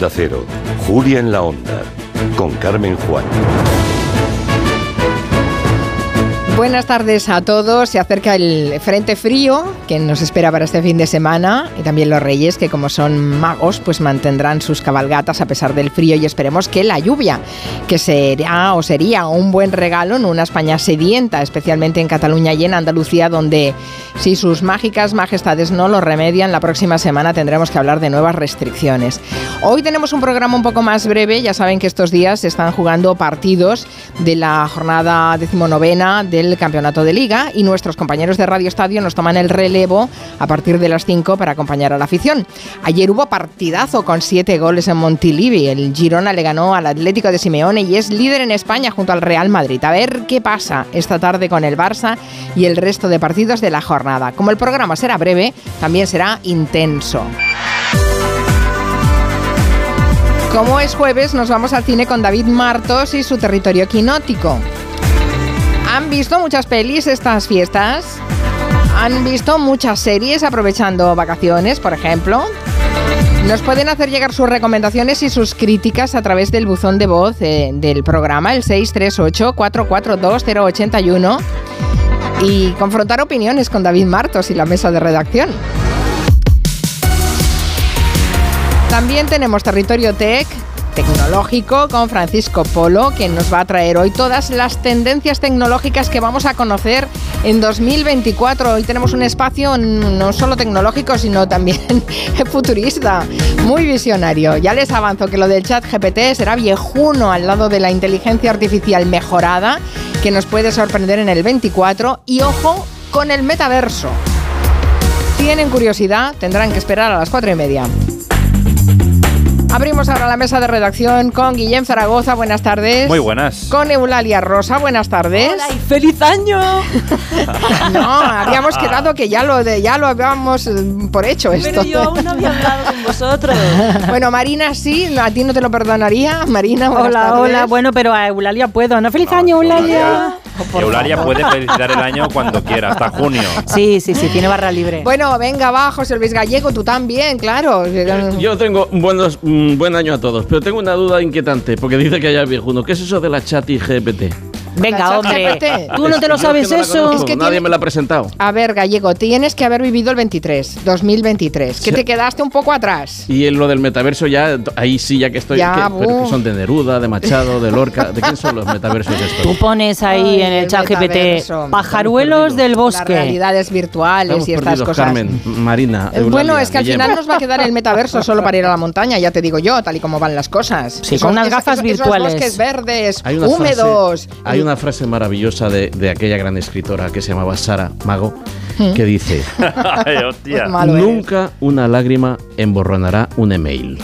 Onda Julia en la Onda, con Carmen Juan. Buenas tardes a todos. Se acerca el frente frío que nos espera para este fin de semana y también los reyes que como son magos pues mantendrán sus cabalgatas a pesar del frío y esperemos que la lluvia que será o sería un buen regalo en una España sedienta, especialmente en Cataluña y en Andalucía donde si sus mágicas majestades no lo remedian, la próxima semana tendremos que hablar de nuevas restricciones. Hoy tenemos un programa un poco más breve, ya saben que estos días se están jugando partidos de la jornada decimonovena del campeonato de liga y nuestros compañeros de Radio Estadio nos toman el relevo a partir de las 5 para acompañar a la afición. Ayer hubo partidazo con 7 goles en Montilivi. El Girona le ganó al Atlético de Simeone y es líder en España junto al Real Madrid. A ver qué pasa esta tarde con el Barça y el resto de partidos de la jornada. Como el programa será breve, también será intenso. Como es jueves, nos vamos al cine con David Martos y su territorio quinótico. ¿Han visto muchas pelis estas fiestas? ¿Han visto muchas series aprovechando vacaciones, por ejemplo? Nos pueden hacer llegar sus recomendaciones y sus críticas a través del buzón de voz eh, del programa, el 638-442-081, y confrontar opiniones con David Martos y la mesa de redacción. También tenemos Territorio Tech tecnológico con Francisco Polo, que nos va a traer hoy todas las tendencias tecnológicas que vamos a conocer en 2024. Hoy tenemos un espacio no solo tecnológico, sino también futurista, muy visionario. Ya les avanzo que lo del chat GPT será viejuno al lado de la inteligencia artificial mejorada, que nos puede sorprender en el 24. Y ojo con el metaverso. Tienen curiosidad, tendrán que esperar a las cuatro y media. Abrimos ahora la mesa de redacción con Guillem Zaragoza, buenas tardes. Muy buenas. Con Eulalia Rosa, buenas tardes. Hola y feliz año. no, habíamos quedado que ya lo de, ya lo habíamos mm, por hecho esto. Pero yo aún no había hablado con vosotros. bueno, Marina sí, a ti no te lo perdonaría. Marina, Hola, hola, bueno, pero a Eulalia puedo. ¿No? Feliz año, Eulalia. Eulalia puede felicitar el año cuando quiera, hasta junio. Sí, sí, sí, tiene barra libre. Bueno, venga, va, José Luis Gallego, tú también, claro. Yo tengo buenos, buen año a todos, pero tengo una duda inquietante, porque dice que haya viejuno. ¿Qué es eso de la chat y GPT? Venga, hombre. ¿Tú no te lo sabes eso? Es que nadie me lo ha presentado. A ver, Gallego, tienes que haber vivido el 23, 2023, que te quedaste un poco atrás. Y en lo del metaverso ya, ahí sí, ya que estoy, ya, pero que son de Neruda, de Machado, de Lorca, ¿de quién son los metaversos estos? Tú pones ahí en el chat GPT pajaruelos del bosque. Las realidades virtuales y estas cosas. Carmen, Marina, Bueno, es que al final nos va a quedar el metaverso solo para ir a la montaña, ya te digo yo, tal y como van las cosas. Sí, con unas gafas virtuales. Esos bosques verdes, húmedos. hay una frase maravillosa de, aquella gran escritora que se llamaba Sara Mago, ¿Mm? que dice, pues nunca una lágrima emborronará un email.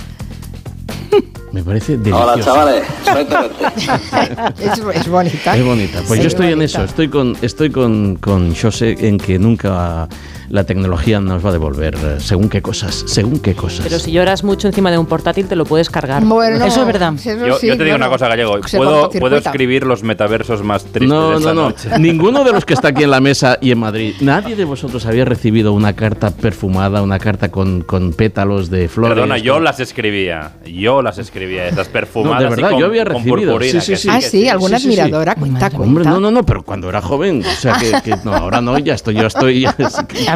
Me parece delicioso. Hola, chavales. es, bonita. Es bonita. Pues yo estoy en eso. Estoy con, estoy con, con José en que nunca la tecnología nos va a devolver eh, según qué cosas, según qué cosas. Pero si lloras mucho encima de un portátil te lo puedes cargar. Bueno, eso es verdad. yo, te digo una cosa, Gallego. Puedo, puedo, escribir los metaversos más tristes. No, no, no. Ninguno de los que está aquí en la mesa y en Madrid, nadie de vosotros había recibido una carta perfumada, una carta con, con pétalos de flores. Perdona, yo las escribía. Yo las escribía, esas perfumadas. No, de verdad, yo había recibido. Sí, sí, sí. Ah, sí, alguna admiradora, cuenta, cuenta. Hombre, no, no, no, pero cuando era joven. O sea, que, no, ahora no, ya estoy, yo estoy.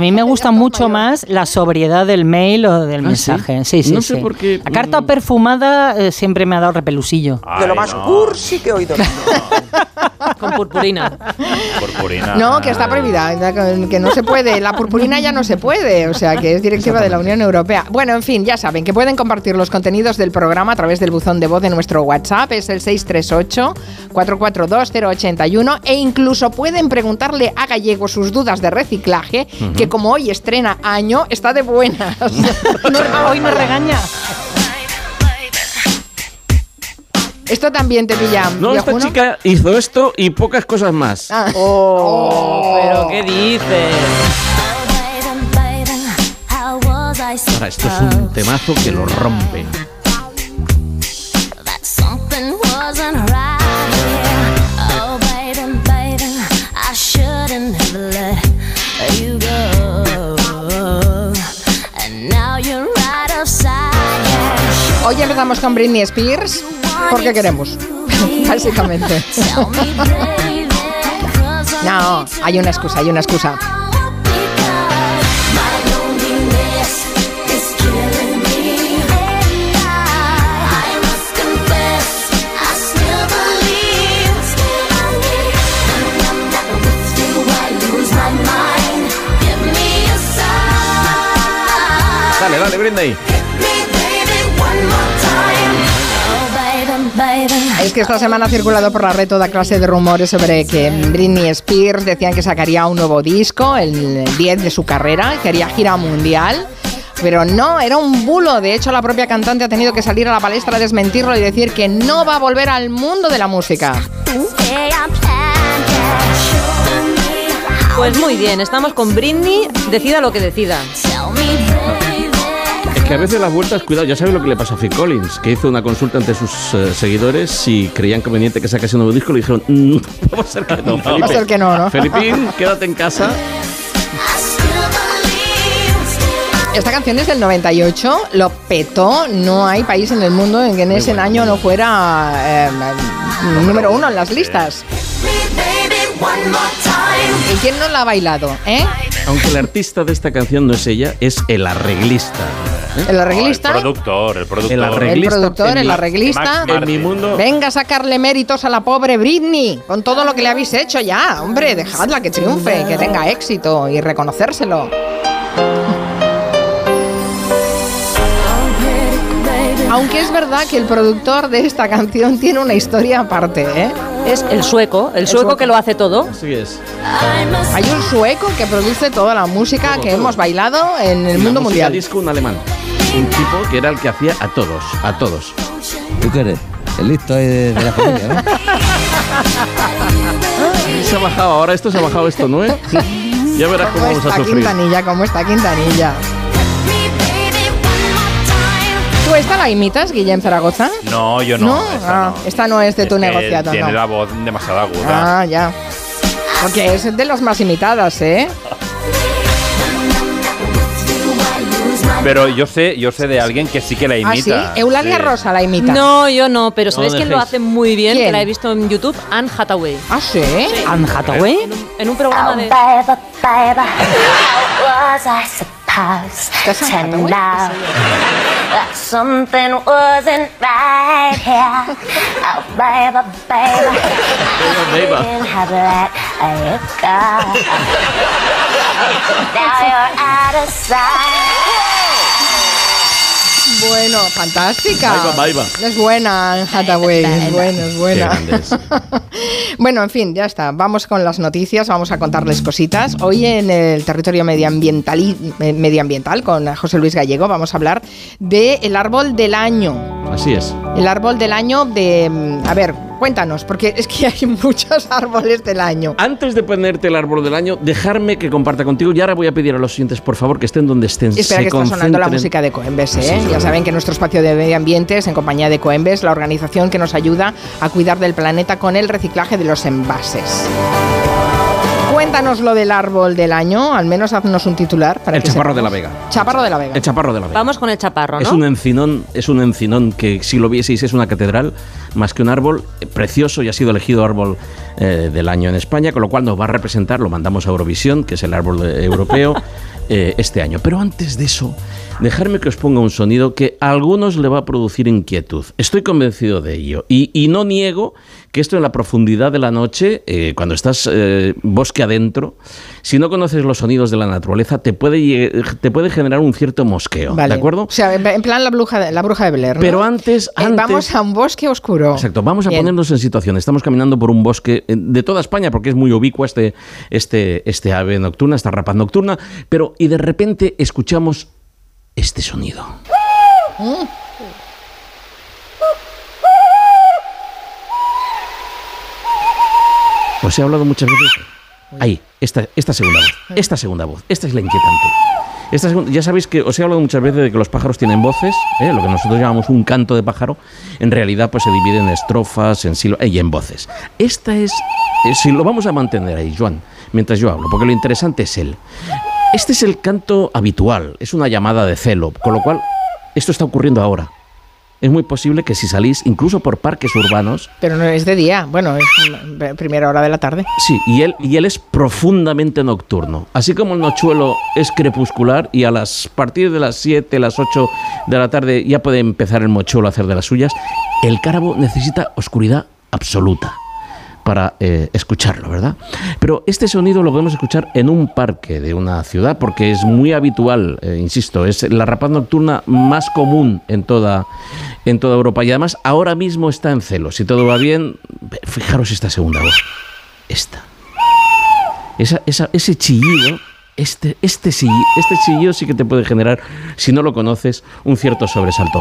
A mí me gusta mucho más la sobriedad del mail o del ¿Ah, mensaje. Sí, sí, no sé por qué. La carta mm. perfumada eh, siempre me ha dado repelusillo. de lo más cursi que he oído. Con purpurina. Purpurina. No, que está prohibida, que no se puede. La purpurina ya no se puede, o sea, que es directiva de la Unión Europea. Bueno, en fin, ya saben que pueden compartir los contenidos del programa a través del buzón de voz de nuestro WhatsApp, es el 638 442 081 e incluso pueden preguntarle a Gallego sus dudas de reciclaje, que como hoy estrena año está de buenas. hoy me regaña. Esto también te pilla. No, esta chica hizo esto y pocas cosas más. Ah. Oh, pero ¿qué dices? Ahora, esto es un temazo que lo rompe. Hoy empezamos con Britney Spears porque queremos, básicamente. No, hay una excusa, hay una excusa. Dale, dale, Britney. Es que esta semana ha circulado por la red toda clase de rumores sobre que Britney Spears decían que sacaría un nuevo disco, el 10 de su carrera, que haría gira mundial. Pero no, era un bulo. De hecho, la propia cantante ha tenido que salir a la palestra a desmentirlo y decir que no va a volver al mundo de la música. Pues muy bien, estamos con Britney, decida lo que decida que a veces las vueltas, cuidado, ya sabes lo que le pasó a Phil Collins, que hizo una consulta ante sus eh, seguidores si creían conveniente que sacase un nuevo disco, le dijeron, mm, va a ser que no, Felipe. Va a ser que no, ¿no? Felipín, quédate en casa. Esta canción es del 98, lo petó, no hay país en el mundo en que en ese año no fuera eh, número uno en las listas. ¿Y quién no la ha bailado, eh? Aunque el artista de esta canción no es ella, es el arreglista. ¿El arreglista? el productor, el productor. El arreglista. El productor, el arreglista. En mi mundo. Venga a sacarle méritos a la pobre Britney con todo lo que le habéis hecho ya. Hombre, dejadla que triunfe, que tenga éxito y reconocérselo. Aunque es verdad que el productor de esta canción tiene una historia aparte, ¿eh? Es el sueco, el, sueco, que lo hace todo. Así es. Hay un sueco que produce toda la música que hemos bailado en el mundo mundial. disco un alemán. Un tipo que era el que hacía a todos, a todos. ¿Tú qué eres? El listo de, de la familia, ¿no? se ha bajado, ahora esto se ha bajado esto, ¿no? Ya verás cómo, vamos a sufrir. Quintanilla, cómo está Quintanilla. ¿Tú esta la imitas, Guillem Zaragoza? No, yo no. ¿No? Ah, esta no es de tu negociado. Tiene la voz demasiado aguda. Ah, ya. Porque es de las más imitadas, ¿eh? Pero yo sé, yo sé de alguien que sí que la imita. ¿Ah, sí? Eulalia Rosa la imita. No, yo no, pero ¿sabéis quién lo hace muy bien? Que la he visto en YouTube, Anne Hathaway. ¿Ah, sí? ¿Anne Hathaway? En un, programa de... house tonight. That something wasn't right here. Oh, baby, baby. baby, baby. How black you got. Now you're out of sight. Bueno, fantástica. Es buena en Hathaway, es buena, es buena. bueno, en fin, ya está. Vamos con las noticias, vamos a contarles cositas. Hoy en el territorio medioambiental, medioambiental con José Luis Gallego vamos a hablar del árbol del año. Así es. El árbol del año de... A ver, Cuéntanos, porque es que hay muchos árboles del año. Antes de ponerte el árbol del año, dejarme que comparta contigo. Y ahora voy a pedir a los siguientes, por favor, que estén donde estén. Espera que está sonando la música de Coembes, ¿eh? ya saben que nuestro espacio de medio ambiente es en compañía de Coembes, la organización que nos ayuda a cuidar del planeta con el reciclaje de los envases. Cuéntanos lo del árbol del año, al menos haznos un titular. Para el chaparro de la Vega. Chaparro de la Vega. El chaparro de la Vega. Vamos con el chaparro, ¿no? Es un encinón, es un encinón que si lo vieseis es una catedral más que un árbol eh, precioso y ha sido elegido árbol eh, del año en España, con lo cual nos va a representar, lo mandamos a Eurovisión, que es el árbol europeo, eh, este año. Pero antes de eso, dejarme que os ponga un sonido que a algunos le va a producir inquietud. Estoy convencido de ello. Y, no niego que esto en la profundidad de la noche, eh, cuando estás eh, bosque adentro, si no conoces los sonidos de la naturaleza, te puede, te puede generar un cierto mosqueo. ¿De acuerdo? O sea, en plan la bruja de, la bruja de Blair. Pero antes, antes. vamos a un bosque oscuro. Exacto, vamos a ponernos en situación. Estamos caminando por un bosque de toda España, porque es muy ubicua este, este, este ave nocturna, esta rapaz nocturna, pero y de repente escuchamos este sonido. Os he hablado muchas veces. Ahí, esta, esta segunda voz. Esta segunda voz. Esta es la inquietante. Esta ya sabéis que os he hablado muchas veces de que los pájaros tienen voces, ¿eh? lo que nosotros llamamos un canto de pájaro. En realidad, pues se divide en estrofas, en silbas y en voces. Esta es. Eh, si lo vamos a mantener ahí, Joan, mientras yo hablo, porque lo interesante es él. Este es el canto habitual, es una llamada de celo, con lo cual esto está ocurriendo ahora. es muy posible que si salís, incluso por parques urbanos... Pero no es de día, bueno, es primera hora de la tarde. Sí, y él, y él es profundamente nocturno. Así como el nochuelo es crepuscular y a las partir de las 7, las 8 de la tarde ya puede empezar el mochuelo a hacer de las suyas, el cárabo necesita oscuridad absoluta para eh, escucharlo, ¿verdad? Pero este sonido lo podemos escuchar en un parque de una ciudad porque es muy habitual, eh, insisto, es la rapaz nocturna más común en toda, en toda Europa y además ahora mismo está en celo. Si todo va bien, fijaros esta segunda voz, esta. Esa, ese chillido este, este, este chillido sí que te puede generar, si no lo conoces, un cierto sobresalto.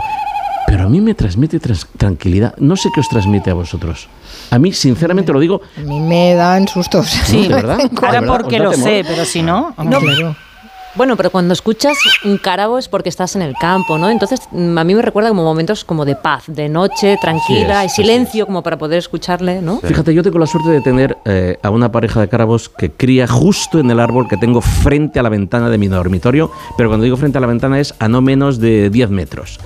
Pero a mí me transmite tranquilidad. No sé qué os transmite a vosotros. A mí, sinceramente lo digo. A mí me dan sustos. Sí, ¿verdad? Ahora porque lo sé, pero si no. No, claro. Bueno, pero cuando escuchas un cárabo es porque estás en el campo, ¿no? Entonces mm, a mí me recuerda como momentos como de paz, de noche, tranquila, y silencio como para poder escucharle, ¿no? Fíjate, yo tengo la suerte de tener eh, a una pareja de cárabos que cría justo en el árbol que tengo frente a la ventana de mi dormitorio, pero cuando digo frente a la ventana es a no menos de 10 metros.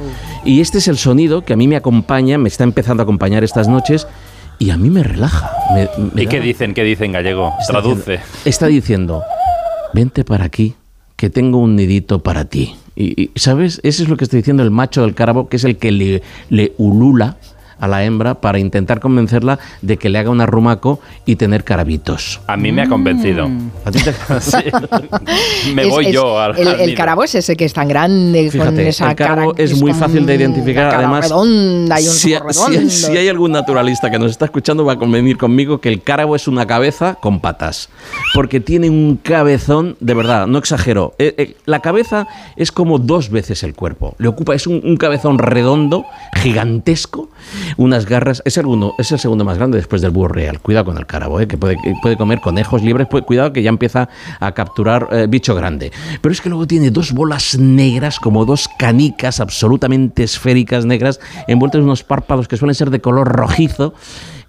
Y este es el sonido que a mí me acompaña, me está empezando a acompañar estas noches y a mí me relaja. ¿Y qué dicen? ¿Qué dicen gallego? Traduce. está diciendo, vente para aquí que tengo un nidito para ti. Y, ¿sabes? Eso es lo que está diciendo el macho del cárabo, que es el que le, le ulula a la hembra para intentar convencerla de que le haga un arrumaco y tener carabitos. A mí me ha convencido. Mm. me voy yo al El, el carabo es ese que es tan grande con esa el carabo es muy fácil de identificar. Además, redonda y un si, si, hay algún naturalista que nos está escuchando va a convenir conmigo que el carabo es una cabeza con patas. Porque tiene un cabezón, de verdad, no exagero. Eh, eh, la cabeza es como dos veces el cuerpo. Le ocupa, es un, un cabezón redondo, gigantesco unas garras. Es el, es el segundo más grande después del búho real. Cuidado con el carabo, ¿eh? que puede, puede comer conejos libres. cuidado que ya empieza a capturar eh, bicho grande. Pero es que luego tiene dos bolas negras, como dos canicas absolutamente esféricas negras, envueltas en unos párpados que suelen ser de color rojizo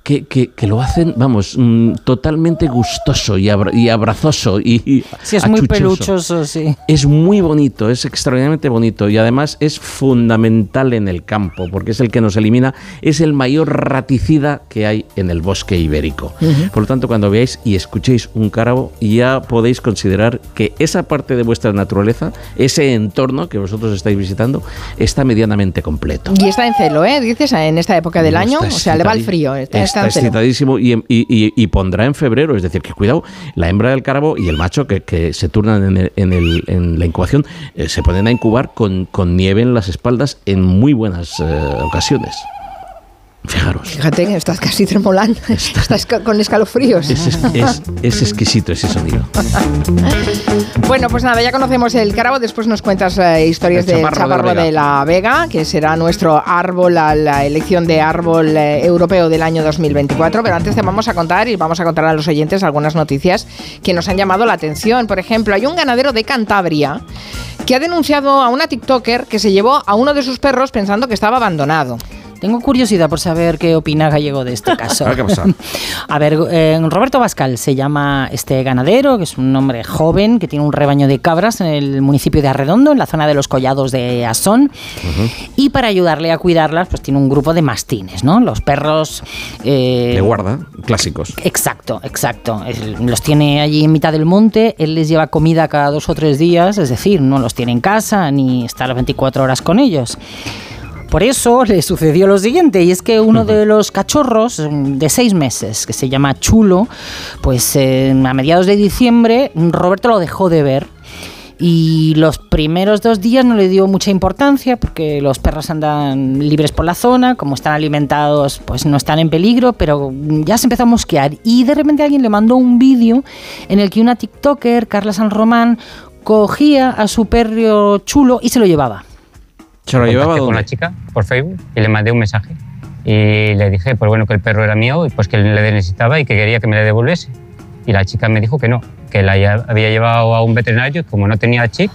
que, que, lo hacen, vamos, mm, totalmente gustoso y, y abrazoso. Y, sí, es muy peluchoso, sí. Es muy bonito, es extraordinariamente bonito y además es fundamental en el campo porque es el que nos elimina, es el mayor raticida que hay en el bosque ibérico. Por lo tanto, cuando veáis y escuchéis un cárabo, ya podéis considerar que esa parte de vuestra naturaleza, ese entorno que vosotros estáis visitando, está medianamente completo. Y está en celo, ¿eh? Dices, en esta época del año, o sea, le va el frío. Está está excitadísimo y, pondrá en febrero. Es decir, que cuidado, la hembra del cárabo y el macho que, se turnan en, la incubación eh, se ponen a incubar con, nieve en las espaldas en muy buenas eh, ocasiones. Fijaros. Fíjate que estás casi tremolando. Estás con escalofríos. Es, exquisito ese sonido. bueno, pues nada, ya conocemos el carabo. Después nos cuentas eh, historias del chaparro, de, la Vega, que será nuestro árbol, la, la elección de árbol eh, europeo del año 2024. Pero antes te vamos a contar y vamos a contar a los oyentes algunas noticias que nos han llamado la atención. Por ejemplo, hay un ganadero de Cantabria que ha denunciado a una TikToker que se llevó a uno de sus perros pensando que estaba abandonado. Tengo curiosidad por saber qué opina Gallego de este caso. a ver, eh, Roberto Bascal se llama este ganadero, que es un hombre joven que tiene un rebaño de cabras en el municipio de Arredondo, en la zona de los collados de Asón. Y para ayudarle a cuidarlas, pues tiene un grupo de mastines, ¿no? Los perros... Eh, de guarda, clásicos. Exacto, exacto. Los tiene allí en mitad del monte, él les lleva comida cada dos o tres días, es decir, no los tiene en casa ni está las 24 horas con ellos. Por eso le sucedió lo siguiente, y es que uno de los cachorros mm, de seis meses, que se llama Chulo, pues a mediados de diciembre Roberto lo dejó de ver y los primeros dos días no le dio mucha importancia porque los perros andan libres por la zona, como están alimentados pues no están en peligro, pero ya se empezó a mosquear y de repente alguien le mandó un vídeo en el que una TikToker, Carla San Román, cogía a su perro chulo y se lo llevaba. ¿Se lo llevaba con la chica por Facebook y le mandé un mensaje. Y le dije, pues bueno, que el perro era mío y pues que le necesitaba y que quería que me le devolviese. Y la chica me dijo que no, que la había llevado a un veterinario y como no tenía chip,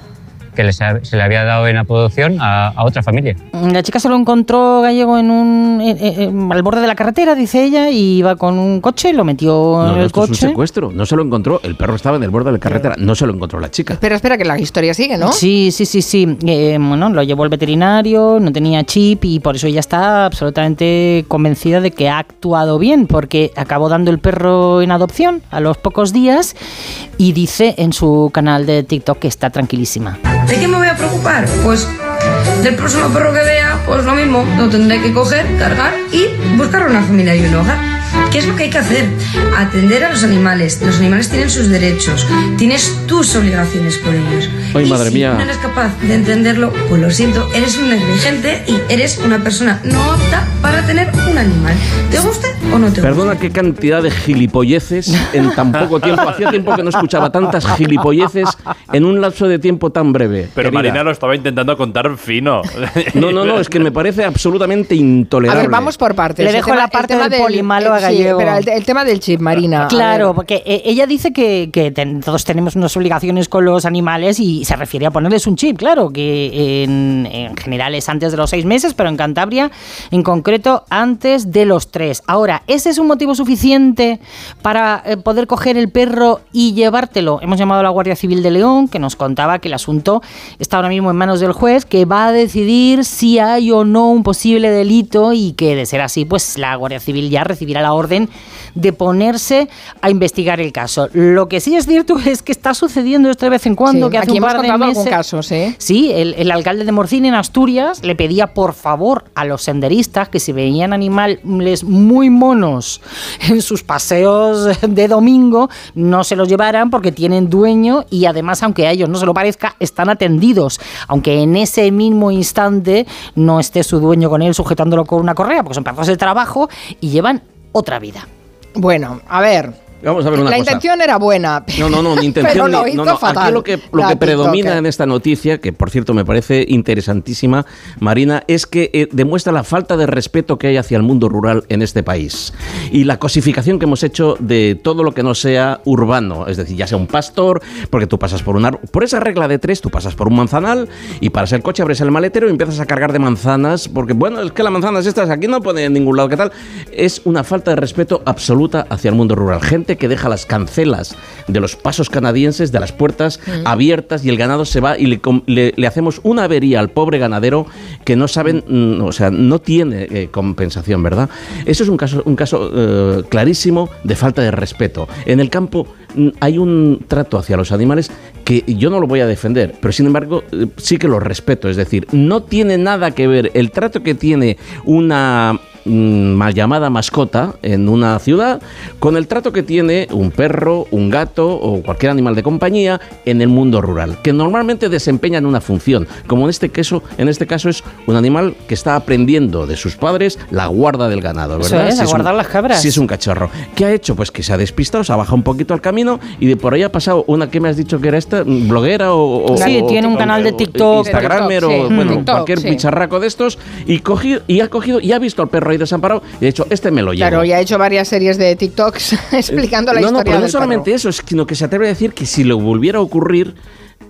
que se, le había dado en adopción a, otra familia. La chica se lo encontró gallego en un al borde de la carretera, dice ella, y iba con un coche, lo metió en el coche. Es un secuestro, no se lo encontró, el perro estaba en el borde de la carretera, no se lo encontró la chica. Espera, espera, que la historia sigue, ¿no? Sí, sí, sí, sí. Eh, bueno, lo llevó el veterinario, no tenía chip y por eso ella está absolutamente convencida de que ha actuado bien, porque acabó dando el perro en adopción a los pocos días y dice en su canal de TikTok que está tranquilísima. ¿De qué me voy a preocupar? Pues del próximo perro que vea, pues lo mismo, lo tendré que coger, cargar y buscar una familia y un hogar. ¿Qué es lo que hay que hacer? Atender a los animales. Los animales tienen sus derechos. Tienes tus obligaciones con ellos. Ay, y madre si mía. no eres capaz de entenderlo, pues lo siento, eres un negligente y eres una persona no apta para tener un animal. ¿Te gusta o no te gusta? Perdona qué cantidad de gilipolleces en tan poco tiempo. Hacía tiempo que no escuchaba tantas gilipolleces en un lapso de tiempo tan breve. Pero Marina lo estaba intentando contar fino. No, no, no, es que me parece absolutamente intolerable. A ver, vamos por partes. Le dejo la parte del, del polimalo a Sí, pero el, tema del chip, Marina. Claro, porque eh, ella dice que, todos tenemos unas obligaciones con los animales y se refiere a ponerles un chip, claro, que en, general es antes de los seis meses, pero en Cantabria en concreto antes de los tres. Ahora, ¿ese es un motivo suficiente para eh, poder coger el perro y llevártelo? Hemos llamado a la Guardia Civil de León, que nos contaba que el asunto está ahora mismo en manos del juez, que va a decidir si hay o no un posible delito y que de ser así, pues la Guardia Civil ya recibirá la orden de ponerse a investigar el caso. Lo que sí es cierto es que está sucediendo esto de vez en cuando, que hace un par de meses... casos, ¿eh? Sí, el, alcalde de Morcín en Asturias le pedía por favor a los senderistas que si veían animales muy monos en sus paseos de domingo, no se los llevaran porque tienen dueño y además, aunque a ellos no se lo parezca, están atendidos, aunque en ese mismo instante no esté su dueño con él sujetándolo con una correa, porque son perros de trabajo y llevan otra vida. Bueno, a ver, Vamos a ver una la intención era buena. No, no, no, intención. no, no, Aquí lo que, lo que predomina en esta noticia, que por cierto me parece interesantísima, Marina, es que eh, demuestra la falta de respeto que hay hacia el mundo rural en este país. Y la cosificación que hemos hecho de todo lo que no sea urbano, es decir, ya sea un pastor, porque tú pasas por una. Por esa regla de tres, tú pasas por un manzanal y paras el coche, abres el maletero y empiezas a cargar de manzanas, porque bueno, es que las manzanas estas aquí no pone en ningún lado, ¿qué tal? Es una falta de respeto absoluta hacia el mundo rural. Gente que deja las cancelas de los pasos canadienses, de las puertas mm. abiertas y el ganado se va y le, hacemos una avería al pobre ganadero que no saben, mm, o sea, no tiene eh, compensación, ¿verdad? Eso es un caso, un caso eh, clarísimo de falta de respeto. En el campo mm, hay un trato hacia los animales que yo no lo voy a defender, pero sin embargo eh, sí que lo respeto. Es decir, no tiene nada que ver el trato que tiene una mal llamada mascota en una ciudad con el trato que tiene un perro, un gato o cualquier animal de compañía en el mundo rural, que normalmente desempeñan una función, como en este caso, en este caso es un animal que está aprendiendo de sus padres la guarda del ganado, ¿verdad? Eso es, guardar las cabras. Si es un cachorro. ¿Qué ha hecho? Pues que se ha despistado, se ha bajado un poquito al camino y de por ahí ha pasado una que me has dicho que era esta, bloguera o... sí, tiene un canal de TikTok. Instagramer o bueno, cualquier bicharraco de estos y, cogido, y ha cogido y ha visto al perro ahí desamparado y de hecho este me lo llevo. Claro, y ha hecho varias series de TikToks explicando la no, historia. No, pero no solamente eso, sino que se atreve a decir que si le volviera a ocurrir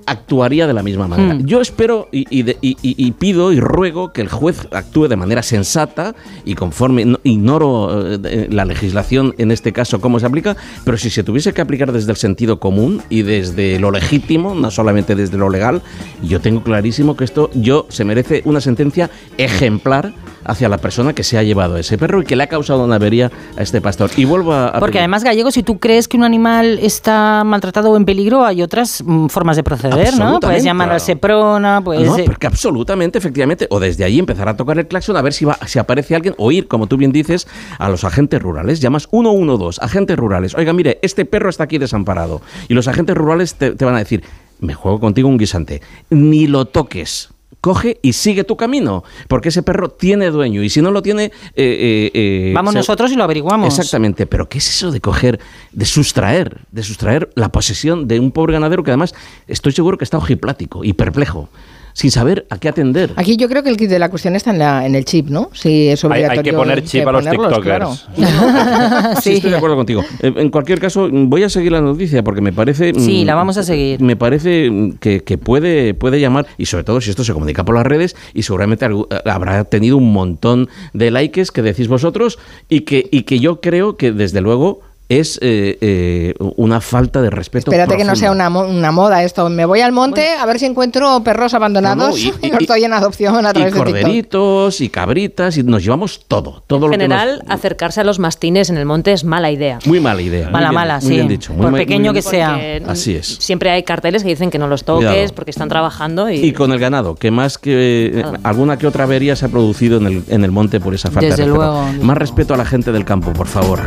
actuaría de la misma manera. Hmm. Yo espero y, pido y ruego que el juez actúe de manera sensata y conforme, ignoro eh, la legislación en este caso cómo se aplica, pero si se tuviese que aplicar desde el sentido común y desde lo legítimo, no solamente desde lo legal, yo tengo clarísimo que esto yo se merece una sentencia ejemplar hacia la persona que se ha llevado ese perro y que le ha causado una avería a este pastor. Y vuelvo a... Porque además, Gallego, si tú crees que un animal está maltratado o en peligro, hay otras mm, formas de proceder, ¿no? Puedes llamar a Seprona, pues... No, porque absolutamente, efectivamente, o desde ahí empezar a tocar el claxon a ver si, va, si aparece alguien, o ir, como tú bien dices, a los agentes rurales. Llamas 112, agentes rurales. Oiga, mire, este perro está aquí desamparado. Y los agentes rurales te, te van a decir, me juego contigo un guisante. Ni lo toques coge y sigue tu camino, porque ese perro tiene dueño y si no lo tiene... Eh, eh, eh, Vamos nosotros y lo averiguamos. Exactamente, pero ¿qué es eso de coger, de sustraer, de sustraer la posesión de un pobre ganadero que además estoy seguro que está ojiplático y perplejo? Sin saber a qué atender. Aquí yo creo que el kit de la cuestión está en, la, en el chip, ¿no? Sí, es obligatorio. Hay, que poner chip a los TikTokers. sí. estoy de acuerdo contigo. Eh, en cualquier caso, voy a seguir la noticia porque me parece... Sí, la vamos a seguir. Me parece que, que puede, puede llamar, y sobre todo si esto se comunica por las redes, y seguramente habrá tenido un montón de likes que decís vosotros, y que, y que yo creo que desde luego es eh, eh, una falta de respeto. Espérate que no sea una, moda esto. Me voy al monte a ver si encuentro perros abandonados y, no, estoy en adopción a través y corderitos y cabritas y nos llevamos todo. todo en general, acercarse a los mastines en el monte es mala idea. Muy mala idea. Mala, mala, sí. dicho. Por pequeño que sea. Así es. Siempre hay carteles que dicen que no los toques porque están trabajando. Y... y con el ganado, que más que eh, alguna que otra avería se ha producido en el, en el monte por esa falta de respeto. Luego, más respeto a la gente del campo, por favor.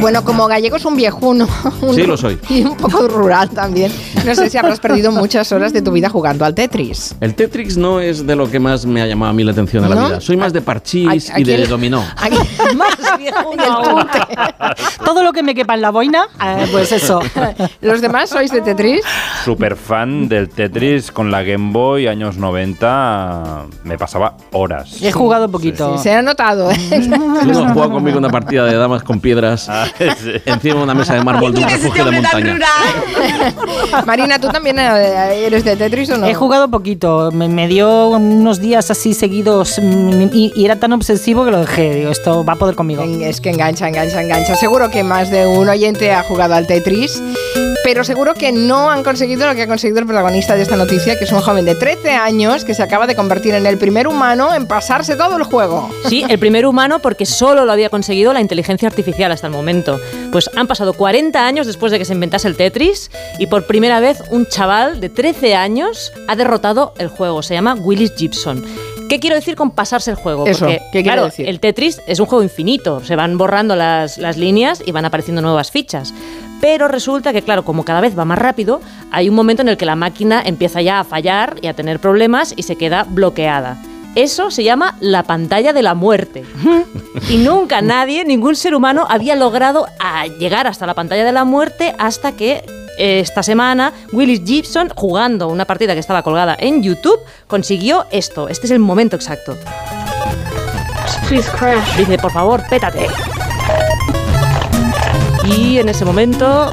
Bueno, como gallego es un viejuno. sí, lo soy. Y un poco rural también. No sé si habrás perdido muchas horas de tu vida jugando al Tetris. El Tetris no es de lo que más me ha llamado a mí la atención en la vida. Soy más de parchís y de dominó. más viejuno. Todo lo que me quepa en la boina, eh, pues eso. ¿Los demás sois de Tetris? Super fan del Tetris con la Game Boy años 90. Me pasaba horas. He jugado poquito. se ha notado. ¿eh? Jugado conmigo una partida de damas con piedras. Ah, encima de una mesa de mármol de un refugio de montaña. Marina, ¿tú también eh, eres de Tetris o no? He jugado poquito. Me, dio unos días así seguidos mm, y, era tan obsesivo que lo dejé. Digo, esto va a poder conmigo. Es que engancha, engancha, engancha. Seguro que más de un oyente ha jugado al Tetris, pero seguro que no han conseguido lo que ha conseguido el protagonista de esta noticia, que es un joven de 13 años que se acaba de convertir en el primer humano en pasarse todo el juego. Sí, el primer humano porque solo lo había conseguido la inteligencia artificial hasta el momento. Pues han pasado 40 años después de que se inventase el Tetris y por primera vez un chaval de 13 años ha derrotado el juego. Se llama Willis Gibson. ¿Qué quiero decir con pasarse el juego? Porque, claro, decir? el Tetris es un juego infinito. Se van borrando las, las líneas y van apareciendo nuevas fichas. Pero resulta que, claro, como cada vez va más rápido, hay un momento en el que la máquina empieza ya a fallar y a tener problemas y se queda bloqueada. Eso se llama la pantalla de la muerte. Y nunca nadie, ningún ser humano, había logrado llegar hasta la pantalla de la muerte hasta que eh, esta semana Willis Gibson, jugando una partida que estaba colgada en YouTube, consiguió esto. Este es el momento exacto. Dice, por favor, pétate. Y en ese momento...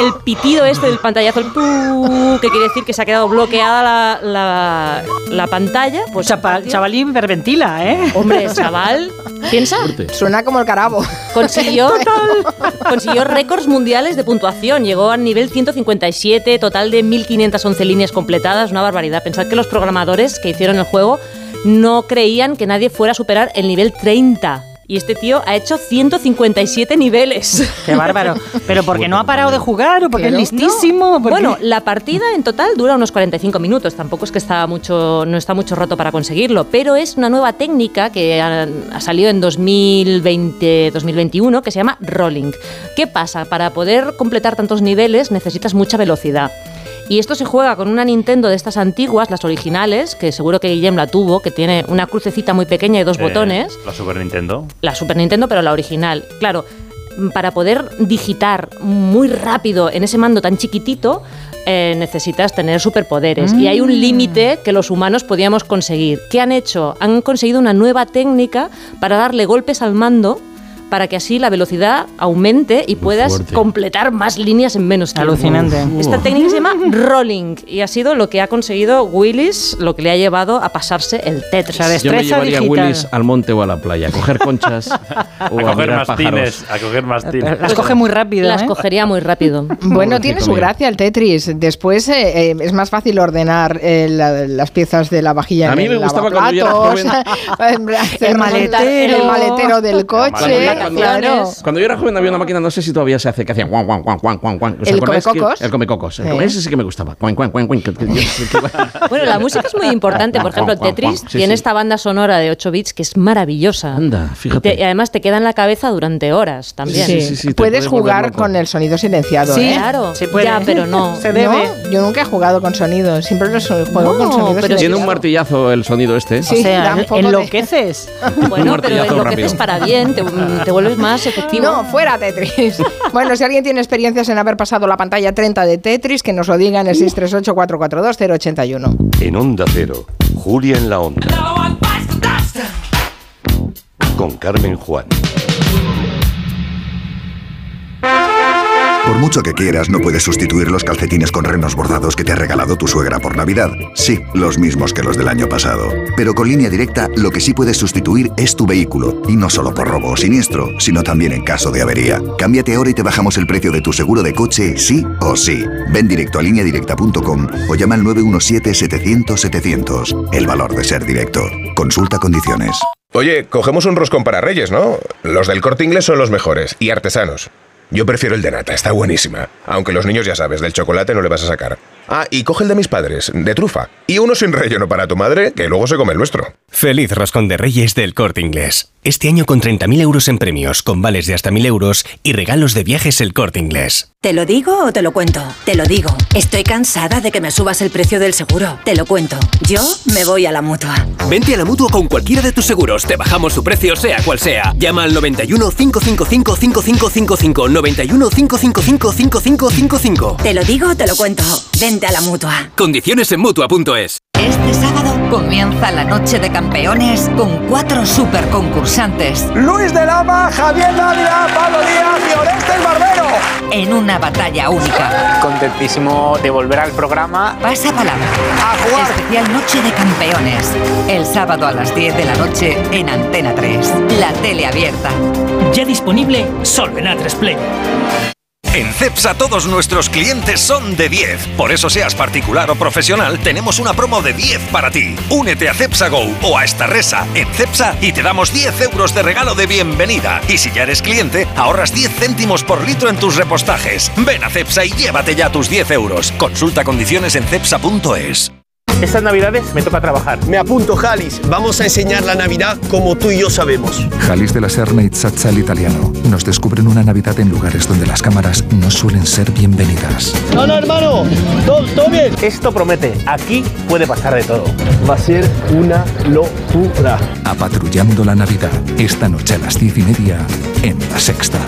el pitido este del pantallazo, el que quiere decir que se ha quedado bloqueada la, pantalla. Pues chavalín hiperventila, ¿eh? Hombre, chaval, piensa. Suena como el carabo. Consiguió, consiguió récords mundiales de puntuación. Llegó al nivel 157, total de 1511 líneas completadas, una barbaridad. Pensad que los programadores que hicieron el juego no creían que nadie fuera a superar el nivel 30 y este tío ha hecho 157 niveles. Qué bárbaro. Pero porque no ha parado de jugar o porque es listísimo. Bueno, la partida en total dura unos 45 minutos. Tampoco es que está mucho, no está mucho roto para conseguirlo, pero es una nueva técnica que ha, ha salido en 2020-2021 que se llama rolling. ¿Qué pasa? Para poder completar tantos niveles necesitas mucha velocidad. Y esto se juega con una Nintendo de estas antiguas, las originales, que seguro que Guillem la tuvo, que tiene una crucecita muy pequeña y dos eh, botones. ¿La Super Nintendo? La Super Nintendo, pero la original. Claro, para poder digitar muy rápido en ese mando tan chiquitito, eh, necesitas tener superpoderes. Y hay un mm. límite que los humanos podíamos conseguir. ¿Qué han hecho? Han conseguido una nueva técnica para darle golpes al mando para que así la velocidad aumente y puedas completar más líneas en menos tiempo. Alucinante. Esta técnica se llama rolling y ha sido lo que ha conseguido Willis, lo que le ha llevado a pasarse el Tetris. O Yo me llevaría a Willis al monte o a la playa, a coger conchas o a, coger mastines, a coger mastines. Las coge muy rápido. Las ¿eh? cogería muy rápido. bueno, tiene su gracia el Tetris. Después eh, eh, es más fácil ordenar las piezas de la vajilla. A mí me gustaba cuando yo era joven. el maletero, el maletero del coche cuando, cuando yo era joven había una máquina, no sé si todavía se hace, que hacía guan, guan, guan, guan, guan, guan. ¿El comecocos? El comecocos. El ese sí que me gustaba. Bueno, la música es muy importante. Por ejemplo, Tetris tiene esta banda sonora de 8 bits que es maravillosa. Anda, fíjate. Y además te queda en la cabeza durante horas también. Sí, sí, sí. Puedes jugar con el sonido silenciado. Sí, ¿eh? claro. Ya, pero no. Se debe. Yo nunca he jugado con sonido. Siempre lo juego con sonido pero Tiene un martillazo el sonido este. Sí, o sea, enloqueces. Bueno, pero enloqueces para bien. Te, te vuelves más efectivo. No, fuera Tetris. bueno, si alguien tiene experiencias en haber pasado la pantalla 30 de Tetris, que nos lo diga en el 638-442-081. En Onda Cero, Julia en la Onda. Con Carmen Juan. Por mucho que quieras, no puedes sustituir los calcetines con renos bordados que te ha regalado tu suegra por Navidad. Sí, los mismos que los del año pasado. Pero con línea directa, lo que sí puedes sustituir es tu vehículo. Y no solo por robo o siniestro, sino también en caso de avería. Cámbiate ahora y te bajamos el precio de tu seguro de coche, sí o sí. Ven directo a lineadirecta.com o llama al 917-700-700. El valor de ser directo. Consulta condiciones. Oye, cogemos un roscón para Reyes, ¿no? Los del corte inglés son los mejores y artesanos. Yo prefiero el de nata, está buenísima. Aunque los niños ya sabes, del chocolate no le vas a sacar. Ah, y coge el de mis padres, de trufa. Y uno sin relleno para tu madre, que luego se come el nuestro. Feliz roscón de reyes del corte inglés. Este año con 30.000 euros en premios, con vales de hasta 1.000 euros y regalos de viajes el corte inglés. ¿Te lo digo o te lo cuento? Te lo digo. Estoy cansada de que me subas el precio del seguro. Te lo cuento. Yo me voy a la mutua. Vente a la mutua con cualquiera de tus seguros. Te bajamos su precio, sea cual sea. Llama al 91 555 5555. 91 555 5555. Te lo digo o te lo cuento. Vente a la mutua. Condiciones en mutua.es. Este sábado comienza la noche de campeones con cuatro super concursantes. Luis de Lama, Javier Dávila, Pablo Díaz y Oreste el Barbero. En una batalla única. Contentísimo de volver al programa. Pasa palabra. A jugar. Especial Noche de Campeones. El sábado a las 10 de la noche en Antena 3. La tele abierta. Ya disponible solo en A3 Play. En CEPSA todos nuestros clientes son de 10. Por eso seas particular o profesional, tenemos una promo de 10 para ti. Únete a CEPSA Go o a esta resa en CEPSA y te damos 10 euros de regalo de bienvenida. Y si ya eres cliente, ahorras 10 céntimos por litro en tus repostajes. Ven a CEPSA y llévate ya tus 10 euros. Consulta condiciones en CEPSA.es. Estas navidades me toca trabajar. Me apunto, Jalis. Vamos a enseñar la Navidad como tú y yo sabemos. Jalis de la Serna y Zazzal italiano. Nos descubren una Navidad en lugares donde las cámaras no suelen ser bienvenidas. No, no, hermano. Todo, todo bien. Esto promete. Aquí puede pasar de todo. Va a ser una locura. Apatrullando la Navidad. Esta noche a las diez y media en La Sexta.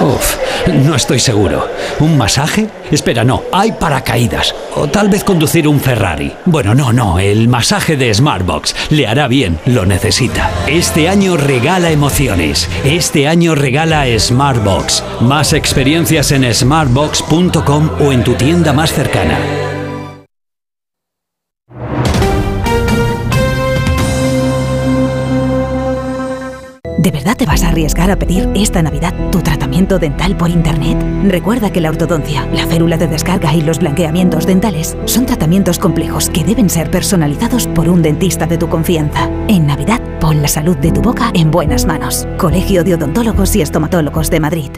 Uf, no estoy seguro. ¿Un masaje? Espera, no, hay paracaídas. O tal vez conducir un Ferrari. Bueno, no, no, el masaje de Smartbox. Le hará bien, lo necesita. Este año regala emociones. Este año regala Smartbox. Más experiencias en smartbox.com o en tu tienda más cercana. ¿De verdad te vas a arriesgar a pedir esta Navidad tu tratamiento dental por Internet? Recuerda que la ortodoncia, la férula de descarga y los blanqueamientos dentales son tratamientos complejos que deben ser personalizados por un dentista de tu confianza. En Navidad, pon la salud de tu boca en buenas manos. Colegio de Odontólogos y Estomatólogos de Madrid.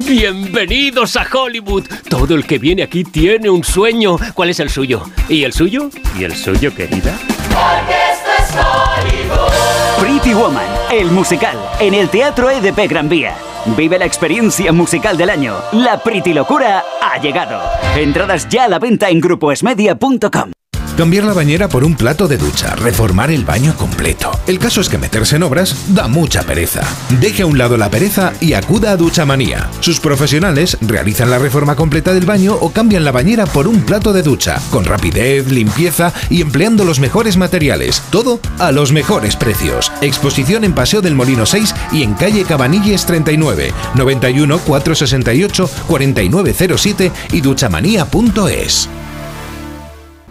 Bienvenidos a Hollywood. Todo el que viene aquí tiene un sueño. ¿Cuál es el suyo? ¿Y el suyo? ¿Y el suyo, querida? Porque esto es Hollywood. Pretty Woman, el musical, en el Teatro EDP Gran Vía. Vive la experiencia musical del año. La Pretty Locura ha llegado. Entradas ya a la venta en grupoesmedia.com. Cambiar la bañera por un plato de ducha, reformar el baño completo. El caso es que meterse en obras da mucha pereza. Deje a un lado la pereza y acuda a Duchamanía. Sus profesionales realizan la reforma completa del baño o cambian la bañera por un plato de ducha, con rapidez, limpieza y empleando los mejores materiales. Todo a los mejores precios. Exposición en Paseo del Molino 6 y en calle Cabanilles 39, 91 468 4907 y duchamanía.es.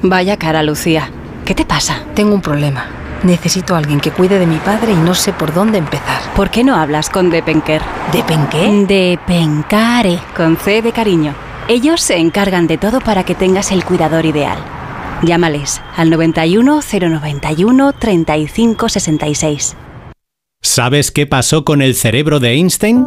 Vaya cara, Lucía. ¿Qué te pasa? Tengo un problema. Necesito a alguien que cuide de mi padre y no sé por dónde empezar. ¿Por qué no hablas con Depenker? ¿Depenqué? Depencare, con C de cariño. Ellos se encargan de todo para que tengas el cuidador ideal. Llámales al 91 091 35 66. ¿Sabes qué pasó con el cerebro de Einstein?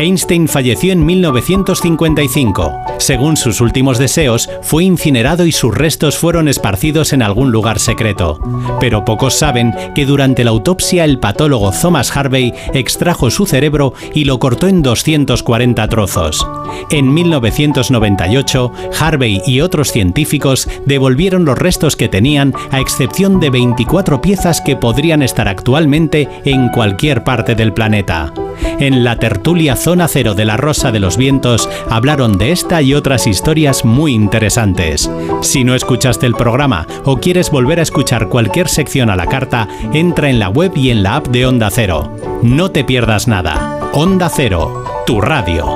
Einstein falleció en 1955. Según sus últimos deseos, fue incinerado y sus restos fueron esparcidos en algún lugar secreto. Pero pocos saben que durante la autopsia el patólogo Thomas Harvey extrajo su cerebro y lo cortó en 240 trozos. En 1998, Harvey y otros científicos devolvieron los restos que tenían, a excepción de 24 piezas que podrían estar actualmente en cualquier parte del planeta. En la tertulia Zona Cero de la Rosa de los Vientos hablaron de esta y otras historias muy interesantes. Si no escuchaste el programa o quieres volver a escuchar cualquier sección a la carta, entra en la web y en la app de Onda Cero. No te pierdas nada. Onda Cero, tu radio.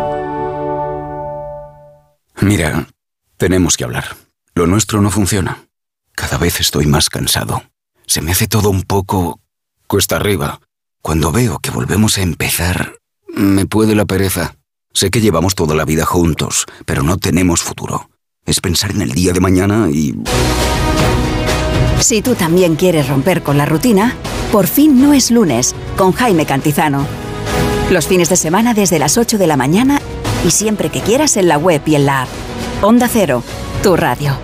Mira, tenemos que hablar. Lo nuestro no funciona. Cada vez estoy más cansado. Se me hace todo un poco cuesta arriba. Cuando veo que volvemos a empezar, me puede la pereza. Sé que llevamos toda la vida juntos, pero no tenemos futuro. Es pensar en el día de mañana y... Si tú también quieres romper con la rutina, por fin no es lunes, con Jaime Cantizano. Los fines de semana desde las 8 de la mañana y siempre que quieras en la web y en la app. Onda Cero, tu radio.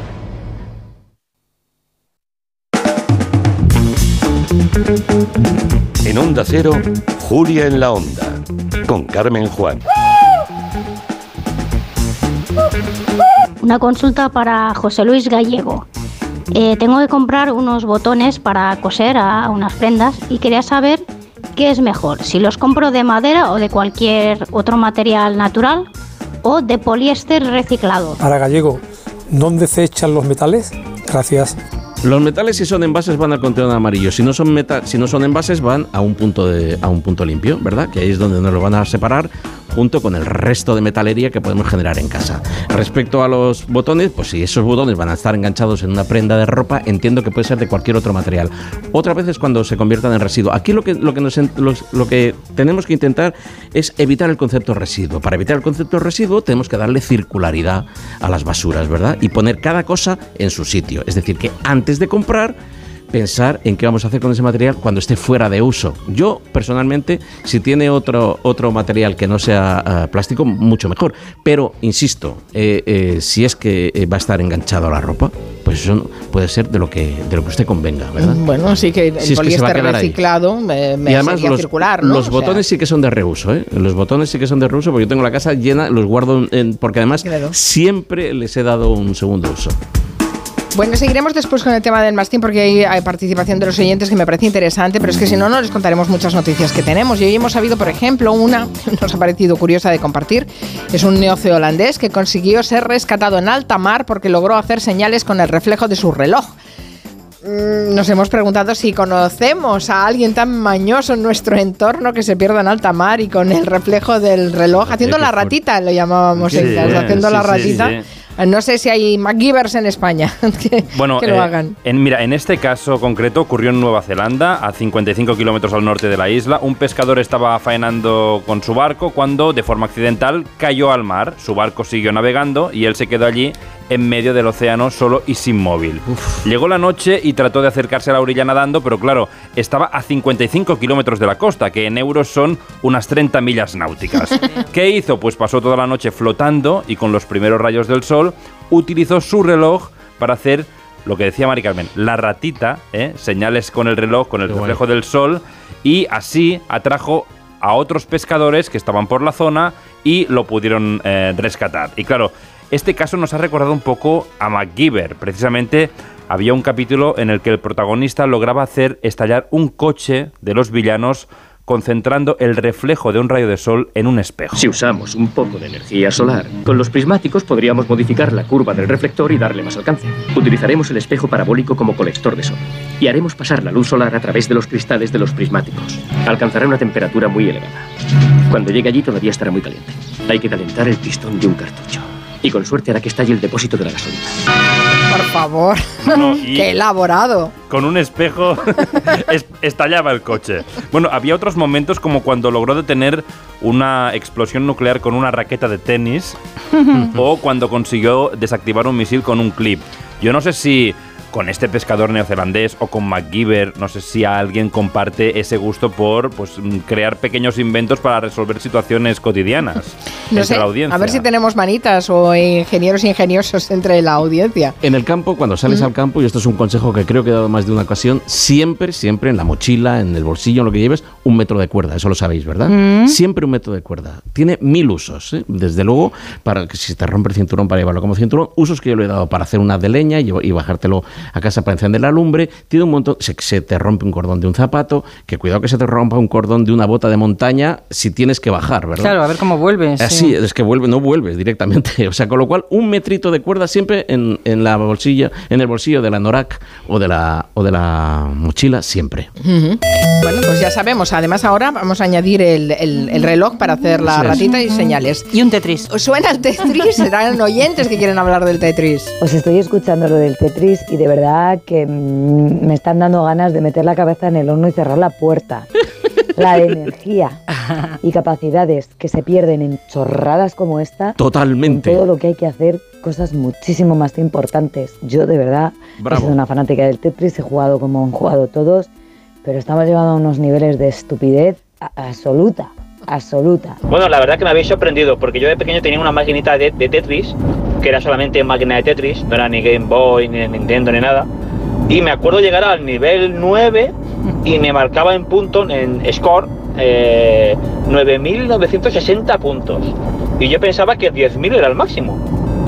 En Onda Cero, Julia en la Onda, con Carmen Juan. Una consulta para José Luis Gallego. Eh, tengo que comprar unos botones para coser a unas prendas y quería saber qué es mejor, si los compro de madera o de cualquier otro material natural o de poliéster reciclado. Para Gallego, ¿dónde se echan los metales? Gracias. Los metales si son envases van al contenedor amarillo, si no son meta si no son envases van a un punto de a un punto limpio, ¿verdad? Que ahí es donde nos lo van a separar junto con el resto de metalería que podemos generar en casa. Respecto a los botones, pues si esos botones van a estar enganchados en una prenda de ropa, entiendo que puede ser de cualquier otro material. Otra vez es cuando se conviertan en residuo. Aquí lo que, lo que, lo que tenemos que intentar es evitar el concepto residuo. Para evitar el concepto residuo tenemos que darle circularidad a las basuras, ¿verdad? Y poner cada cosa en su sitio. Es decir, que antes de comprar pensar en qué vamos a hacer con ese material cuando esté fuera de uso. Yo, personalmente, si tiene otro, otro material que no sea eh, plástico, mucho mejor. Pero, insisto, eh, eh, si es que va a estar enganchado a la ropa, pues eso puede ser de lo que, de lo que usted convenga, ¿verdad? Bueno, sí que el Si es que poliéster quedar ahí. reciclado me, me y además los, circular, ¿no? los O sea, botones sí que son de reuso, ¿eh? Los botones sí que son de reuso porque yo tengo la casa llena, los guardo en, porque además Claro. siempre les he dado un segundo uso. Bueno, seguiremos después con el tema del mastín porque hay, participación de los oyentes que me parece interesante, pero es que si no, no les contaremos muchas noticias que tenemos. Y hoy hemos sabido, por ejemplo, una que nos ha parecido curiosa de compartir. Es un neozelandés que consiguió ser rescatado en alta mar porque logró hacer señales con el reflejo de su reloj. Mm, Nos hemos preguntado si conocemos a alguien tan mañoso en nuestro entorno que se pierda en alta mar y con el reflejo del reloj, haciendo la ratita, lo llamábamos Sí, en casa, haciendo sí, la ratita. sí. No sé si hay MacGyvers en España que, Bueno, que lo eh, hagan. En, mira, en este caso concreto ocurrió en Nueva Zelanda, a 55 kilómetros al norte de la isla. Un pescador estaba faenando con su barco cuando, de forma accidental, cayó al mar. Su barco siguió navegando y él se quedó allí en medio del océano solo y sin móvil. Llegó la noche y trató de acercarse a la orilla nadando, pero claro, estaba a 55 kilómetros de la costa, que en euros son unas 30 millas náuticas. ¿Qué hizo? Pues pasó toda la noche flotando y con los primeros rayos del sol utilizó su reloj para hacer lo que decía Mari Carmen, la ratita, ¿eh? señales con el reloj, con el Qué guay. reflejo del sol, y así atrajo a otros pescadores que estaban por la zona y lo pudieron eh, rescatar. Y claro, este caso nos ha recordado un poco a MacGyver. Precisamente había un capítulo en el que el protagonista lograba hacer estallar un coche de los villanos concentrando el reflejo de un rayo de sol en un espejo. Si usamos un poco de energía solar, con los prismáticos podríamos modificar la curva del reflector y darle más alcance. Utilizaremos el espejo parabólico como colector de sol y haremos pasar la luz solar a través de los cristales de los prismáticos. Alcanzará una temperatura muy elevada. Cuando llegue allí todavía estará muy caliente. Hay que calentar el pistón de un cartucho. Y con suerte hará que estalle el depósito de la gasolina. Por favor. Qué elaborado. Con un espejo es- estallaba el coche. Bueno, había otros momentos como cuando logró detener una explosión nuclear con una raqueta de tenis o cuando consiguió desactivar un misil con un clip. Yo no sé si con este pescador neozelandés o con MacGyver, no sé si alguien comparte ese gusto por pues, mm, crear pequeños inventos para resolver situaciones cotidianas No entre sé, la audiencia. a ver si tenemos manitas o ingenieros ingeniosos entre la audiencia. En el campo, cuando sales Mm. al campo, y esto es un consejo que creo que he dado más de una ocasión, siempre, siempre en la mochila, en el bolsillo, en lo que lleves, un metro de cuerda. Eso lo sabéis, ¿verdad? Mm. Siempre un metro de cuerda. Tiene mil usos. ¿eh? Desde luego, para que si te rompe el cinturón para llevarlo como cinturón, usos que yo le he dado para hacer una de leña y, y bajártelo a casa para encender la lumbre. Tiene un montón. Se, se te rompe un cordón de un zapato, que cuidado que se te rompa un cordón de una bota de montaña si tienes que bajar, ¿verdad? Claro, a ver cómo vuelves. Así, sí. es que vuelve, no vuelves directamente. O sea, con lo cual, un metrito de cuerda siempre en, en la bolsilla, en el bolsillo de la Norak o de la, o de la mochila, siempre. Ujú. Bueno, pues ya sabemos. Además, ahora vamos a añadir el, el- el reloj para hacer la es. ratita y señales. Y un Tetris. ¿Suena el Tetris? Serán oyentes que quieren hablar del Tetris. Os estoy escuchando lo del Tetris y de verdad que mm, me están dando ganas de meter la cabeza en el horno y cerrar la puerta. La de energía y capacidades que se pierden en chorradas como esta. Totalmente. Todo lo que hay que hacer, cosas muchísimo más importantes. Yo de verdad Bravo. he sido una fanática del Tetris, he jugado como han jugado todos, pero estamos llegando a unos niveles de estupidez absoluta, absoluta. Bueno, la verdad que me habéis sorprendido, porque yo de pequeño tenía una maquinita de, de Tetris, que era solamente máquina de Tetris, no era ni Game Boy, ni Nintendo, ni nada. Y me acuerdo llegar al nivel 9 y me marcaba en punto, en score, eh, 9.960 puntos. Y yo pensaba que 10.000 era el máximo.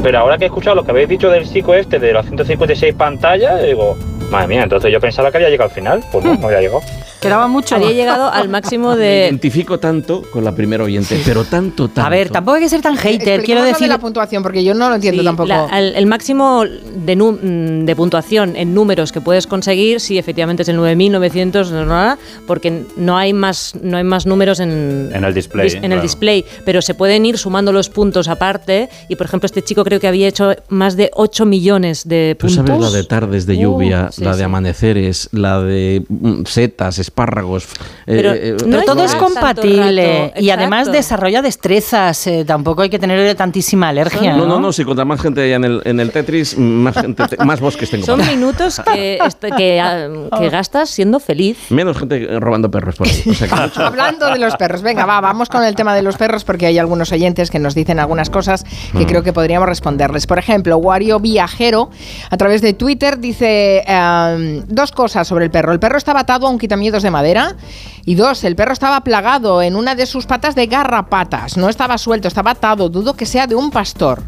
Pero ahora que he escuchado lo que habéis dicho del chico este de las 156 pantallas, digo, madre mía, entonces yo pensaba que había llegado al final. Pues no, no había llegado. Quedaba mucho. Había llegado al máximo Me de... identifico tanto con la primera oyente, pero tanto, tanto. A ver, tampoco hay que ser tan hater, quiero decir... la puntuación, porque yo no lo entiendo Sí, tampoco. la- el máximo de, nu- mm, de puntuación en números que puedes conseguir, sí, efectivamente es el 9.900, no, no, porque no hay más, no hay más números en, En el display, dis- en claro. el display, pero se pueden ir sumando los puntos aparte. Y por ejemplo, este chico creo que había hecho más de 8 millones de Tú puntos. sabes la de tardes de Uh, lluvia, sí, la de sí. amaneceres, la de mm, setas, espárragos. eh, Pero- eh, Pero No todo es compatible rato, y además desarrolla destrezas. eh, tampoco hay que tener tantísima alergia. No, no, no, si contra más gente haya en el, en el Tetris, más, gente te- más bosques tengo. Son minutos que, este- que, ah, que gastas siendo feliz. Menos gente robando perros por ahí. O sea que mucho- Hablando de los perros, venga, va, vamos con el tema de los perros porque hay algunos oyentes que nos dicen algunas cosas que Mm. creo que podríamos responderles. Por ejemplo, Wario Viajero, a través de Twitter, dice eh, dos cosas sobre el perro. El perro estaba atado a un quitamiedos de madera y dos, el perro estaba plagado en una de sus patas de garrapatas. No estaba suelto, estaba atado. Dudo que sea de un pastor.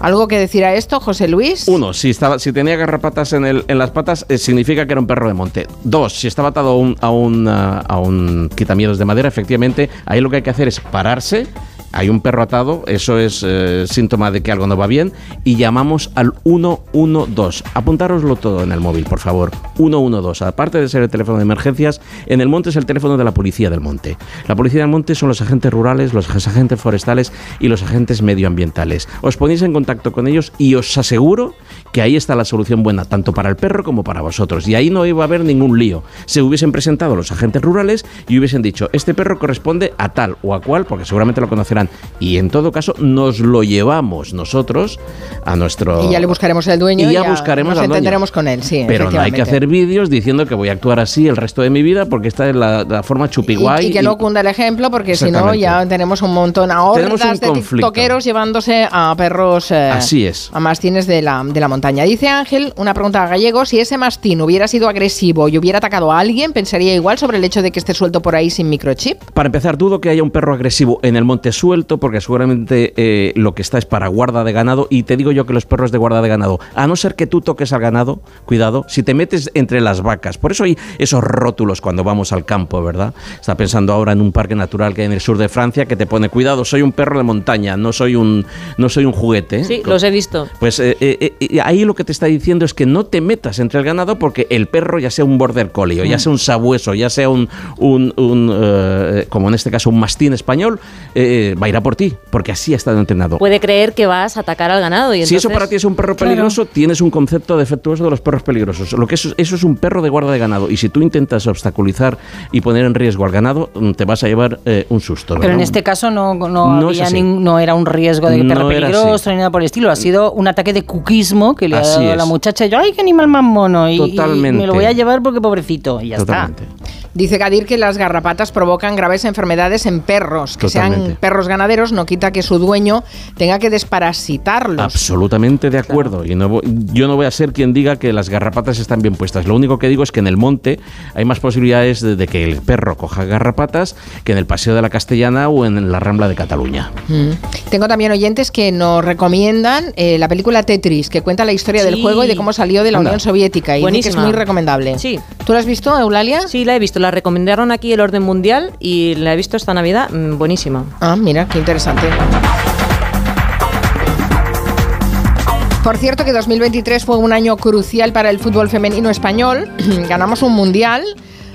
¿Algo que decir a esto, José Luis? Uno, si, estaba, si tenía garrapatas en, el, en las patas, eh, significa que era un perro de monte. Dos, si estaba atado a un, a un, ah, a un quitamiedos de madera, efectivamente, ahí lo que hay que hacer es pararse. Hay un perro atado, eso es eh, síntoma de que algo no va bien, y llamamos al 112. Apuntároslo todo en el móvil, por favor. 112. Aparte de ser el teléfono de emergencias, en el monte es el teléfono de la policía del monte. La policía del monte son los agentes rurales, los agentes forestales y los agentes medioambientales. Os ponéis en contacto con ellos y os aseguro que ahí está la solución buena, tanto para el perro como para vosotros. Y ahí no iba a haber ningún lío. Se hubiesen presentado los agentes rurales y hubiesen dicho, este perro corresponde a tal o a cual, porque seguramente lo conocerán. Y en todo caso, nos lo llevamos nosotros a nuestro... Y ya le buscaremos el dueño Y ya buscaremos nos al dueño. entenderemos con él, sí. Pero no hay que hacer vídeos diciendo que voy a actuar así el resto de mi vida porque esta es la, la forma chupiguay. Y, y que no cunda el ejemplo, porque si no ya tenemos un montón a Tenemos hordas un de conflicto. tiktokeros llevándose a perros eh, Así es. a mastines de la, de la montaña. Dice Ángel, una pregunta a Gallego, si ese mastín hubiera sido agresivo y hubiera atacado a alguien, ¿pensaría igual sobre el hecho de que esté suelto por ahí sin microchip? Para empezar, dudo que haya un perro agresivo en el monte suelto, porque seguramente eh, lo que está es para guarda de ganado. Y te digo yo que los perros de guarda de ganado, a no ser que tú toques al ganado, cuidado, si te metes entre las vacas. Por eso hay esos rótulos cuando vamos al campo, ¿verdad? Está pensando ahora en un parque natural que hay en el sur de Francia que te pone cuidado, soy un perro de montaña, no soy un, no soy un juguete. Sí, los he visto. Pues eh, eh, eh, ahí lo que te está diciendo es que no te metas entre el ganado porque el perro, ya sea un border collie, o ya Mm. sea un sabueso, ya sea un, un- un, eh, como en este caso, un mastín español, eh, va a ir a por ti, porque así ha estado entrenado. Puede creer que vas a atacar al ganado. Y si eso para ti es un perro Claro. peligroso, tienes un concepto defectuoso de los perros peligrosos. Lo que eso, eso es un perro de guarda de ganado. Y si tú intentas obstaculizar y poner en riesgo al ganado, mm, te vas a llevar eh, un susto. Pero en este caso no, no, No había era un riesgo de perro peligroso ni nada por el estilo. Ha sido un ataque de cuquismo que le ha dado a la muchacha. Yo, ¡ay, qué animal más mono! Y, y Totalmente. me lo voy a llevar porque pobrecito. Y ya Totalmente. Dice Gadir que las garrapatas provocan graves enfermedades en perros. Que sean perros ganaderos no quita que su dueño tenga que desparasitarlos. Absolutamente de acuerdo. Y no yo no voy a ser quien diga que las garrapatas están bien puestas. Lo único que digo es que en el monte hay más posibilidades de, de que el perro coja garrapatas que en el Paseo de la Castellana o en la Rambla de Cataluña. Mm. Tengo también oyentes que nos recomiendan eh, la película Tetris, que cuenta la historia del juego y de cómo salió de la Anda. Unión Soviética. Y que es muy recomendable. Sí. ¿Tú la has visto, Eulalia? Sí, la he visto. La recomendaron aquí el orden mundial y la he visto esta Navidad. mm, Buenísima. Ah, mira, qué interesante. Por cierto que 2023 fue un año crucial para el fútbol femenino español. Ganamos un mundial.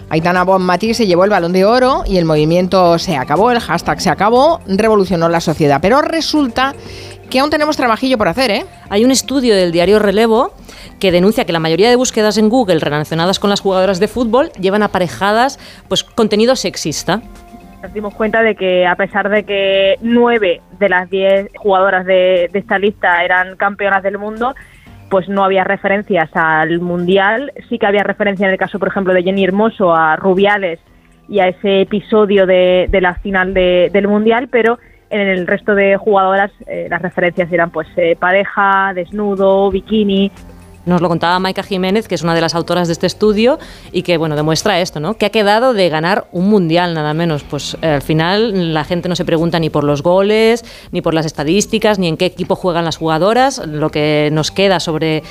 Aitana Bonmatí se llevó el balón de oro y el movimiento se acabó, el hashtag se acabó, revolucionó la sociedad. Pero resulta que aún tenemos trabajillo por hacer, ¿eh? Hay un estudio del diario Relevo que denuncia que la mayoría de búsquedas en Google relacionadas con las jugadoras de fútbol llevan aparejadas pues contenido sexista. Nos dimos cuenta de que a pesar de que nueve de las diez jugadoras de, de esta lista eran campeonas del mundo, pues no había referencias al mundial. Sí que había referencia en el caso, por ejemplo, de Jenny Hermoso a Rubiales y a ese episodio de, de la final de- del mundial, pero en el resto de jugadoras eh, las referencias eran pues eh, pareja, desnudo, bikini. Nos lo contaba Maika Jiménez, que es una de las autoras de este estudio y que bueno demuestra esto, ¿no? Que ha quedado de ganar un mundial nada menos. Pues eh, al final la gente no se pregunta ni por los goles, ni por las estadísticas, ni en qué equipo juegan las jugadoras. Lo que nos queda sobre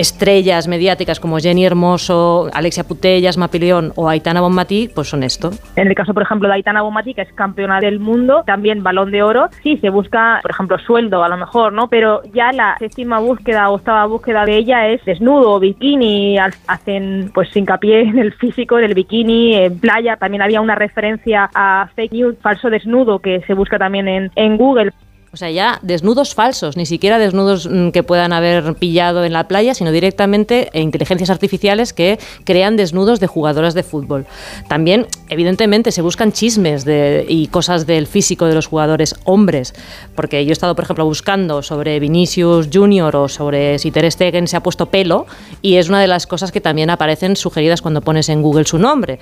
estrellas mediáticas como Jenny Hermoso, Alexia Putellas, Mapilión o Aitana Bonmatí, pues son esto. En el caso, por ejemplo, de Aitana Bonmatí, que es campeona del mundo, también balón de oro, sí, se busca, por ejemplo, sueldo a lo mejor, ¿no? Pero ya la séptima búsqueda o octava búsqueda de ella es desnudo, bikini, hacen pues hincapié en el físico del bikini, en playa, también había una referencia a fake news, falso desnudo, que se busca también en Google. O sea, ya desnudos falsos, ni siquiera desnudos mm, que puedan haber pillado en la playa, sino directamente eh, inteligencias artificiales que crean desnudos de jugadoras de fútbol. También, evidentemente, se buscan chismes de, y cosas del físico de los jugadores hombres, porque yo he estado, por ejemplo, buscando sobre Vinicius Junior o sobre si Ter Stegen se ha puesto pelo, y es una de las cosas que también aparecen sugeridas cuando pones en Google su nombre.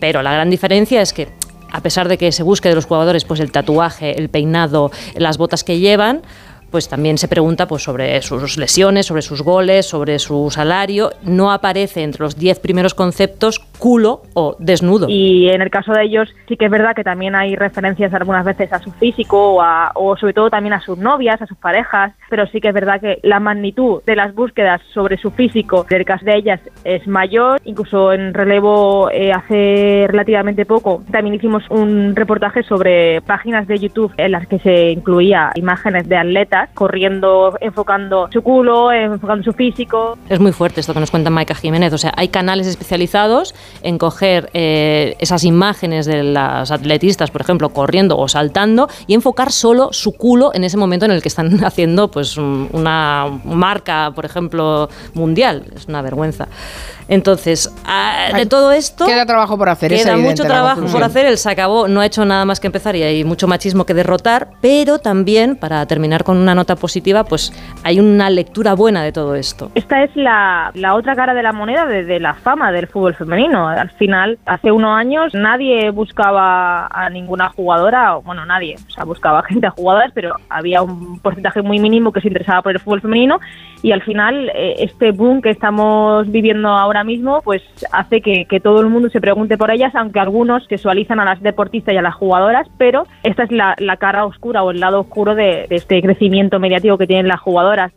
Pero la gran diferencia es que a pesar de que se busque de los jugadores pues el tatuaje, el peinado, las botas que llevan, pues también se pregunta pues, sobre sus lesiones, sobre sus goles, sobre su salario. No aparece entre los 10 primeros conceptos culo o desnudo. Y en el caso de ellos sí que es verdad que también hay referencias algunas veces a su físico o, a- o sobre todo también a sus novias, a sus parejas, pero sí que es verdad que la magnitud de las búsquedas sobre su físico del caso de ellas es mayor. Incluso en relevo eh, hace relativamente poco también hicimos un reportaje sobre páginas de YouTube en las que se incluía imágenes de atletas corriendo, enfocando su culo, enfocando su físico. Es muy fuerte esto que nos cuenta Maika Jiménez. O sea, hay canales especializados en coger eh, esas imágenes de las atletistas, por ejemplo, corriendo o saltando y enfocar solo su culo en ese momento en el que están haciendo pues un- una marca, por ejemplo, mundial. Es una vergüenza. Entonces, ah, de todo esto... Queda trabajo por hacer, Queda evidente mucho trabajo por hacer, él se acabó, no ha hecho nada más que empezar y hay mucho machismo que derrotar, pero también, para terminar con una nota positiva, pues hay una lectura buena de todo esto. Esta es la, la otra cara de la moneda de, de la fama del fútbol femenino. Al final, hace unos años nadie buscaba a ninguna jugadora, bueno, nadie, o sea, buscaba gente a jugadoras, pero había un porcentaje muy mínimo que se interesaba por el fútbol femenino y al final eh, este boom que estamos viviendo ahora mismo pues hace que, todo el mundo se pregunte por ellas, aunque algunos sexualizan a las deportistas y a las jugadoras, pero esta es la, la cara oscura o el lado oscuro de, de este crecimiento mediático que tienen las jugadoras.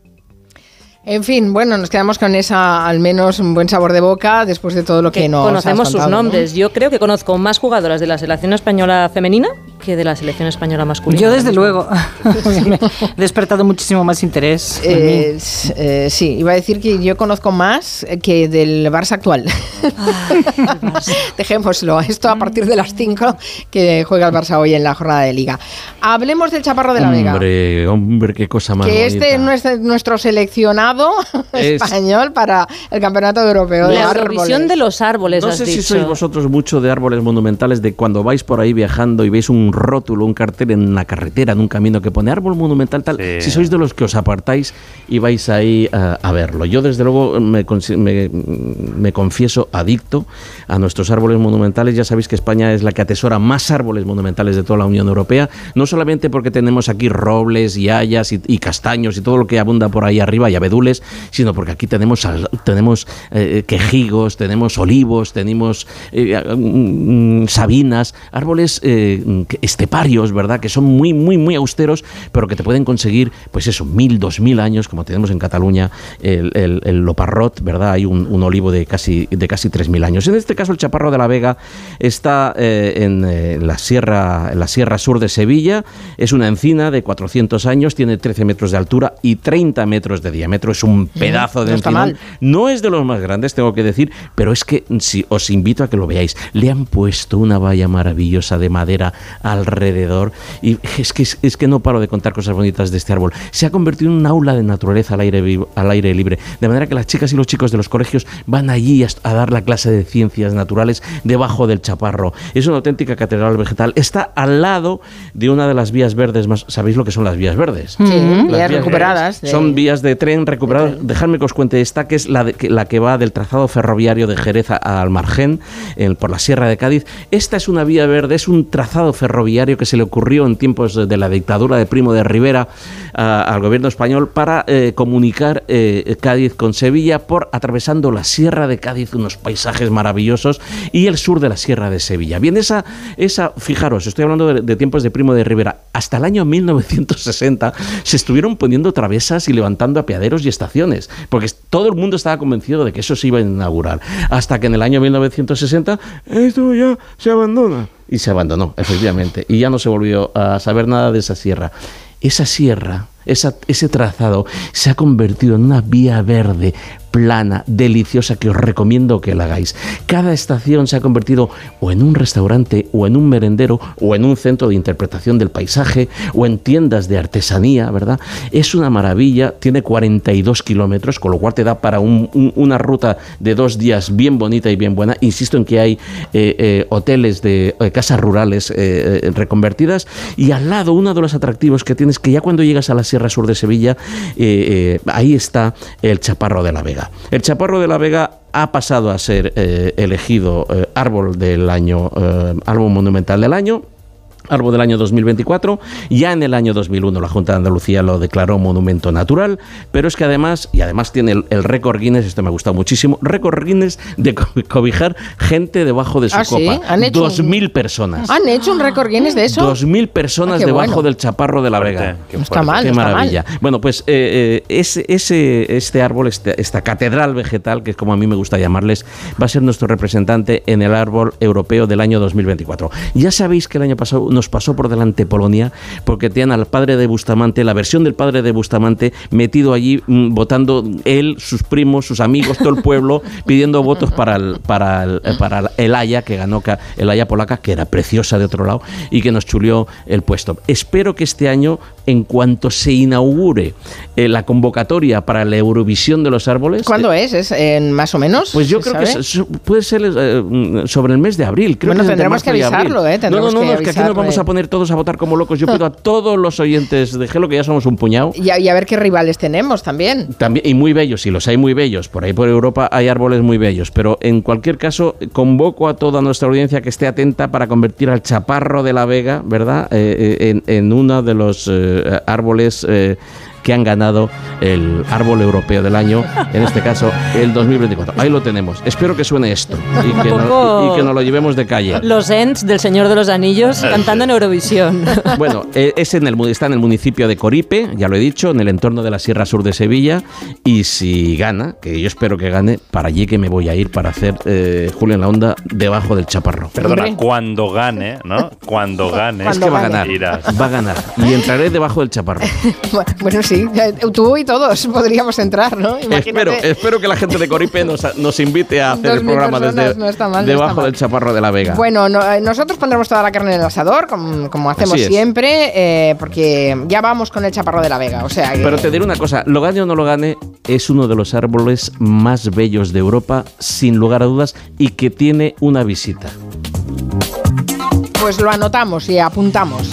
En fin, bueno, nos quedamos con esa, al menos, un buen sabor de boca después de todo lo que, nos has Conocemos sus nombres. Yo creo que conozco más jugadoras de la selección española femenina que de la selección española masculina. Yo desde luego he despertado muchísimo más interés. Eh, eh, sí, iba a decir que yo conozco más que del Barça actual. Dejémoslo, esto a partir de las 5 que juega el Barça hoy en la jornada de liga. Hablemos del Chaparro de la Vega. Hombre, hombre, qué cosa más Que este es nuestro, nuestro seleccionado Es- español para el Campeonato Europeo de La Árboles. De los árboles, No has sé si dicho. sois vosotros mucho de árboles monumentales, de cuando vais por ahí viajando y veis un rótulo, un cartel en una carretera, en un camino que pone árbol monumental, tal. Si sois de los que os apartáis y vais ahí a, a verlo. Yo, desde luego, me, consi- me- me confieso adicto a nuestros árboles monumentales. Ya sabéis que España es la que atesora más árboles monumentales de toda la Unión Europea, no solamente porque tenemos aquí robles y hayas y, y castaños y todo lo que abunda por ahí arriba y abedules, sino porque aquí tenemos, tenemos eh, quejigos, tenemos olivos, tenemos eh, mm, sabinas, árboles eh, esteparios, ¿verdad? Que son muy, muy, muy austeros, pero que te pueden conseguir, pues eso, mil, dos mil años, como tenemos en Cataluña, el, el- el loparrot, ¿verdad? Hay un, un olivo de casi, de casi tres mil años. En este caso, el chaparro de la Vega está eh, en, eh, la sierra, en la sierra sur de Sevilla, es una encina de 400 años, tiene 13 metros de altura y 30 metros de diámetro, es un pedazo de no mal. No es de los más grandes, tengo que decir, pero es que si, os invito a que lo veáis. Le han puesto una valla maravillosa de madera alrededor y es que, es, que no paro de contar cosas bonitas de este árbol. Se ha convertido en un aula de naturaleza al aire, vivo- al aire libre, de manera que las chicas y los chicos de los colegios van allí a, a dar la clase de ciencias naturales debajo del chaparro. Es una auténtica catedral vegetal. Está al lado de una de las vías verdes más... ¿Sabéis lo que son las vías verdes? Sí, Las vías recuperadas. de- Son vías de tren recuperadas. Dejadme que os cuente esta, que es la, de- que- la que va del trazado ferroviario de Jerez al Margen, en- por la Sierra de Cádiz. Esta es una vía verde, es un trazado ferroviario que se le ocurrió en tiempos de, la dictadura de Primo de Rivera al gobierno español para eh, comunicar eh, Cádiz con Sevilla por atravesando la Sierra de Cádiz, unos paisajes maravillosos, y el sur de la Sierra de Sevilla. Bien, esa, esa fijaros, estoy hablando de, de tiempos de Primo de Rivera. Hasta el año 1960 se estuvieron poniendo travesas y levantando apeaderos y estaciones, porque todo el mundo estaba convencido de que eso se iba a inaugurar. Hasta que en el año 1960 esto ya se abandona. Y se abandonó, efectivamente. Y ya no se volvió a saber nada de esa sierra. Esa sierra, ese trazado, se ha convertido en una vía verde plana, deliciosa, que os recomiendo que la hagáis. Cada estación se ha convertido o en un restaurante, o en un merendero, o en un centro de interpretación del paisaje, o en tiendas de artesanía, ¿verdad? Es una maravilla, tiene 42 kilómetros, con lo cual te da para un- un- una ruta de dos días bien bonita y bien buena. Insisto en que hay eh, eh, hoteles de eh, casas rurales reconvertidas, y al lado uno de los atractivos que tienes, que ya cuando llegas a la Sierra Sur de Sevilla, ahí está el Chaparro de la Vega. El Chaparro de la Vega ha pasado a ser eh, elegido eh, árbol del año, eh, árbol monumental del año. Árbol del año 2024, ya en el año 2001 la Junta de Andalucía lo declaró monumento natural, pero es que además, y además tiene el, el récord Guinness, esto me ha gustado muchísimo, récord Guinness de co- cobijar gente debajo de su ¿Ah, sí? copa. ¿Han hecho un- 2.000 personas. ¿Han hecho un récord Guinness de eso? 2.000 personas Ah, qué debajo bueno. del chaparro de la Vega. qué No está mal, Qué no está maravilla. Bueno, pues eh, eh, ese, ese- este árbol, este- esta catedral vegetal, que es como a mí me gusta llamarles, va a ser nuestro representante en el árbol europeo del año 2024. Ya sabéis que el año pasado nos pasó por delante Polonia, porque tenían al padre de Bustamante, la versión del padre de Bustamante, metido allí mm, votando él, sus primos, sus amigos, todo el pueblo, pidiendo votos para el, para el, eh, para el Haya, que ganó el Haya polaca, que era preciosa de otro lado, y que nos chulió el puesto. Espero que este año, en cuanto se inaugure eh, la convocatoria para la Eurovisión de los árboles, ¿Cuándo es? ¿Es en más o menos? pues yo ¿Se creo que es- puede ser eh, mm, sobre el mes de abril. Creo Bueno, que es tendremos que avisarlo, ¿eh? Tendremos no, no, no, que es que aquí nos avisarlo, vamos a poner todos a votar como locos. Yo pido a todos los oyentes de Gelo, que ya somos un puñado, Y a, y a ver qué rivales tenemos también. también, y muy bellos, y los hay muy bellos. Por ahí por Europa hay árboles muy bellos. Pero en cualquier caso, convoco a toda nuestra audiencia que esté atenta para convertir al chaparro de la Vega, ¿verdad? Eh, eh, en, en uno de los eh, árboles. eh, que han ganado el árbol europeo del año, en este caso el 2024. Ahí lo tenemos. Espero que suene esto y que, no- poco- y que nos lo llevemos de calle. Los Ents del Señor de los Anillos cantando en Eurovisión. Bueno, eh, es en el, está en el municipio de Coripe, ya lo he dicho, en el entorno de la Sierra Sur de Sevilla. Y si gana, que yo espero que gane, para allí que me voy a ir para hacer eh, Julio en la Onda debajo del chaparro. Perdona, cuando gane, ¿no? Cuando gane. Es que va a ganar, Irás. va a ganar. Y entraré debajo del chaparro. Bueno, sí, tú y todos podríamos entrar, ¿no? Espero, espero que la gente de Coripe nos, nos invite a hacer el programa desde no está mal, debajo del chaparro de la Vega. Bueno, no- eh, nosotros pondremos toda la carne en el asador, como, como hacemos siempre, eh, porque ya vamos con el chaparro de la Vega. O sea que- Pero te diré una cosa, lo gane o no lo gane, es uno de los árboles más bellos de Europa, sin lugar a dudas, y que tiene una visita. Pues lo anotamos y apuntamos.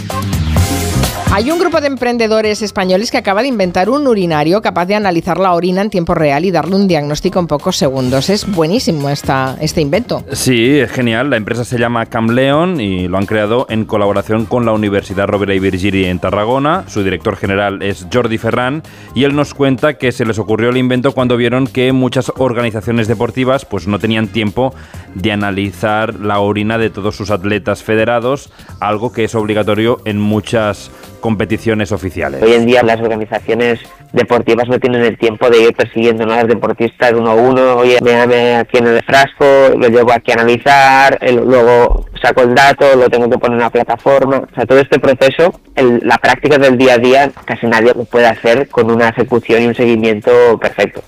Hay un grupo de emprendedores españoles que acaba de inventar un urinario capaz de analizar la orina en tiempo real y darle un diagnóstico en pocos segundos. Es buenísimo esta, este invento. Sí, es genial. La empresa se llama Camleon y lo han creado en colaboración con la Universidad Rovira y Virgili en Tarragona. Su director general es Jordi Ferran y él nos cuenta que se les ocurrió el invento cuando vieron que muchas organizaciones deportivas pues no tenían tiempo de analizar la orina de todos sus atletas federados, algo que es obligatorio en muchas competiciones oficiales. Hoy en día las organizaciones deportivas no tienen el tiempo de ir persiguiendo a los deportistas uno a uno, oye, me aquí en el frasco, lo llevo aquí a analizar, luego saco el dato, lo tengo que poner en una plataforma. O sea, todo este proceso, el- la práctica del día a día, casi nadie lo puede hacer con una ejecución y un seguimiento perfecto.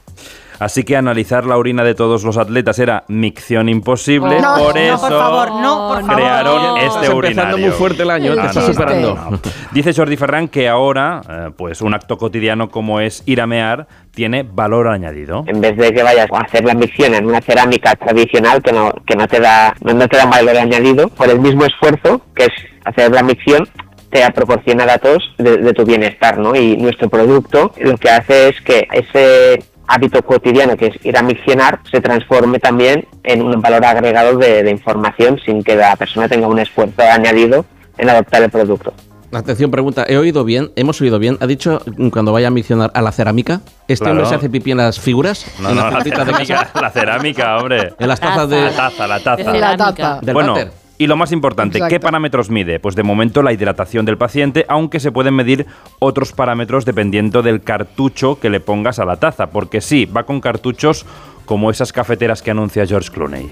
Así que analizar la orina de todos los atletas era micción imposible, No, por no, eso por favor, no, por favor. crearon No. este Estás empezando urinario. muy fuerte el año, te estás superando. Dice Jordi Ferran que ahora, eh, pues un acto cotidiano como es ir a mear tiene valor añadido. En vez de que vayas a hacer la micción en una cerámica tradicional que no, que no te da, no, no te da valor añadido, por el mismo esfuerzo que es hacer la micción, te proporciona datos de, de tu bienestar, ¿no? Y nuestro producto lo que hace es que ese hábito cotidiano que es ir a miccionar se transforme también en un valor agregado de, de información sin que la persona tenga un esfuerzo añadido en adoptar el producto. Atención, pregunta, ¿he oído bien? ¿Hemos oído bien? ¿Ha dicho cuando vaya a misionar a la cerámica? ¿Este Claro. hombre se hace pipí en las figuras? No, ¿En no, las la de cerámica, casa? la cerámica, hombre. En las tazas de- La taza, la taza. De La taza. Del Bueno, váter. Y lo más importante, ¿qué parámetros mide? Pues de momento la hidratación del paciente, aunque se pueden medir otros parámetros dependiendo del cartucho que le pongas a la taza, porque sí, va con cartuchos como esas cafeteras que anuncia George Clooney.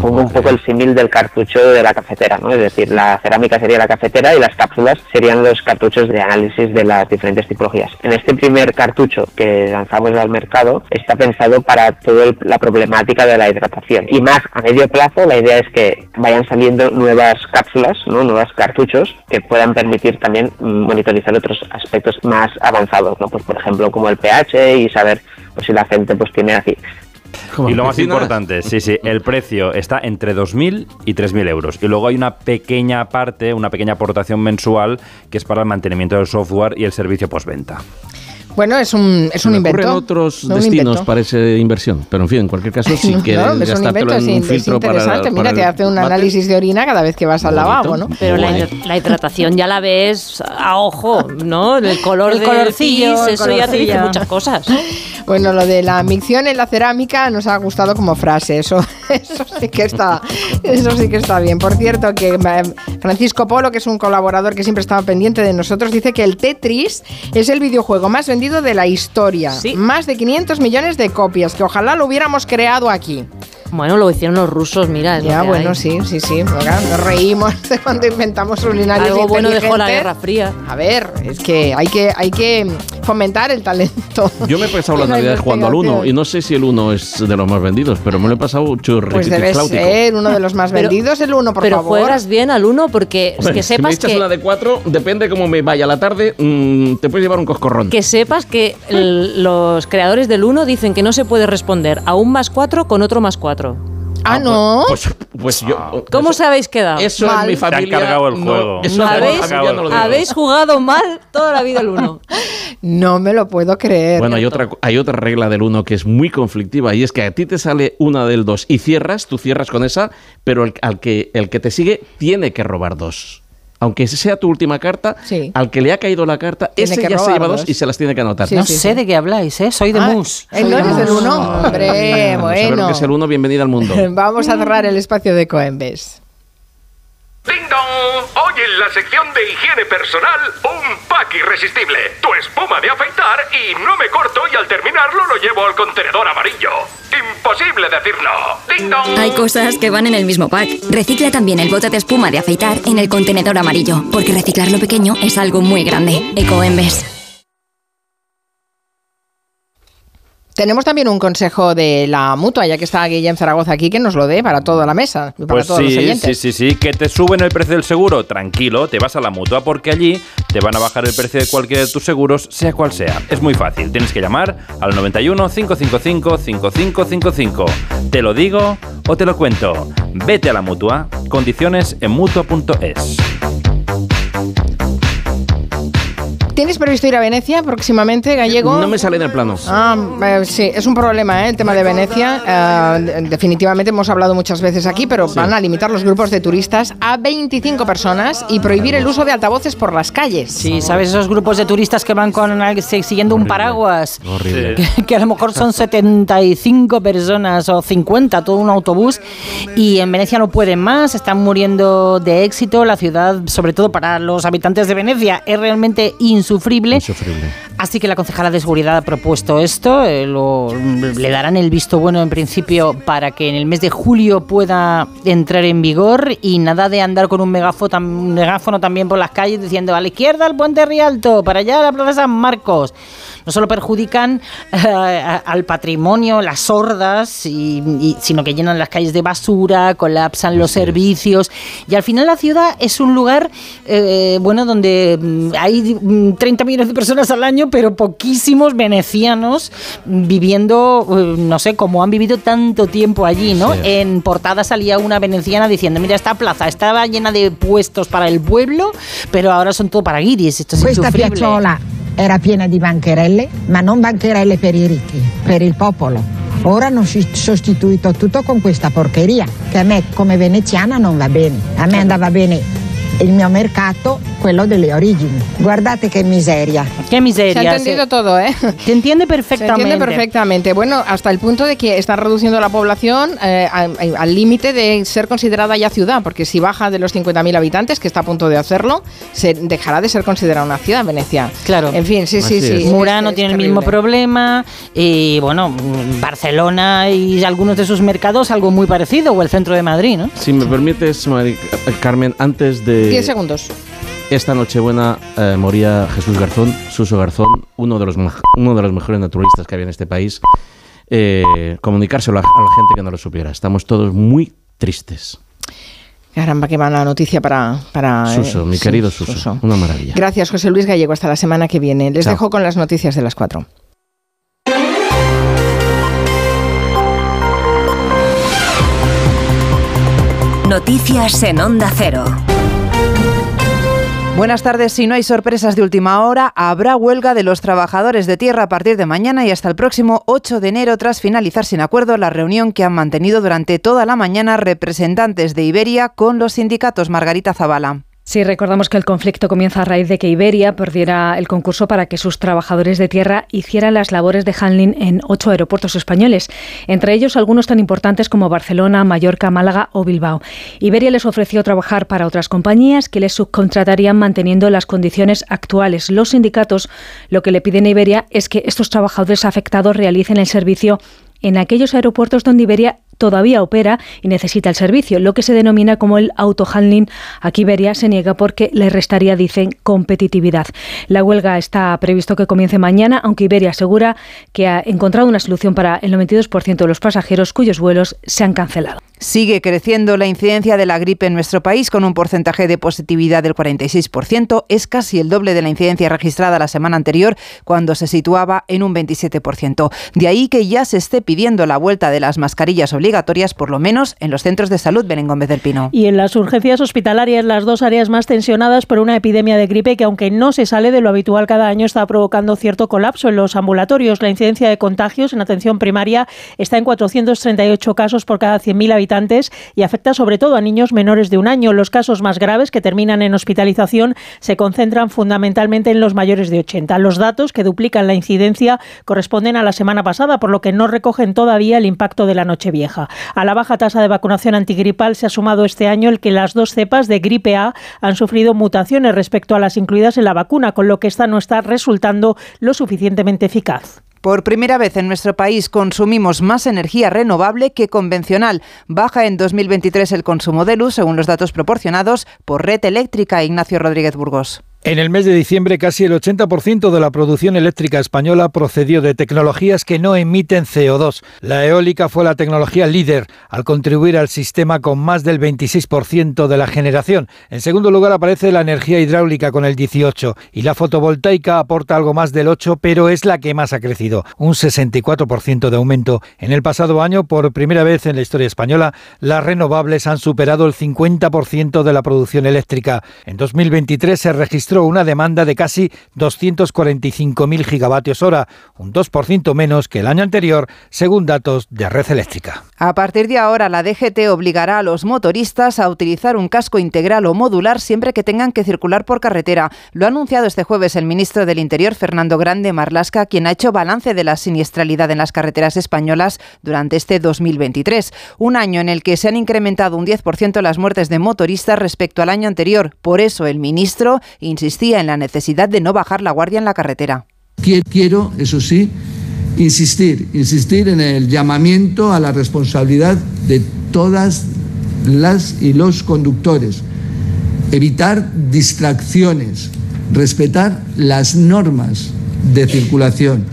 Pongo un poco el símil del cartucho de la cafetera, ¿no? Es decir, la cerámica sería la cafetera y las cápsulas serían los cartuchos de análisis de las diferentes tipologías. En este primer cartucho que lanzamos al mercado está pensado para toda la problemática de la hidratación. Y más a medio plazo, la idea es que vayan saliendo nuevas cápsulas, ¿no? Nuevos cartuchos que puedan permitir también monitorizar otros aspectos más avanzados, ¿no? Pues por ejemplo como el pH y saber pues, si la gente pues tiene así Y lo más importante, sí, sí, el precio está entre 2.000 y 3.000 euros. Y luego hay una pequeña parte, una pequeña aportación mensual que es para el mantenimiento del software y el servicio postventa. Bueno, es un, es Se un invento. ocurren otros No, destinos para esa inversión. Pero en fin, en cualquier caso, si No, quieres es un gastártelo invento, en es, un es filtro para, interesante. Mira, para te el hace un análisis de orina cada vez que vas al lavabo, ¿no? Pero la, la hidratación ya la ves a ojo, ¿no? El color El del colorcillo, pis, el eso ya te dice colorcillo. muchas cosas. Bueno, lo de la micción en la cerámica nos ha gustado como frase. Eso, eso sí que está, eso sí que está bien. Por cierto, que eh, Francisco Polo, que es un colaborador que siempre estaba pendiente de nosotros, dice que el Tetris es el videojuego más vendido de la historia. Más de 500 millones de copias, que ojalá lo hubiéramos creado aquí. Bueno, lo hicieron los rusos, mira. es Ya, que bueno, hay. sí, sí, sí. Nos reímos de cuando inventamos urinarios Algo bueno dejó la. Guerra Fría. A ver, es que hay que, hay que fomentar el talento. Yo me he pasado las La navidades jugando al 1 investigación. y no sé si el 1 es de los más vendidos, pero me lo he pasado churri. Pues debe ser uno de los más Pero- vendidos, el uno, por Pero favor. juegas bien al uno porque Hombre, que si me sepas echas que, una de 4, depende cómo me vaya la tarde, mm, te puedes llevar un coscorrón. que sepas que el- los creadores del 1 dicen que no se puede responder a un más 4 con otro más 4. Ah, no. Pues, pues yo. ¿Cómo os habéis quedado? Eso en mi familia. no- eso en mi ¿Habéis, familia no lo digo. habéis jugado mal toda la vida el 1. No me lo puedo creer. Bueno, hay otra, hay otra regla del 1 que es muy conflictiva y es que a ti te sale una del 2 y cierras, tú cierras con esa, pero el, al que, el que te sigue tiene que robar dos. Aunque sea tu última carta, al que le ha caído la carta, Tiene ese que ya se lleva dos. y se las tiene que anotar. no sé de qué habláis, ¿eh? Soy de Ah, mus. ¿eh, no eres del mus. uno? Hombre, Vamos a ver lo bueno. que es el uno, bienvenida al mundo. Vamos a cerrar el espacio de Coembes. ¡Ding dong! Hoy en la sección de higiene personal, un pack irresistible. Tu espuma de afeitar y no me corto y al terminarlo lo llevo al contenedor amarillo. Imposible decir no. ¡Ding dong! Hay cosas que van en el mismo pack. Recicla también el bote de espuma de afeitar en el contenedor amarillo, porque reciclar lo pequeño es algo muy grande. Ecoembes. Tenemos también un consejo de la mutua, ya que está Guillem Zaragoza aquí, que nos lo dé para toda la mesa, para Pues todos los sí, oyentes. sí, sí, sí, que te suben el precio del seguro. Tranquilo, te vas a la mutua porque allí te van a bajar el precio de cualquiera de tus seguros, sea cual sea. Es muy fácil, tienes que llamar al 91 555 5555. Te lo digo o te lo cuento. Vete a la mutua. Condiciones en mutua.es. ¿Tienes previsto ir a Venecia próximamente, Gallego? No me sale del plano. Ah, eh, sí, es un problema ¿eh? el tema de Venecia. Eh, definitivamente hemos hablado muchas veces aquí, pero van a limitar los grupos de turistas a 25 personas y prohibir el uso de altavoces por las calles. Sí, ¿sabes esos grupos de turistas que van con siguiendo un paraguas? Horrible. Que, que a lo mejor son 75 personas o 50, todo un autobús, y en Venecia no pueden más, están muriendo de éxito. La ciudad, sobre todo para los habitantes de Venecia, es realmente insufrible. Así que la concejala de seguridad ha propuesto esto, eh, lo- le darán el visto bueno en principio para que en el mes de julio pueda entrar en vigor y nada de andar con un megáfono, un megáfono también por las calles diciendo a la izquierda el puente Rialto, para allá la plaza San Marcos. No solo perjudican eh, al patrimonio, las sordas, y, y- sino que llenan las calles de basura, colapsan los servicios y al final la ciudad es un lugar eh, bueno donde mm, hay 30 millones de personas al año, pero poquísimos venecianos viviendo, eh, no sé, como han vivido tanto tiempo allí, ¿no? Sí. En portada salía una veneciana diciendo, mira, esta plaza estaba llena de puestos para el pueblo, pero ahora son todo para guiris, esto es Questa insufrible". piazzola era piena di bancherelle, ma non bancherelle per i ricchi, per il popolo. Ora hanno si- sostituito tutto con questa porcheria, che a me come veneziana non va bene. A me andava bene il mio mercato, quello delle origini. Guardate che miseria. Qué miseria. Se ha entendido todo, ¿eh? Se entiende perfectamente. Se entiende perfectamente. Bueno, hasta el punto de que están reduciendo la población eh, a- al límite de ser considerada ya ciudad, porque si baja de los 50.000 habitantes, que está a punto de hacerlo, se dejará de ser considerada una ciudad, Venecia. Claro. En fin, sí, sí, sí. Murano Es- es tiene el mismo problema y bueno, mm, Barcelona y algunos de sus mercados algo muy parecido o el centro de Madrid, ¿no? Si me permites, Mari- Carmen, antes de 10 segundos. esta Nochebuena eh, moría Jesús Garzón, Suso Garzón, uno de los uno de los mejores naturalistas que había en este país. Eh, comunicárselo a, a la gente que no lo supiera. Estamos todos muy tristes. Caramba, qué mala noticia para... para eh, Suso, mi sí, querido Suso, una maravilla. Gracias, José Luis Gallego. Hasta la semana que viene. Les Chao. dejo con las noticias de las 4. Noticias en Onda Cero. Buenas tardes. Si no hay sorpresas de última hora, habrá huelga de los trabajadores de tierra a partir de mañana y hasta el próximo 8 de enero tras finalizar sin acuerdo la reunión que han mantenido durante toda la mañana representantes de Iberia con los sindicatos Margarita Zavala. Sí, recordamos que el conflicto comienza a raíz de que Iberia perdiera el concurso para que sus trabajadores de tierra hicieran las labores de handling en ocho aeropuertos españoles, entre ellos algunos tan importantes como Barcelona, Mallorca, Málaga o Bilbao. Iberia les ofreció trabajar para otras compañías que les subcontratarían manteniendo las condiciones actuales. Los sindicatos lo que le piden a Iberia es que estos trabajadores afectados realicen el servicio en aquellos aeropuertos donde Iberia todavía opera y necesita el servicio, lo que se denomina como el autohandling. Aquí Iberia se niega porque le restaría, dicen, competitividad. La huelga está previsto que comience mañana, aunque Iberia asegura que ha encontrado una solución para el 92% de los pasajeros cuyos vuelos se han cancelado. Sigue creciendo la incidencia de la gripe en nuestro país con un porcentaje de positividad del 46%. Es casi el doble de la incidencia registrada la semana anterior, cuando se situaba en un 27%. De ahí que ya se esté pidiendo la vuelta de las mascarillas obligatorias obligatorias, por lo menos en los centros de salud. Belén Gómez del Pino. Y en las urgencias hospitalarias, las dos áreas más tensionadas por una epidemia de gripe que, aunque no se sale de lo habitual cada año, está provocando cierto colapso en los ambulatorios. La incidencia de contagios en atención primaria está en 438 casos por cada 100.000 habitantes y afecta sobre todo a niños menores de un año. Los casos más graves que terminan en hospitalización se concentran fundamentalmente en los mayores de 80. Los datos que duplican la incidencia corresponden a la semana pasada, por lo que no recogen todavía el impacto de la noche vieja. A la baja tasa de vacunación antigripal se ha sumado este año el que las dos cepas de gripe A han sufrido mutaciones respecto a las incluidas en la vacuna, con lo que esta no está resultando lo suficientemente eficaz. Por primera vez en nuestro país consumimos más energía renovable que convencional. Baja en 2023 el consumo de luz, según los datos proporcionados por Red Eléctrica. Ignacio Rodríguez Burgos. En el mes de diciembre, casi el 80% de la producción eléctrica española procedió de tecnologías que no emiten CO2. La eólica fue la tecnología líder al contribuir al sistema con más del 26% de la generación. En segundo lugar aparece la energía hidráulica con el 18% y la fotovoltaica aporta algo más del 8%, pero es la que más ha crecido, un 64% de aumento. En el pasado año, por primera vez en la historia española, las renovables han superado el 50% de la producción eléctrica. En 2023 se registró una demanda de casi 245.000 gigavatios hora, un 2% menos que el año anterior, según datos de Red Eléctrica. A partir de ahora, la DGT obligará a los motoristas a utilizar un casco integral o modular siempre que tengan que circular por carretera. Lo ha anunciado este jueves el ministro del Interior, Fernando Grande Marlasca, quien ha hecho balance de la siniestralidad en las carreteras españolas durante este 2023, un año en el que se han incrementado un 10% las muertes de motoristas respecto al año anterior. Por eso el ministro insistía en la necesidad de no bajar la guardia en la carretera. Quiero, eso sí, insistir, insistir en el llamamiento a la responsabilidad de todas las y los conductores, evitar distracciones, respetar las normas de circulación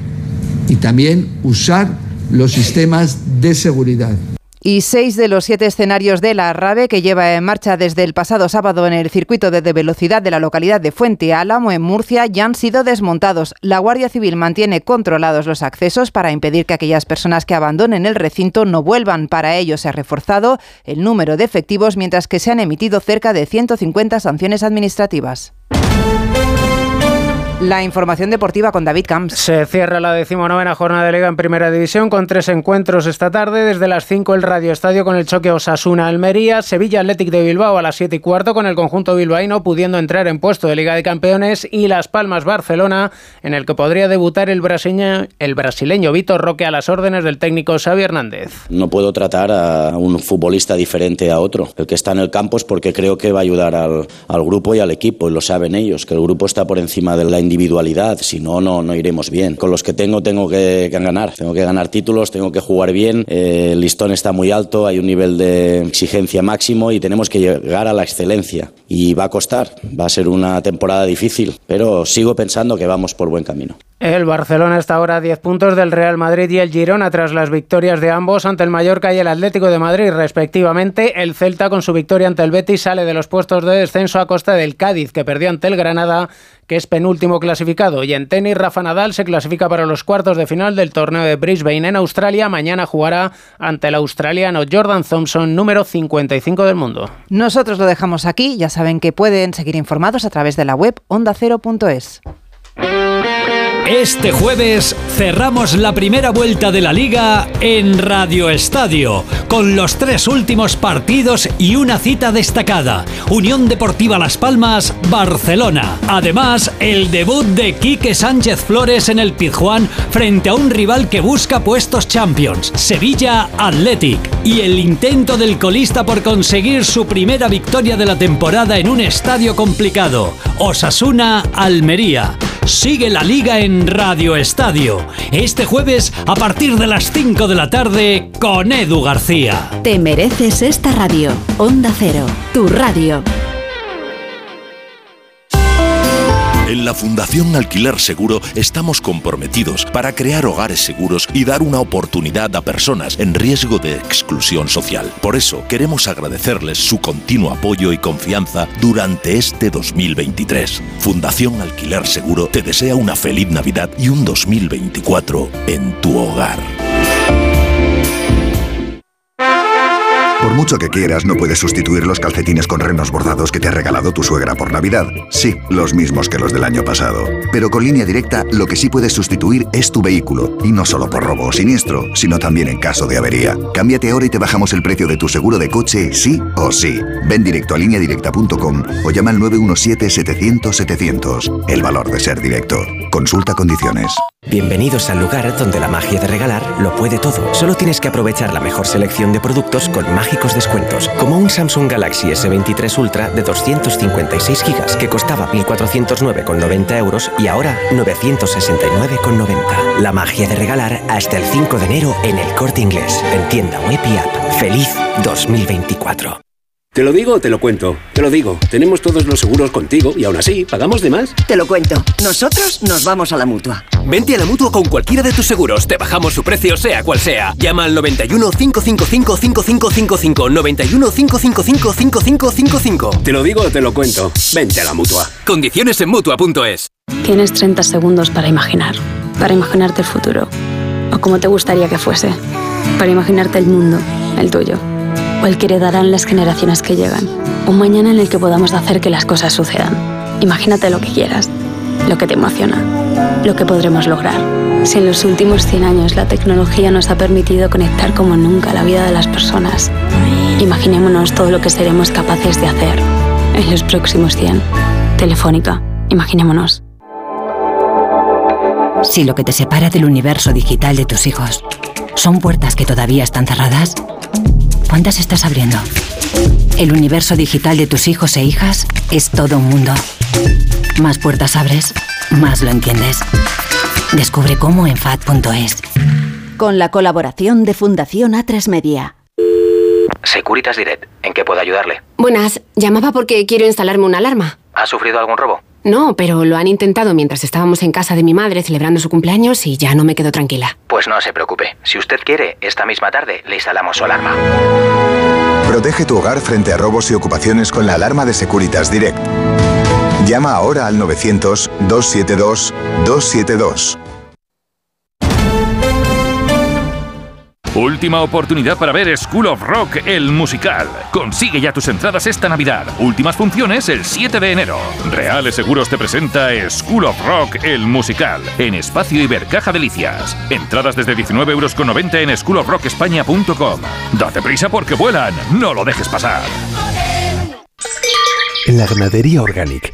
y también usar los sistemas de seguridad. Y seis de los siete escenarios de la RAVE que lleva en marcha desde el pasado sábado en el circuito de velocidad de la localidad de Fuente Álamo, en Murcia, ya han sido desmontados. La Guardia Civil mantiene controlados los accesos para impedir que aquellas personas que abandonen el recinto no vuelvan. Para ello se ha reforzado el número de efectivos, mientras que se han emitido cerca de 150 sanciones administrativas. La información deportiva con David Camps. Se cierra la decimonovena jornada de Liga en Primera División con tres encuentros esta tarde. Desde las 5 el Radio Estadio con el choque Osasuna-Almería. Sevilla Athletic de Bilbao a las 7 y cuarto con el conjunto bilbaíno pudiendo entrar en puesto de Liga de Campeones. Y Las Palmas Barcelona en el que podría debutar el brasileño, el brasileño Vitor Roque a las órdenes del técnico Xavi Hernández. No puedo tratar a un futbolista diferente a otro. El que está en el campo es porque creo que va a ayudar al, al grupo y al equipo. Y lo saben ellos, que el grupo está por encima de la individualidad, si no, no, no iremos bien. Con los que tengo, tengo que, ganar. Tengo que ganar títulos, tengo que jugar bien. Eh, el listón está muy alto, hay un nivel de exigencia máximo y tenemos que llegar a la excelencia. Y va a costar, va a ser una temporada difícil, pero sigo pensando que vamos por buen camino. El Barcelona está ahora a 10 puntos del Real Madrid y el Girona tras las victorias de ambos ante el Mallorca y el Atlético de Madrid respectivamente. El Celta con su victoria ante el Betis sale de los puestos de descenso a costa del Cádiz que perdió ante el Granada que es penúltimo clasificado. Y en tenis Rafa Nadal se clasifica para los cuartos de final del torneo de Brisbane en Australia. Mañana jugará ante el australiano Jordan Thompson número 55 del mundo. Nosotros lo dejamos aquí. Ya saben que pueden seguir informados a través de la web ondacero.es. Este jueves cerramos la primera vuelta de la liga en Radio Estadio, con los tres últimos partidos y una cita destacada. Unión Deportiva Las Palmas, Barcelona. Además, el debut de Quique Sánchez Flores en el Pizjuán frente a un rival que busca puestos Champions, Sevilla Athletic. Y el intento del colista por conseguir su primera victoria de la temporada en un estadio complicado, Osasuna Almería. Sigue la liga en Radio Estadio. Este jueves a partir de las 5 de la tarde con Edu García. Te mereces esta radio. Onda Cero, tu radio. En la Fundación Alquiler Seguro estamos comprometidos para crear hogares seguros y dar una oportunidad a personas en riesgo de exclusión social. Por eso queremos agradecerles su continuo apoyo y confianza durante este 2023. Fundación Alquiler Seguro te desea una feliz Navidad y un 2024 en tu hogar. Por mucho que quieras, no puedes sustituir los calcetines con renos bordados que te ha regalado tu suegra por Navidad. Sí, los mismos que los del año pasado. Pero con línea directa, lo que sí puedes sustituir es tu vehículo. Y no solo por robo o siniestro, sino también en caso de avería. Cámbiate ahora y te bajamos el precio de tu seguro de coche, sí o sí. Ven directo a lineadirecta.com o llama al 917-700-700. El valor de ser directo. Consulta condiciones. Bienvenidos al lugar donde la magia de regalar lo puede todo. Solo tienes que aprovechar la mejor selección de productos con descuentos, como un Samsung Galaxy S23 Ultra de 256 GB que costaba 1.409,90 euros y ahora 969,90. La magia de regalar hasta el 5 de enero en el corte inglés, en tienda web y app. ¡Feliz 2024! ¿Te lo digo o te lo cuento? Te lo digo. Tenemos todos los seguros contigo y aún así, ¿pagamos de más? Te lo cuento. Nosotros nos vamos a la mutua. Vente a la mutua con cualquiera de tus seguros. Te bajamos su precio, sea cual sea. Llama al 91 555 5555. 91 555 5555. Te lo digo o te lo cuento. Vente a la mutua. Condiciones en mutua.es. Tienes 30 segundos para imaginar. Para imaginarte el futuro. O como te gustaría que fuese. Para imaginarte el mundo, el tuyo o el que heredarán las generaciones que llegan. Un mañana en el que podamos hacer que las cosas sucedan. Imagínate lo que quieras, lo que te emociona, lo que podremos lograr. Si en los últimos 100 años la tecnología nos ha permitido conectar como nunca la vida de las personas, imaginémonos todo lo que seremos capaces de hacer en los próximos 100. Telefónica, imaginémonos. Si lo que te separa del universo digital de tus hijos son puertas que todavía están cerradas, ¿Cuántas estás abriendo? El universo digital de tus hijos e hijas es todo un mundo. Más puertas abres, más lo entiendes. Descubre cómo en FAD.es. Con la colaboración de Fundación A3 Media. Securitas Direct, ¿en qué puedo ayudarle? Buenas, llamaba porque quiero instalarme una alarma. ¿Ha sufrido algún robo? No, pero lo han intentado mientras estábamos en casa de mi madre celebrando su cumpleaños y ya no me quedo tranquila. Pues no se preocupe. Si usted quiere, esta misma tarde le instalamos su alarma. Protege tu hogar frente a robos y ocupaciones con la alarma de Securitas Direct. Llama ahora al 900-272-272. Última oportunidad para ver School of Rock, el musical. Consigue ya tus entradas esta Navidad. Últimas funciones el 7 de enero. Reales Seguros te presenta School of Rock, el musical. En Espacio Ibercaja Delicias. Entradas desde 19,90 euros en schoolofrockespaña.com. Date prisa porque vuelan. No lo dejes pasar. En la ganadería Organic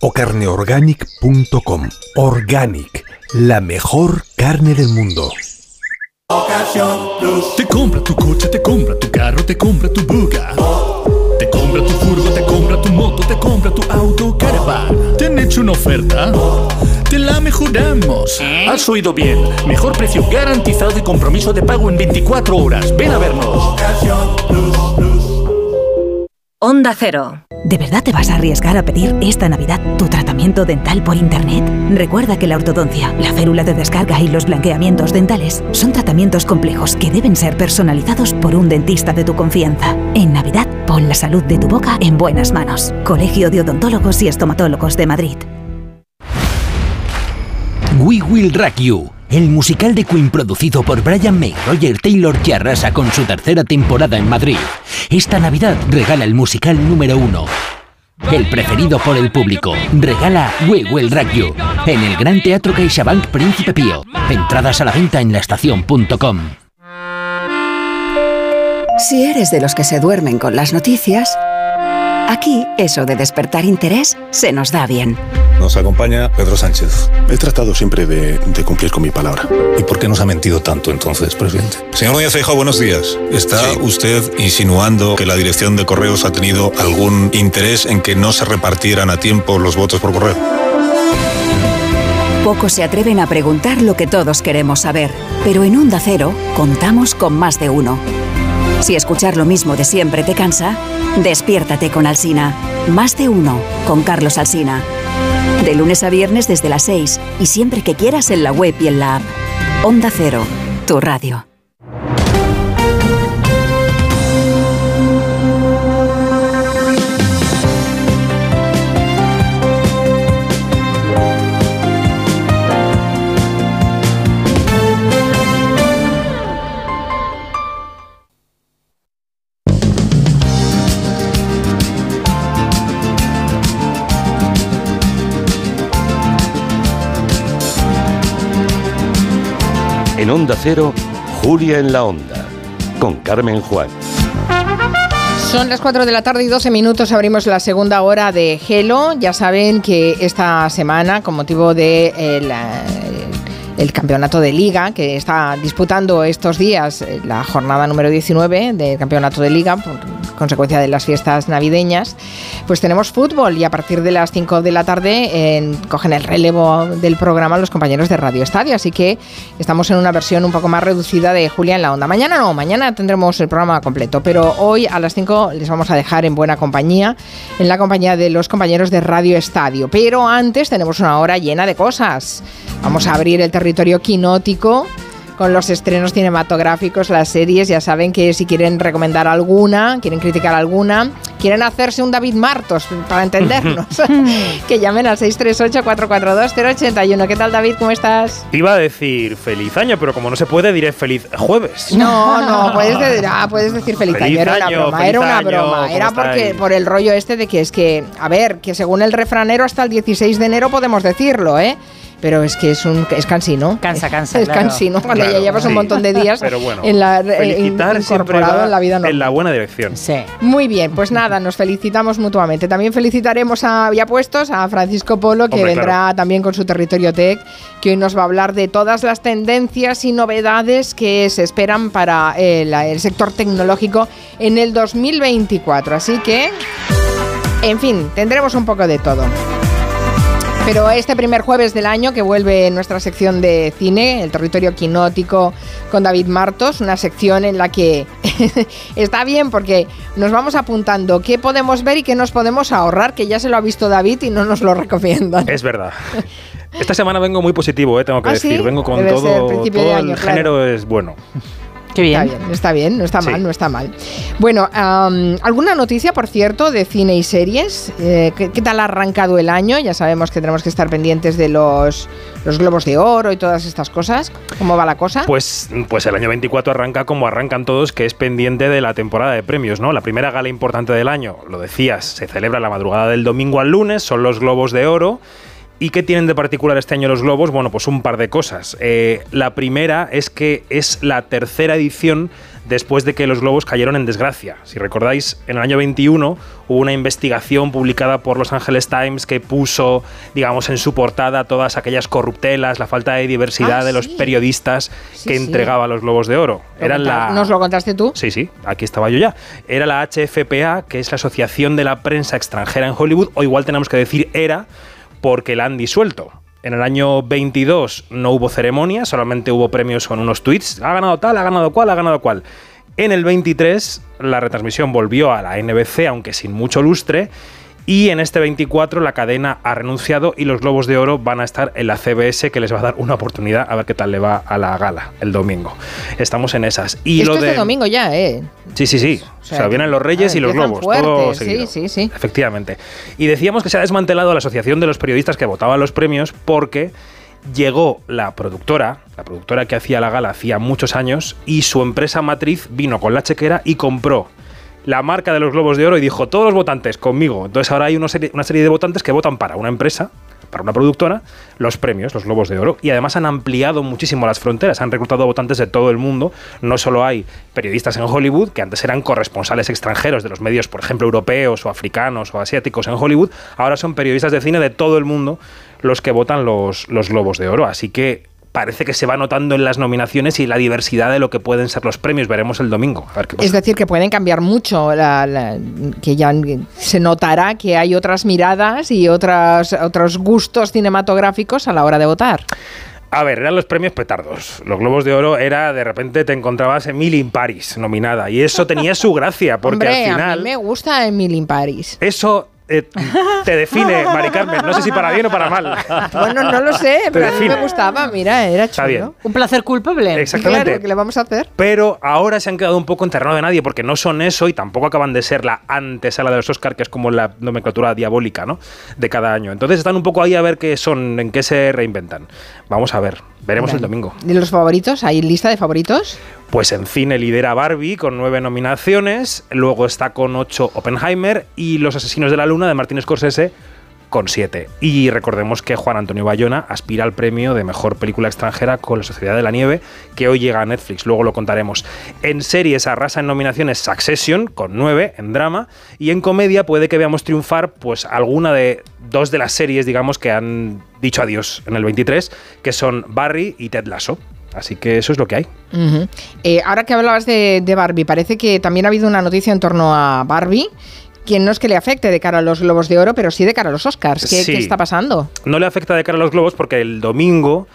o carneorganic.com. Organic, la mejor carne del mundo. Te compra tu coche, te compra tu carro, te compra tu buga. Te compra tu furgo, te compra tu moto, te compra tu auto, caravan. ¿Te han hecho una oferta? Te la mejoramos. Has oído bien. Mejor precio garantizado y compromiso de pago en 24 horas. Ven a vernos. Onda Cero. ¿De verdad te vas a arriesgar a pedir esta Navidad tu tratamiento dental por Internet? Recuerda que la ortodoncia, la férula de descarga y los blanqueamientos dentales son tratamientos complejos que deben ser personalizados por un dentista de tu confianza. En Navidad, pon la salud de tu boca en buenas manos. Colegio de Odontólogos y Estomatólogos de Madrid. We Will Rock You, el musical de Queen producido por Brian May, Roger Taylor que con su tercera temporada en Madrid. Esta Navidad regala el musical número uno. El preferido por el público. Regala We Will Rock You en el Gran Teatro CaixaBank Príncipe Pío. Entradas a la venta en laestacion.com. Si eres de los que se duermen con las noticias, aquí eso de despertar interés se nos da bien. Nos acompaña Pedro Sánchez. He tratado siempre de, de cumplir con mi palabra. ¿Y por qué nos ha mentido tanto entonces, presidente? Señor Núñez Feijóo, buenos días. ¿Está usted insinuando que la dirección de correos ha tenido algún interés en que no se repartieran a tiempo los votos por correo? Pocos se atreven a preguntar lo que todos queremos saber, pero en Onda Cero contamos con más de uno. Si escuchar lo mismo de siempre te cansa, despiértate con Alsina. Más de uno con Carlos Alsina. De lunes a viernes desde las 6 y siempre que quieras en la web y en la app. Onda Cero, tu radio. En Onda Cero, Julia en la Onda, con Carmen Juan. Son las 4 de la tarde y 12 minutos. Abrimos la segunda hora de Gelo. Ya saben que esta semana, con motivo de eh, la- el campeonato de liga que está disputando estos días eh, la jornada número 19 del campeonato de liga consecuencia de las fiestas navideñas pues tenemos fútbol y a partir de las 5 de la tarde en- cogen el relevo del programa los compañeros de Radio Estadio. Así que estamos en una versión un poco más reducida de Julia en la onda. Mañana no, mañana tendremos el programa completo pero hoy a las 5 les vamos a dejar en buena compañía en la compañía de los compañeros de Radio Estadio. Pero antes tenemos una hora llena de cosas. Vamos a abrir el territorio quinótico con los estrenos cinematográficos, las series, ya saben que si quieren recomendar alguna, quieren criticar alguna, quieren hacerse un David Martos para entendernos, que llamen al 638-442-081. ¿Qué tal David? ¿Cómo estás? Iba a decir feliz año, pero como no se puede, diré feliz jueves. No, no, puedes, de- ah, puedes decir feliz, Feliz año, era una broma, era una año, broma, ¿cómo era porque estáis? por el rollo este de que es que, a ver, que según el refranero hasta el 16 de enero podemos decirlo, ¿eh? Pero es que es un es cansino. Cansa, cansa, Es claro. cansino cuando Claro, ya llevas un sí. montón de días Pero bueno, en la, eh, felicitar incorporado en la vida normal. en la buena dirección. Sí. Muy bien, pues nada, nos felicitamos mutuamente. También felicitaremos a ya puestos a Francisco Polo, que Hombre, vendrá claro. también con su territorio tech, que hoy nos va a hablar de todas las tendencias y novedades que se esperan para el, el sector tecnológico en el 2024. Así que, en fin, tendremos un poco de todo. Pero este primer jueves del año que vuelve nuestra sección de cine, el territorio quinótico con David Martos, una sección en la que está bien porque nos vamos apuntando qué podemos ver y qué nos podemos ahorrar, que ya se lo ha visto David y no nos lo recomiendan. Es verdad. Esta semana vengo muy positivo, eh, tengo que ¿Ah, decir. sí? Vengo con Debe todo. Todo año, el claro. género es bueno. Qué bien. Está bien, está bien, no está Sí. mal, no está mal. Bueno, am, ¿alguna noticia, por cierto, de cine y series? Eh, ¿qué, qué tal ha arrancado el año? Ya sabemos que tenemos que estar pendientes de los, los globos de oro y todas estas cosas. ¿Cómo va la cosa? Pues, pues el año 24 arranca como arrancan todos, que es pendiente de la temporada de premios, ¿no? La primera gala importante del año, lo decías, se celebra la madrugada del domingo al lunes, son los Globos de Oro. ¿Y qué tienen de particular este año los Globos? Bueno, pues un par de cosas. Eh, la primera es que es la tercera edición después de que los globos cayeron en desgracia. Si recordáis, en el año 21 hubo una investigación publicada por Los Angeles Times que puso, digamos, en su portada todas aquellas corruptelas, la falta de diversidad Ah, de los sí. periodistas Sí, que sí. entregaban los globos de oro. ¿Lo Eran conta- la... ¿Nos lo contaste tú? Sí, sí, aquí estaba yo ya. Era la HFPA, que es la Asociación de la Prensa Extranjera en Hollywood, o igual tenemos que decir era, porque la han disuelto. En el año 22 no hubo ceremonia, solamente hubo premios con unos tweets. Ha ganado tal, ha ganado cual, ha ganado cual. En el 23 la retransmisión volvió a la NBC, aunque sin mucho lustre. Y en este 24 la cadena ha renunciado y los Globos de Oro van a estar en la CBS, que les va a dar una oportunidad a ver qué tal le va a la gala el domingo. Estamos en esas. Y Esto lo es de de domingo ya, ¿eh? Sí, sí, sí. O sea, sea, vienen los Reyes y los Globos, todo sí, sí, sí. Efectivamente. Y decíamos que se ha desmantelado la asociación de los periodistas que votaban los premios porque llegó la productora, la productora que hacía la gala hacía muchos años, y su empresa matriz vino con la chequera y compró la marca de los Globos de Oro y dijo, todos los votantes conmigo. Entonces ahora hay una serie, una serie de votantes que votan para una empresa, para una productora, los premios, los Globos de Oro. Y además han ampliado muchísimo las fronteras, han reclutado votantes de todo el mundo. No solo hay periodistas en Hollywood, que antes eran corresponsales extranjeros de los medios, por ejemplo, europeos o africanos o asiáticos en Hollywood, ahora son periodistas de cine de todo el mundo los que votan los, los Globos de Oro. Así que parece que se va notando en las nominaciones y la diversidad de lo que pueden ser los premios. Veremos el domingo. A ver qué pasa. Es decir, que pueden cambiar mucho, la- la- que ya se notará que hay otras miradas y otras, otros gustos cinematográficos a la hora de votar. A ver, eran los premios petardos. Los Globos de Oro era, de repente te encontrabas Emily in Paris nominada. Y eso tenía su gracia, porque Hombre, al a final. mí me gusta Emily in Paris. Eso eh, te define, Mari Carmen. No sé si para bien o para mal. Bueno, no lo sé, pero a mí me gustaba, mira, era Está chulo. bien. Un placer culpable. Exactamente. Claro, ¿qué le vamos a hacer? Pero ahora se han quedado un poco en terreno de nadie porque no son eso y tampoco acaban de ser la antesala de los Oscar, que es como la nomenclatura diabólica ¿no? de cada año. Entonces están un poco ahí a ver qué son, en qué se reinventan. Vamos a ver, veremos el domingo. ¿De los favoritos? ¿Hay lista de favoritos? Pues en cine lidera Barbie con nueve nominaciones, luego está con ocho Oppenheimer y Los Asesinos de la Luna de Martin Scorsese con siete. Y recordemos que Juan Antonio Bayona aspira al premio de mejor película extranjera con La Sociedad de la Nieve, que hoy llega a Netflix, luego lo contaremos. En series arrasa en nominaciones Succession con nueve en drama y en comedia puede que veamos triunfar pues alguna de dos de las series, digamos, que han dicho adiós en el 23, que son Barry y Ted Lasso. Así que eso es lo que hay. Eh, ahora que hablabas de, de Barbie, parece que también ha habido una noticia en torno a Barbie, que no es que le afecte de cara a los Globos de Oro, pero sí de cara a los Oscars. ¿Qué, Sí. qué está pasando? no le afecta de cara a los globos porque el domingo,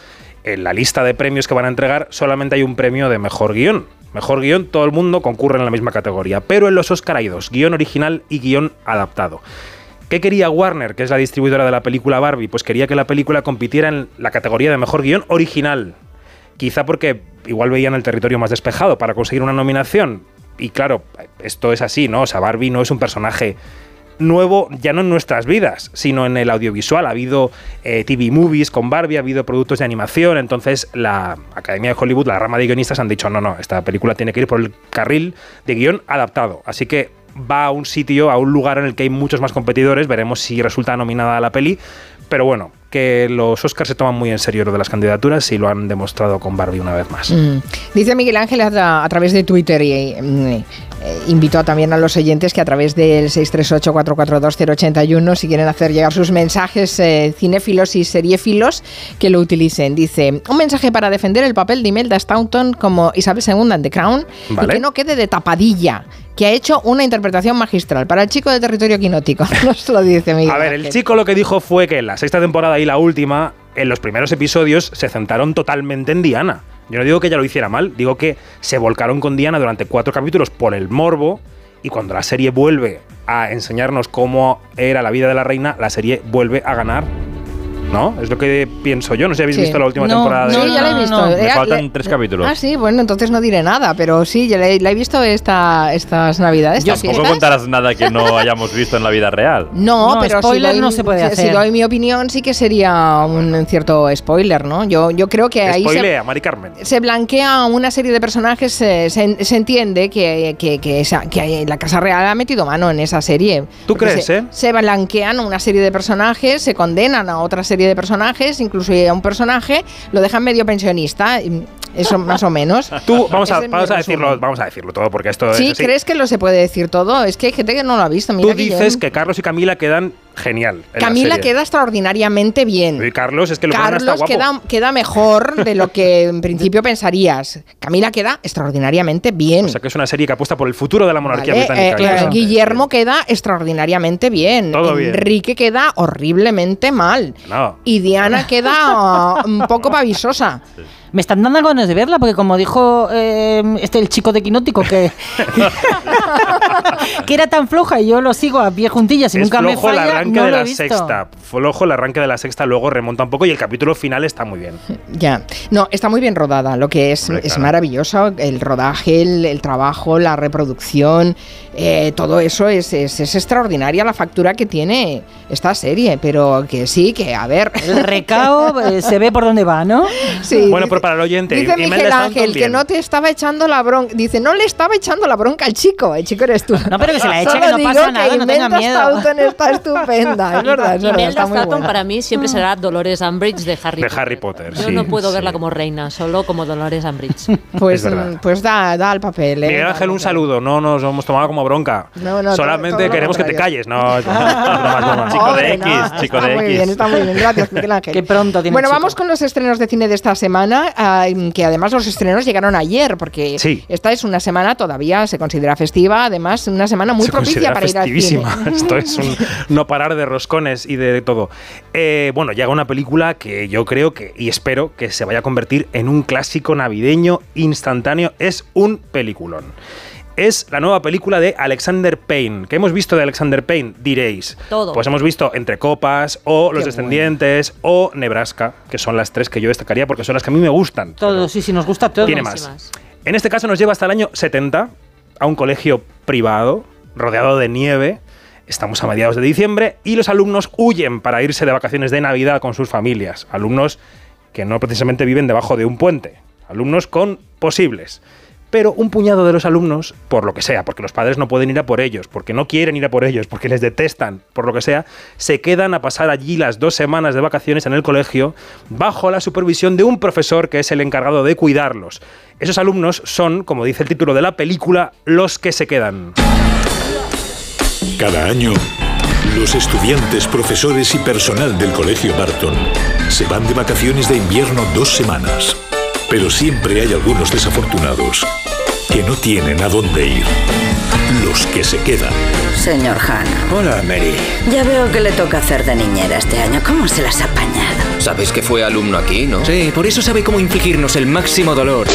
en la lista de premios que van a entregar, solamente hay un premio de mejor guion. Mejor guion, todo el mundo concurre en la misma categoría. Pero en los Oscar hay dos, guion original y guion adaptado. ¿Qué quería Warner, que es la distribuidora de la película Barbie? Pues quería que la película compitiera en la categoría de mejor guion original. Quizá porque igual veían el territorio más despejado para conseguir una nominación. Y claro, esto es así, ¿no? O sea, Barbie no es un personaje nuevo ya no en nuestras vidas, sino en el audiovisual. Ha habido eh, TV movies con Barbie, ha habido productos de animación, entonces la Academia de Hollywood, la rama de guionistas han dicho, no, no, esta película tiene que ir por el carril de guion adaptado. Así que va a un sitio, a un lugar en el que hay muchos más competidores, veremos si resulta nominada la peli, pero bueno, que los Oscars se toman muy en serio lo de las candidaturas y lo han demostrado con Barbie una vez más. Mm. Dice Miguel Ángel a, a través de Twitter y mm, eh, invitó también a los oyentes que a través del 638-442-081, si quieren hacer llegar sus mensajes eh, cinéfilos y seriéfilos, que lo utilicen. Dice, un mensaje para defender el papel de Imelda Staunton como Isabel II en The Crown Vale. y que no quede de tapadilla, que ha hecho una interpretación magistral para el chico de territorio quinótico. Nos lo dice Miguel A ver, el chico lo que dijo fue que en la sexta temporada y la última, en los primeros episodios, se centraron totalmente en Diana. Yo no digo que ella lo hiciera mal, digo que se volcaron con Diana durante cuatro capítulos por el morbo y cuando la serie vuelve a enseñarnos cómo era la vida de la reina, la serie vuelve a ganar. ¿No? Es lo que pienso yo. No sé si habéis Sí. visto la última No, temporada de... Ya la he visto. Me Eh, faltan le- tres capítulos. Ah, sí, bueno, entonces no diré nada, pero sí, ya la he, la he visto esta, estas navidades. estas Tampoco contarás nada que no hayamos visto en la vida real. No, No, pero spoiler si doy, no se puede si- si hacer. doy mi opinión sí que sería un cierto spoiler, ¿no? Yo, yo creo que ahí se, Spoilea, Mari Carmen. se blanquea una serie de personajes, eh, se, se entiende que, que, que esa- que la Casa Real ha metido mano en esa serie. ¿Tú crees, se, eh? Se blanquean una serie de personajes, se condenan a otra serie de personajes, incluso a un personaje lo dejan medio pensionista, eso más o menos. Tú, vamos a, vamos a decirlo, vamos a decirlo todo, porque esto Sí, es así. ¿crees que lo se puede decir todo? Es que hay gente que no lo ha visto. Mira Tú dices que Carlos y Camila quedan genial. en la Camila queda extraordinariamente bien. Y Carlos es que lo Carlos guapo. queda, queda mejor de lo que en principio pensarías. Camila queda extraordinariamente bien. O sea que es una serie que apuesta por el futuro de la monarquía ¿vale? británica. Eh, eh. Guillermo queda extraordinariamente bien. Todo bien. Enrique queda horriblemente mal. No. Y Diana queda uh, un poco pavisosa. Me están dando ganas de verla porque como dijo eh, este el chico de Quinótico que, que era tan floja y yo lo sigo a pie juntillas y Es nunca me flojo el falla, arranque no de la sexta. Flojo el arranque de la sexta, luego remonta un poco y el capítulo final está muy bien. Ya, no, está muy bien rodada, lo que es, Hombre, es claro. maravilloso, el rodaje, el, el trabajo, la reproducción, eh, todo eso es, es, es extraordinaria la factura que tiene esta serie, pero que sí, que a ver... El recao eh, se ve por dónde va, ¿no? Sí, bueno, pero para el oyente, Dice Miguel Ángel que no te estaba echando la bronca. Dice, no le estaba echando la bronca al chico. El chico eres tú. No, pero que se la eche, que no pasa nada, no tenga miedo. Staunton está estupenda. Es verdad, es verdad, Imelda muy Staunton para mí siempre será Dolores Umbridge de Harry De Potter. Harry Potter, Yo sí, no puedo sí. verla como reina, solo como Dolores Umbridge. Pues, mm, pues da, da el papel. ¿eh? Miguel Ángel, el un saludo. No nos hemos tomado como bronca. No, no, Solamente queremos que te calles. No. Chico de X, no, chico está de muy X. bien, está muy bien. Gracias, Miguel Ángel. Qué pronto tiene Bueno, vamos con los estrenos de cine de esta semana, que además los estrenos llegaron ayer, porque Sí. esta es una semana todavía se considera festiva, además una semana muy Se propicia considera para ir al cine. festivísima. Esto es un no parar de roscones y de todo. Eh, bueno, llega una película que yo creo que, y espero que se vaya a convertir en un clásico navideño instantáneo. Es un peliculón. Es la nueva película de Alexander Payne. ¿Qué hemos visto de Alexander Payne? Diréis. Todo. Pues hemos visto Entre Copas, o Los Descendientes, o Nebraska, que son las tres que yo destacaría porque son las que a mí me gustan. Todo, sí, sí, nos gusta todo. Tiene más. En este caso nos lleva hasta el año 70 a un colegio privado, rodeado de nieve. Estamos a mediados de diciembre y los alumnos huyen para irse de vacaciones de Navidad con sus familias. Alumnos que no precisamente viven debajo de un puente. Alumnos con posibles. Pero un puñado de los alumnos, por lo que sea, porque los padres no pueden ir a por ellos, porque no quieren ir a por ellos, porque les detestan, por lo que sea, se quedan a pasar allí las dos semanas de vacaciones en el colegio bajo la supervisión de un profesor que es el encargado de cuidarlos. Esos alumnos son, como dice el título de la película, los que se quedan. Cada año, los estudiantes, profesores y personal del Colegio Barton se van de vacaciones de invierno dos semanas. Pero siempre hay algunos desafortunados que no tienen a dónde ir. Los que se quedan. Señor Hanna. Hola, Mary. Ya veo que le toca hacer de niñera este año. ¿Cómo se las ha apañado? Sabes que fue alumno aquí, ¿no? Sí, por eso sabe cómo infligirnos el máximo dolor.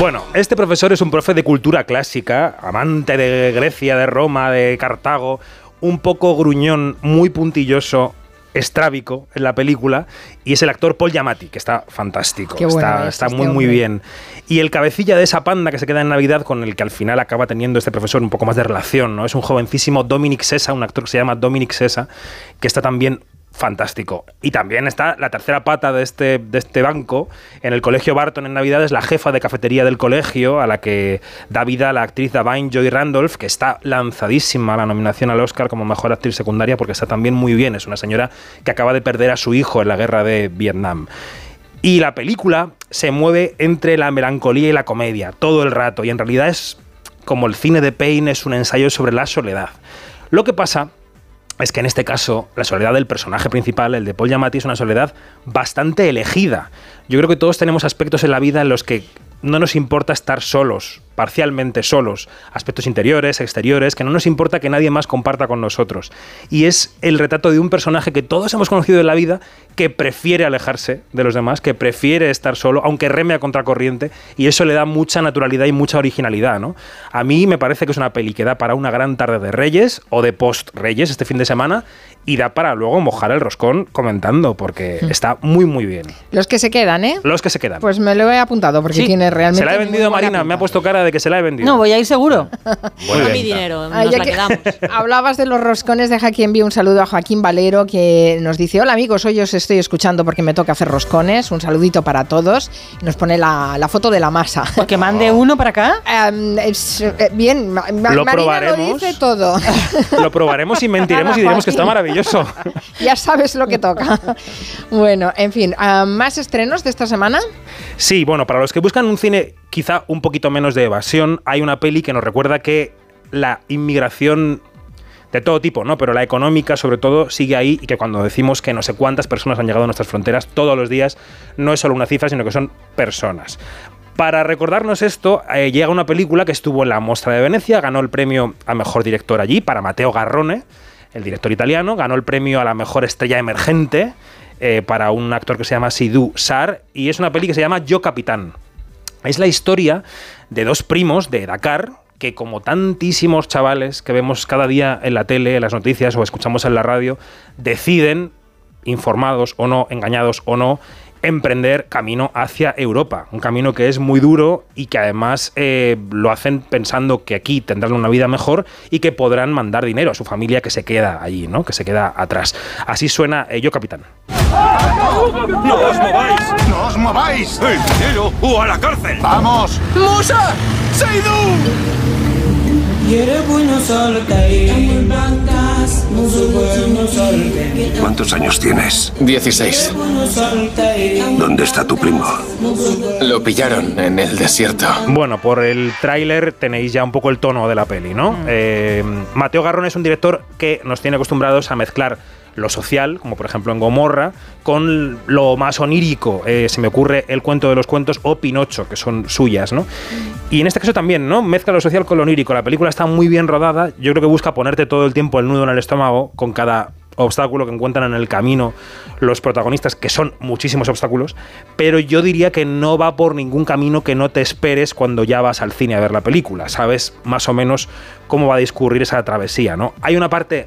Bueno, este profesor es un profe de cultura clásica, amante de Grecia, de Roma, de Cartago, un poco gruñón, muy puntilloso, estrábico en la película y es el actor Paul Giamatti, que está fantástico, Qué está, es está este muy muy bien. Y el cabecilla de esa panda que se queda en Navidad con el que al final acaba teniendo este profesor un poco más de relación, ¿no? Es un jovencísimo Dominic Sessa, un actor que se llama Dominic Sessa, que está también fantástico. Y también está la tercera pata de este, de este banco. En el colegio Barton en Navidad es la jefa de cafetería del colegio, a la que da vida la actriz Davine Joy Randolph, que está lanzadísima a la nominación al Oscar como mejor actriz secundaria porque está también muy bien. Es una señora que acaba de perder a su hijo en la guerra de Vietnam. Y la película se mueve entre la melancolía y la comedia todo el rato. Y en realidad es como el cine de Payne, es un ensayo sobre la soledad. Lo que pasa es que en este caso la soledad del personaje principal, el de Paul Giamatti, es una soledad bastante elegida. Yo creo que todos tenemos aspectos en la vida en los que no nos importa estar solos, parcialmente solos, aspectos interiores, exteriores, que no nos importa que nadie más comparta con nosotros. Y es el retrato de un personaje que todos hemos conocido en la vida que prefiere alejarse de los demás, que prefiere estar solo, aunque reme a contracorriente, y eso le da mucha naturalidad y mucha originalidad, ¿no? A mí me parece que es una peli que da para una gran tarde de Reyes o de post-Reyes este fin de semana y da para luego mojar el roscón comentando, porque está muy, muy bien. Los que se quedan, ¿eh? Los que se quedan. Pues me lo he apuntado porque Sí, tiene realmente. Se la he vendido Marina, me ha puesto cara de que se la he vendido. No, voy a ir seguro. Muy No bien. mi dinero, Ah, nos ya la que quedamos. Hablabas de los roscones, deja que envíe un saludo a Joaquín Valero que nos dice, hola amigos, hoy os estoy escuchando porque me toca hacer roscones, un saludito para todos. Nos pone la, la foto de la masa. Que mande uno para acá. Em, es, eh, bien, Ma- Lo Marina probaremos. lo dice todo. Lo probaremos y mentiremos y diremos que está maravilloso. ya sabes lo que toca. bueno, en fin, ah, ¿más estrenos de esta semana? Sí, bueno, para los que buscan un cine quizá un poquito menos de evasión, hay una peli que nos recuerda que la inmigración de todo tipo, ¿no? Pero la económica, sobre todo, sigue ahí y que cuando decimos que no sé cuántas personas han llegado a nuestras fronteras todos los días, no es solo una cifra, sino que son personas. Para recordarnos esto, eh, llega una película que estuvo en la Mostra de Venecia, ganó el premio a mejor director allí para Matteo Garrone, el director italiano, ganó el premio a la mejor estrella emergente eh, para un actor que se llama Sidhu Sar, y es una peli que se llama Yo Capitán. Es la historia de dos primos de Dakar que como tantísimos chavales que vemos cada día en la tele, en las noticias o escuchamos en la radio, deciden, informados o no, engañados o no, emprender camino hacia Europa. Un camino que es muy duro y que además eh, lo hacen pensando que aquí tendrán una vida mejor y que podrán mandar dinero a su familia que se queda allí, ¿no? Que se queda atrás. Así suena eh, Yo Capitán. ¡No os mováis! ¡No os mováis! ¡El dinero o a la cárcel! ¡Vamos! Musa! Seidú! ¿Cuántos años tienes? 16. ¿Dónde está tu primo? Lo pillaron en el desierto. Bueno, por el tráiler tenéis ya un poco el tono de la peli, ¿no? Eh, Mateo Garrón es un director que nos tiene acostumbrados a mezclar lo social, como por ejemplo en Gomorra, con lo más onírico. Eh, se me ocurre El cuento de los cuentos o Pinocho, que son suyas, ¿no? Y en este caso también, ¿no? Mezcla lo social con lo onírico. La película está muy bien rodada. Yo creo que busca ponerte todo el tiempo el nudo en el estómago con cada obstáculo que encuentran en el camino los protagonistas, que son muchísimos obstáculos, pero yo diría que no va por ningún camino que no te esperes cuando ya vas al cine a ver la película. Sabes más o menos cómo va a discurrir esa travesía, ¿no? Hay una parte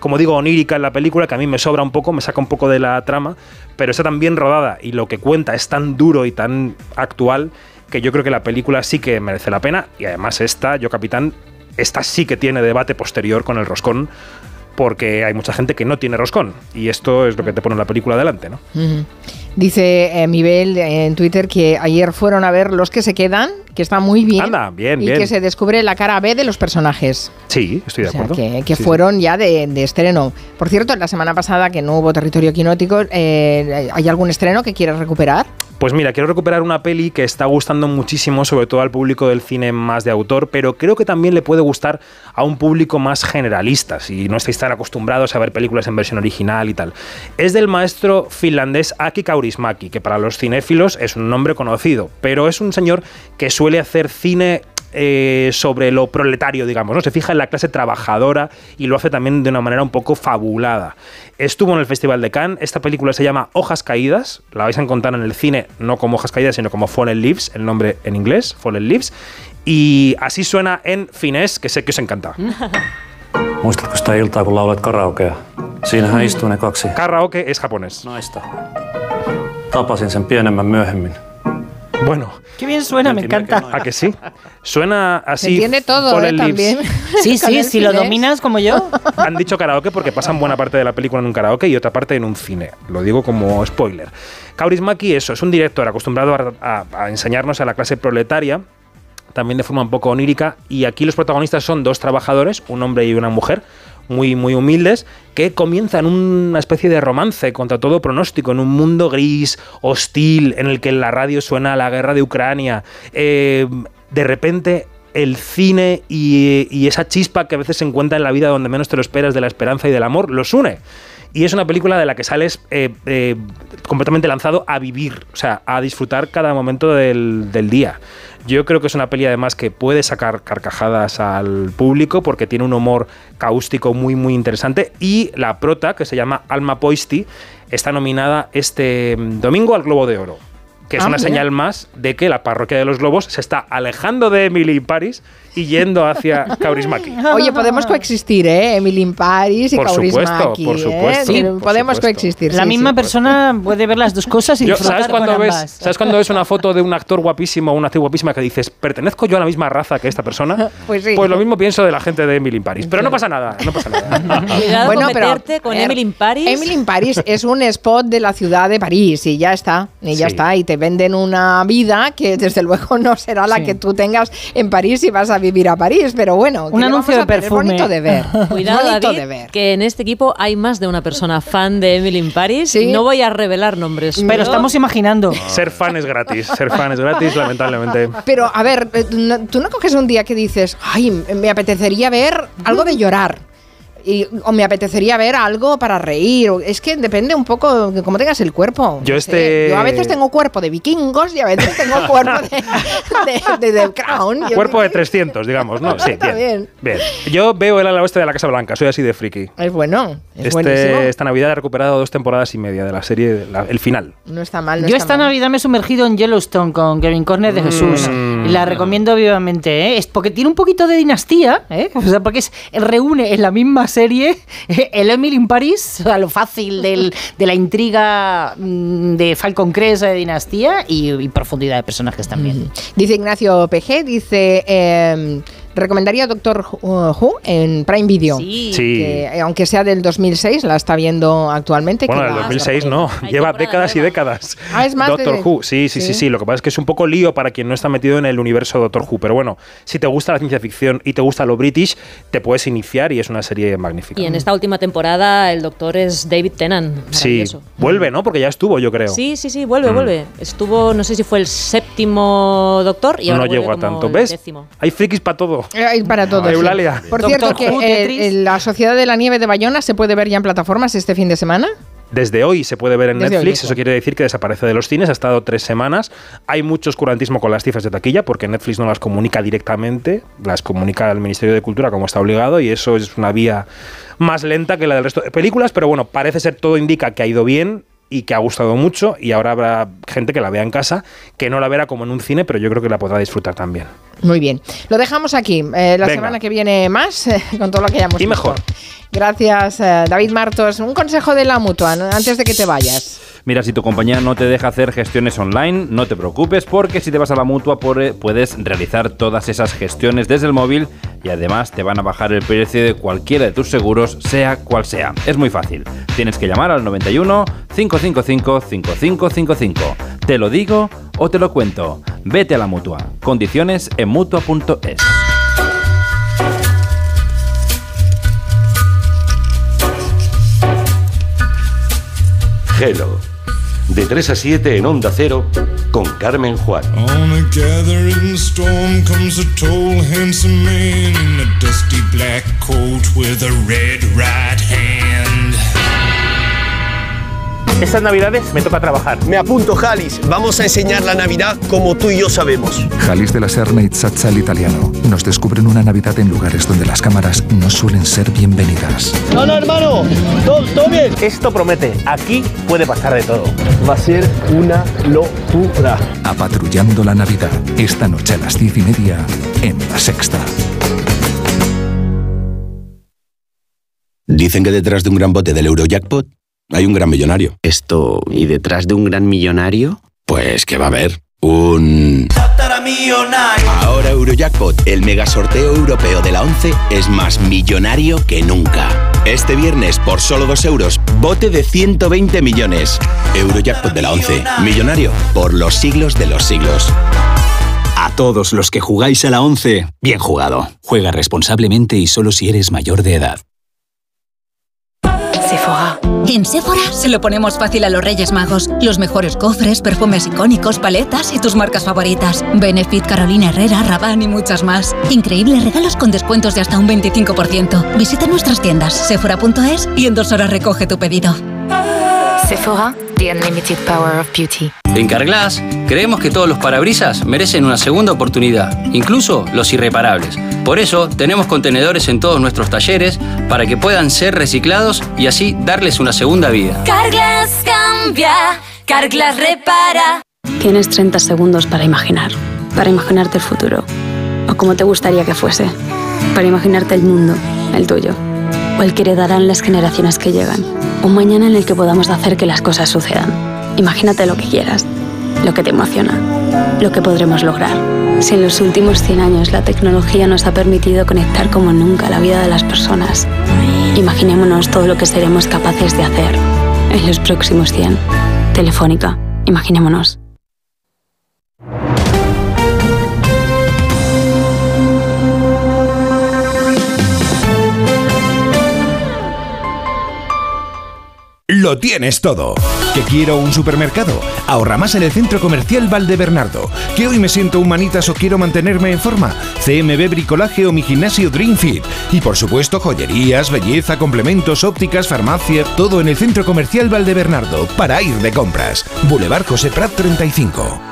como digo, onírica en la película, que a mí me sobra un poco, me saca un poco de la trama, pero está tan bien rodada y lo que cuenta es tan duro y tan actual que yo creo que la película sí que merece la pena. Y además esta, Yo Capitán, esta sí que tiene debate posterior con el roscón, porque hay mucha gente que no tiene roscón. Y esto es lo que te pone la película adelante, ¿no? Dice eh, Mibel en Twitter que ayer fueron a ver Los que se quedan, que está muy bien. Anda, bien, y bien. que se descubre la cara B de los personajes. Sí, estoy de O sea, acuerdo. que, que Sí, sí. fueron ya de, de estreno. Por cierto, la semana pasada que no hubo territorio quinótico, eh, ¿hay algún estreno que quieras recuperar? Pues mira, quiero recuperar una peli que está gustando muchísimo, sobre todo al público del cine más de autor, pero creo que también le puede gustar a un público más generalista, si no estáis tan acostumbrados a ver películas en versión original y tal. Es del maestro finlandés Aki Kaurismäki, que para los cinéfilos es un nombre conocido, pero es un señor que suele hacer cine eh, sobre lo proletario, digamos, ¿no? Se fija en la clase trabajadora y lo hace también de una manera un poco fabulada. Estuvo en el Festival de Cannes, esta película se llama Hojas Caídas, la vais a encontrar en el cine no como Hojas Caídas, sino como Fallen Leaves, el nombre en inglés, Fallen Leaves, y así suena en finés, que sé que os encanta. Muistatko sitä iltaa, kun karaokea? Siinähän istuu ne kaksi Karaoke es japonés. naista. Tapasin sen pienemmän myöhemmin. Bueno. Qué bien suena, me encanta. ¿A que sí? Suena Se así. entiende todo, Fallen ¿eh? Leaves. También. Sí, sí, el si lo dominas como yo. Han dicho karaoke porque pasan buena parte de la película en un karaoke y otra parte en un cine. Lo digo como spoiler. Kaurismäki, eso, es un director acostumbrado a, a- a enseñarnos a la clase proletaria, también de forma un poco onírica, y aquí los protagonistas son dos trabajadores, un hombre y una mujer, muy, muy humildes, que comienzan una especie de romance contra todo pronóstico en un mundo gris, hostil, en el que en la radio suena la guerra de Ucrania. Eh, de repente el cine y, y esa chispa que a veces se encuentra en la vida donde menos te lo esperas de la esperanza y del amor, los une. Y es una película de la que sales eh, eh, completamente lanzado a vivir, o sea, a disfrutar cada momento del, del día. Yo creo que es una peli además que puede sacar carcajadas al público porque tiene un humor cáustico muy muy interesante y la prota, que se llama Alma Poisti, está nominada este mm, domingo al Globo de Oro. Que es Ah, una mira. señal más de que la parroquia de los globos se está alejando de Emily in Paris y yendo hacia Kaurismäki. Oye, podemos coexistir, ¿eh? Emily in Paris y Por supuesto, por ¿eh? supuesto, Sí, por podemos supuesto. coexistir. La sí, misma sí. persona puede ver las dos cosas y Yo, disfrutar ¿sabes, cuando con ves, ambas. ¿Sabes cuando ves una foto de un actor guapísimo o una actriz guapísima que dices, ¿pertenezco yo a la misma raza que esta persona? Pues sí. lo mismo pienso de la gente de Emily in Paris. Pero no pasa nada, no pasa nada. Cuidado Bueno, con pero, meterte con ver, Emily in Paris. Emily in Paris es un spot de la ciudad de París y ya está, y ya Sí. está. Y te venden una vida que desde luego no será la Sí. que tú tengas en París si vas a vivir a París, pero bueno. ¿qué Un anuncio vamos a de perfume. bonito de ver. Cuidado, bonito David, de ver. que en este equipo hay más de una persona fan de Emily in Paris. Sí. No voy a revelar nombres. Pero estamos imaginando. Ser fan es gratis, ser fan es gratis, lamentablemente. Pero a ver, eh, tú no coges un día que dices, ay, me apetecería ver algo de llorar. Y, o me apetecería ver algo para reír. Es que depende un poco de cómo tengas el cuerpo. Yo No este-. Yo a veces tengo cuerpo de vikingos y a veces tengo cuerpo de, de, de- de Crown. Yo Cuerpo de qué 300, digamos, ¿no? Sí, Está bien. bien. Bien. Yo veo el ala oeste de la Casa Blanca, soy así de friki. Es bueno, es Este- buenísimo. esta Navidad he recuperado dos temporadas y media de la serie, la- el final. No está mal. No Yo está esta mal. Navidad me he sumergido en Yellowstone con Kevin Corner de Jesús. Mm. Y La recomiendo vivamente, ¿eh? Es porque tiene un poquito de dinastía, ¿eh? O sea, porque es- reúne en la misma serie el Emily in Paris, o sea, lo fácil del- de la intriga mm, de Falcon Crest de dinastía y, y profundidad de personajes también. Dice Ignacio PG, dice, eh, recomendaría Doctor Who en Prime Video. Sí. Que, eh, aunque sea del 2006, la está viendo actualmente. Bueno, que el la- 2006 no, lleva décadas y décadas. Ah, es más Doctor de- Who, sí, sí, sí, Sí. sí. Lo que pasa es que es un poco lío para quien no está metido en el universo Doctor Who. Pero bueno, si te gusta la ciencia ficción y te gusta lo british, te puedes iniciar y es una serie magnífica. Y en esta última temporada el doctor es David Tennant. Sí, vuelve, ¿no? Porque ya estuvo, yo creo. Sí, sí, sí, vuelve, Mm. vuelve. Estuvo, no sé si fue el séptimo doctor y ahora no llegó a tanto. el ¿Ves? décimo. Hay frikis para todo. Eh, Hay para todo. sí. Eulalia. Por Doctor cierto, que eh, la Sociedad de la Nieve de Bayona se puede ver ya en plataformas este fin de semana. Desde hoy se puede ver en Desde Netflix, eso. eso quiere decir que desaparece de los cines, ha estado tres semanas. Hay mucho oscurantismo con las cifras de taquilla porque Netflix no las comunica directamente, las comunica el Ministerio de Cultura como está obligado y eso es una vía más lenta que la del resto de películas, pero bueno, parece ser todo indica que ha ido bien y que ha gustado mucho y ahora habrá gente que la vea en casa, que no la verá como en un cine, pero yo creo que la podrá disfrutar también. Muy bien. Lo dejamos aquí. Eh, la Venga. semana que viene más, eh, con todo lo que hayamos Y visto. mejor. Gracias, eh, David Martos. Un consejo de la mutua antes de que te vayas. Mira, si tu compañía no te deja hacer gestiones online, no te preocupes porque si te vas a la mutua puedes realizar todas esas gestiones desde el móvil y además te van a bajar el precio de cualquiera de tus seguros, sea cual sea. Es muy fácil. Tienes que llamar al 91 555 5555. Te lo digo o te lo cuento. Vete a la mutua. Condiciones en mutua.es. Gelo. De 3 a 7 en Onda Cero con Carmen Juan. On Estas navidades me toca trabajar. Me apunto, Jalis. Vamos a enseñar la Navidad como tú y yo sabemos. Jalis de la Serna y italiano. Nos descubren una Navidad en lugares donde las cámaras no suelen ser bienvenidas. No, no, hermano. Todo, todo bien. Esto promete. Aquí puede pasar de todo. Va a ser una locura. Apatrullando la Navidad. Esta noche a las diez y media en La Sexta. Dicen que detrás de un gran bote del Eurojackpot hay un gran millonario. Esto, ¿y detrás de un gran millonario? Pues que va a haber un... Ahora Eurojackpot, el mega sorteo europeo de la 11, es más millonario que nunca. Este viernes, por solo 2 euros, bote de 120 millones. Eurojackpot de la 11, millonario por los siglos de los siglos. A todos los que jugáis a la 11, bien jugado. Juega responsablemente y solo si eres mayor de edad. En Sephora se lo ponemos fácil a los Reyes Magos. Los mejores cofres, perfumes icónicos, paletas y tus marcas favoritas. Benefit, Carolina Herrera, Rabanne y muchas más. Increíbles regalos con descuentos de hasta un 25%. Visita nuestras tiendas sephora.es y en dos horas recoge tu pedido. Sephora, the unlimited power of beauty. En Carglass creemos que todos los parabrisas merecen una segunda oportunidad, incluso los irreparables. Por eso tenemos contenedores en todos nuestros talleres para que puedan ser reciclados y así darles una segunda vida. Carglass cambia, Carglass repara. Tienes 30 segundos para imaginar, para imaginarte el futuro, o como te gustaría que fuese, para imaginarte el mundo, el tuyo, o el que heredarán las generaciones que llegan, un mañana en el que podamos hacer que las cosas sucedan. Imagínate lo que quieras, lo que te emociona, lo que podremos lograr. Si en los últimos 100 años la tecnología nos ha permitido conectar como nunca la vida de las personas, imaginémonos todo lo que seremos capaces de hacer en los próximos 100. Telefónica, imaginémonos. Lo tienes todo. ¿Que quiero un supermercado? Ahorra más en el Centro Comercial Valdebernardo. ¿Que hoy me siento humanitas o quiero mantenerme en forma? CMB Bricolaje o mi gimnasio Dream Fit. Y por supuesto joyerías, belleza, complementos, ópticas, farmacia, todo en el Centro Comercial Valdebernardo para ir de compras. Boulevard José Prat 35.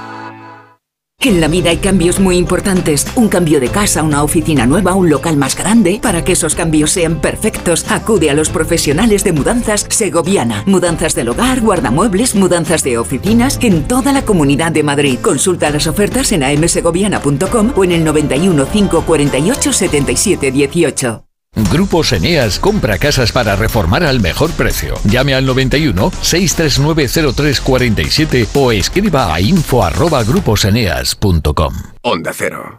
En la vida hay cambios muy importantes. Un cambio de casa, una oficina nueva, un local más grande. Para que esos cambios sean perfectos, acude a los profesionales de mudanzas Segoviana. Mudanzas del hogar, guardamuebles, mudanzas de oficinas en toda la comunidad de Madrid. Consulta las ofertas en amsegoviana.com o en el 91 548 77 18. Grupos Eneas compra casas para reformar al mejor precio. Llame al 91 639 0347 o escriba a info arroba gruposeneas.com. Onda Cero.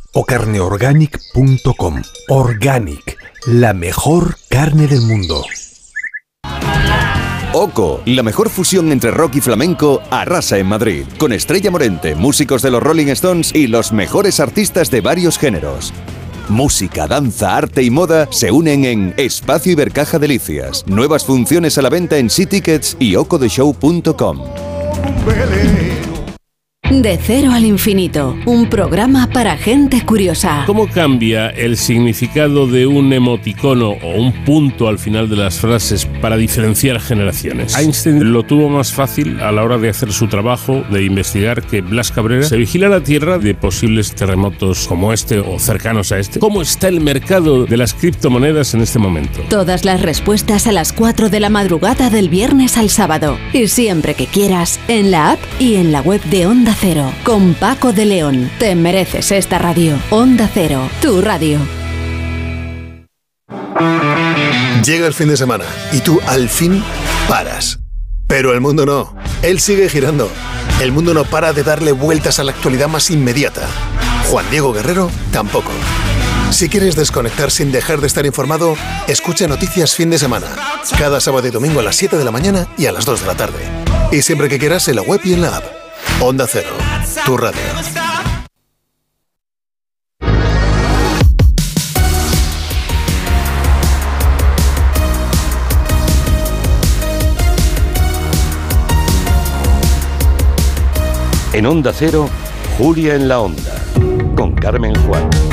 o carneorganic.com. Organic, la mejor carne del mundo. Oco, la mejor fusión entre rock y flamenco, arrasa en Madrid, con Estrella Morente, músicos de los Rolling Stones y los mejores artistas de varios géneros. Música, danza, arte y moda se unen en Espacio Ibercaja Delicias. Nuevas funciones a la venta en Tickets y ocodeshow.com. De cero al infinito, un programa para gente curiosa. ¿Cómo cambia el significado de un emoticono o un punto al final de las frases para diferenciar generaciones? Einstein lo tuvo más fácil a la hora de hacer su trabajo de investigar que Blas Cabrera. Se vigila la Tierra de posibles terremotos como este o cercanos a este. ¿Cómo está el mercado de las criptomonedas en este momento? Todas las respuestas a las 4 de la madrugada del viernes al sábado. Y siempre que quieras, en la app y en la web de Onda Cero. Con Paco de León. Te mereces esta radio. Onda Cero, tu radio. Llega el fin de semana y tú al fin paras. Pero el mundo no. Él sigue girando. El mundo no para de darle vueltas a la actualidad más inmediata. Juan Diego Guerrero tampoco. Si quieres desconectar sin dejar de estar informado, escucha Noticias Fin de Semana. Cada sábado y domingo a las 7 de la mañana y a las 2 de la tarde. Y siempre que quieras en la web y en la app. Onda Cero, tu radio. En Onda Cero, Julia en la Onda, con Carmen Juan.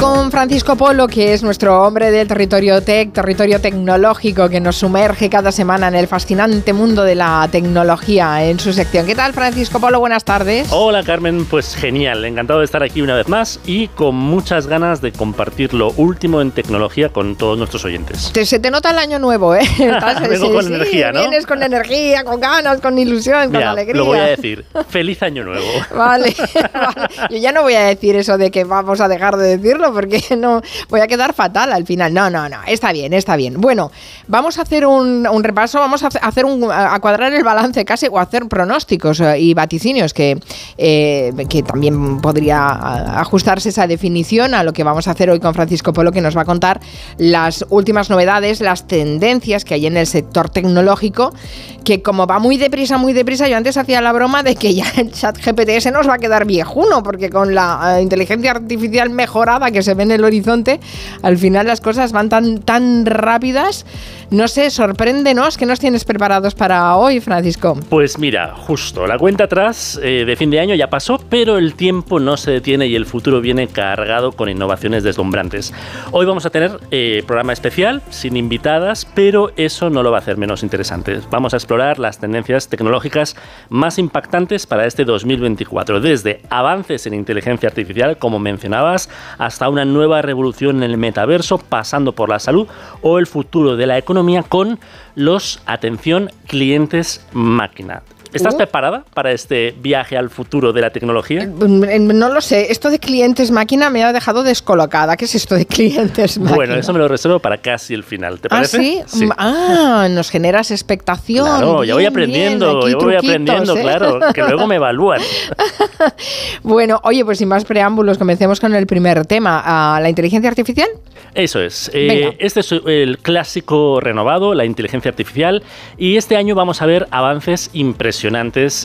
Con Francisco Polo, que es nuestro hombre del territorio tech, territorio tecnológico, que nos sumerge cada semana en el fascinante mundo de la tecnología en su sección. ¿Qué tal, Francisco Polo? Buenas tardes. Hola, Carmen. Pues genial. Encantado de estar aquí una vez más y con muchas ganas de compartir lo último en tecnología con todos nuestros oyentes. Te- se te nota el año nuevo, ¿eh? Estás- Vengo con energía, ¿no? Vienes con energía, con ganas, con ilusión, con alegría. lo voy a decir. Feliz año nuevo. Vale, vale. Yo ya no voy a decir eso de que vamos a dejar de decirlo porque no voy a quedar fatal al final. No, no, no. Está bien, está bien. Bueno, vamos a hacer un, repaso, vamos a hacer un, a cuadrar el balance casi o hacer pronósticos eh, y vaticinios que, eh, que también podría ajustarse esa definición a lo que vamos a hacer hoy con Francisco Polo que nos va a contar las últimas novedades, las tendencias que hay en el sector tecnológico que como va muy deprisa, muy deprisa, yo antes hacía la broma de que ya el chat GPT se nos va a quedar viejuno, porque con la eh, inteligencia artificial mejorada que se ve en el horizonte, al final las cosas van tan, tan rápidas. No sé, sorpréndenos, ¿qué nos tienes preparados para hoy, Francisco? Pues mira, justo, la cuenta atrás eh, de fin de año ya pasó, pero el tiempo no se detiene y el futuro viene cargado con innovaciones deslumbrantes. Hoy vamos a tener eh, programa especial, sin invitadas, pero eso no lo va a hacer menos interesante. Vamos a explorar las tendencias tecnológicas más impactantes para este 2024, desde avances en inteligencia artificial, como mencionabas, hasta una nueva revolución en el metaverso, pasando por la salud o el futuro de la economía con los, atención, clientes máquina. ¿Estás Uh. preparada para este viaje al futuro de la tecnología? Mm, No lo sé, esto de clientes máquina me ha dejado descolocada. ¿Qué es esto de clientes máquina? Bueno, eso me lo reservo para casi el final, ¿te ¿Ah, parece? sí? Mm, Ah, nos generas expectación. Claro, ya voy aprendiendo, bien, ya voy aprendiendo, ¿eh? claro, que luego me evalúan. Bueno, oye, pues sin más preámbulos, comencemos con el primer tema. Ah, ¿La inteligencia artificial? Eso es. Eh, este es el clásico renovado, la inteligencia artificial, y este año vamos a ver avances impresionantes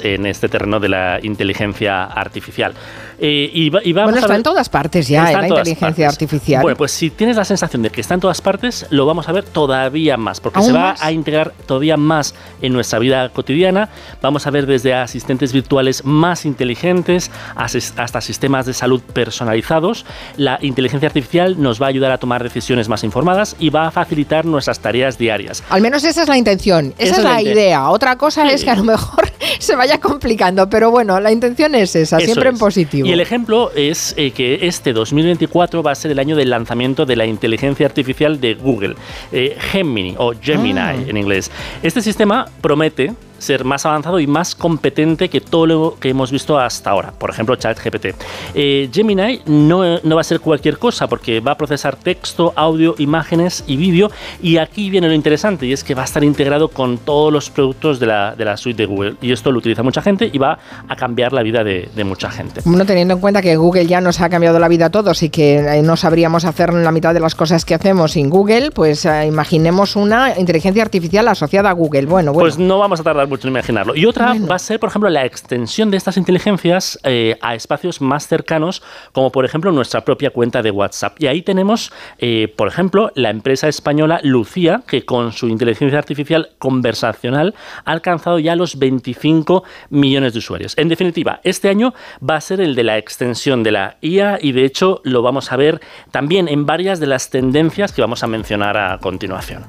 en este terreno de la inteligencia artificial. Eh, y, va- y vamos Bueno, a está ver- en todas partes ya, Está en la inteligencia partes. artificial. Bueno, pues si tienes la sensación de que está en todas partes, lo vamos a ver todavía más, porque ¿Aún se va más? a integrar todavía más en nuestra vida cotidiana. Vamos a ver desde asistentes virtuales más inteligentes hasta sistemas de salud personalizados. La inteligencia artificial nos va a ayudar a tomar decisiones más informadas y va a facilitar nuestras tareas diarias. Al menos esa es la intención, esa, Esa es la idea. Otra cosa es que a lo mejor se vaya complicando, pero bueno, la intención es esa, Eso siempre en positivo. Y el ejemplo es eh, que este 2024 va a ser el año del lanzamiento de la inteligencia artificial de Google, eh, Gemini o Gemini Ah. en inglés. Este sistema promete ser más avanzado y más competente que todo lo que hemos visto hasta ahora. Por ejemplo, ChatGPT. Eh, Gemini no, no va a ser cualquier cosa porque va a procesar texto, audio, imágenes y vídeo. Y aquí viene lo interesante y es que va a estar integrado con todos los productos de la, de la suite de Google. Y esto lo utiliza mucha gente y va a cambiar la vida de, de mucha gente. Bueno, teniendo en cuenta que Google ya nos ha cambiado la vida a todos y que eh, no sabríamos hacer la mitad de las cosas que hacemos sin Google, pues eh, imaginemos una inteligencia artificial asociada a Google. Bueno, bueno. Pues no vamos a tardar imaginarlo. Y otra va a ser, por ejemplo, la extensión de estas inteligencias eh, a espacios más cercanos, como por ejemplo nuestra propia cuenta de WhatsApp. Y ahí tenemos, eh, por ejemplo, la empresa española Lucía, que con su inteligencia artificial conversacional ha alcanzado ya los 25 millones de usuarios. En definitiva, este año va a ser el de la extensión de la IA y de hecho lo vamos a ver también en varias de las tendencias que vamos a mencionar a continuación.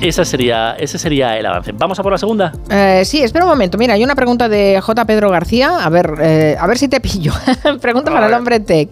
Esa sería, ese sería el avance. ¿Vamos a por la segunda? Eh, sí, espera un momento. Mira, hay una pregunta de J. Pedro García. A ver, eh, a ver si te pillo. pregunta para el hombre tech.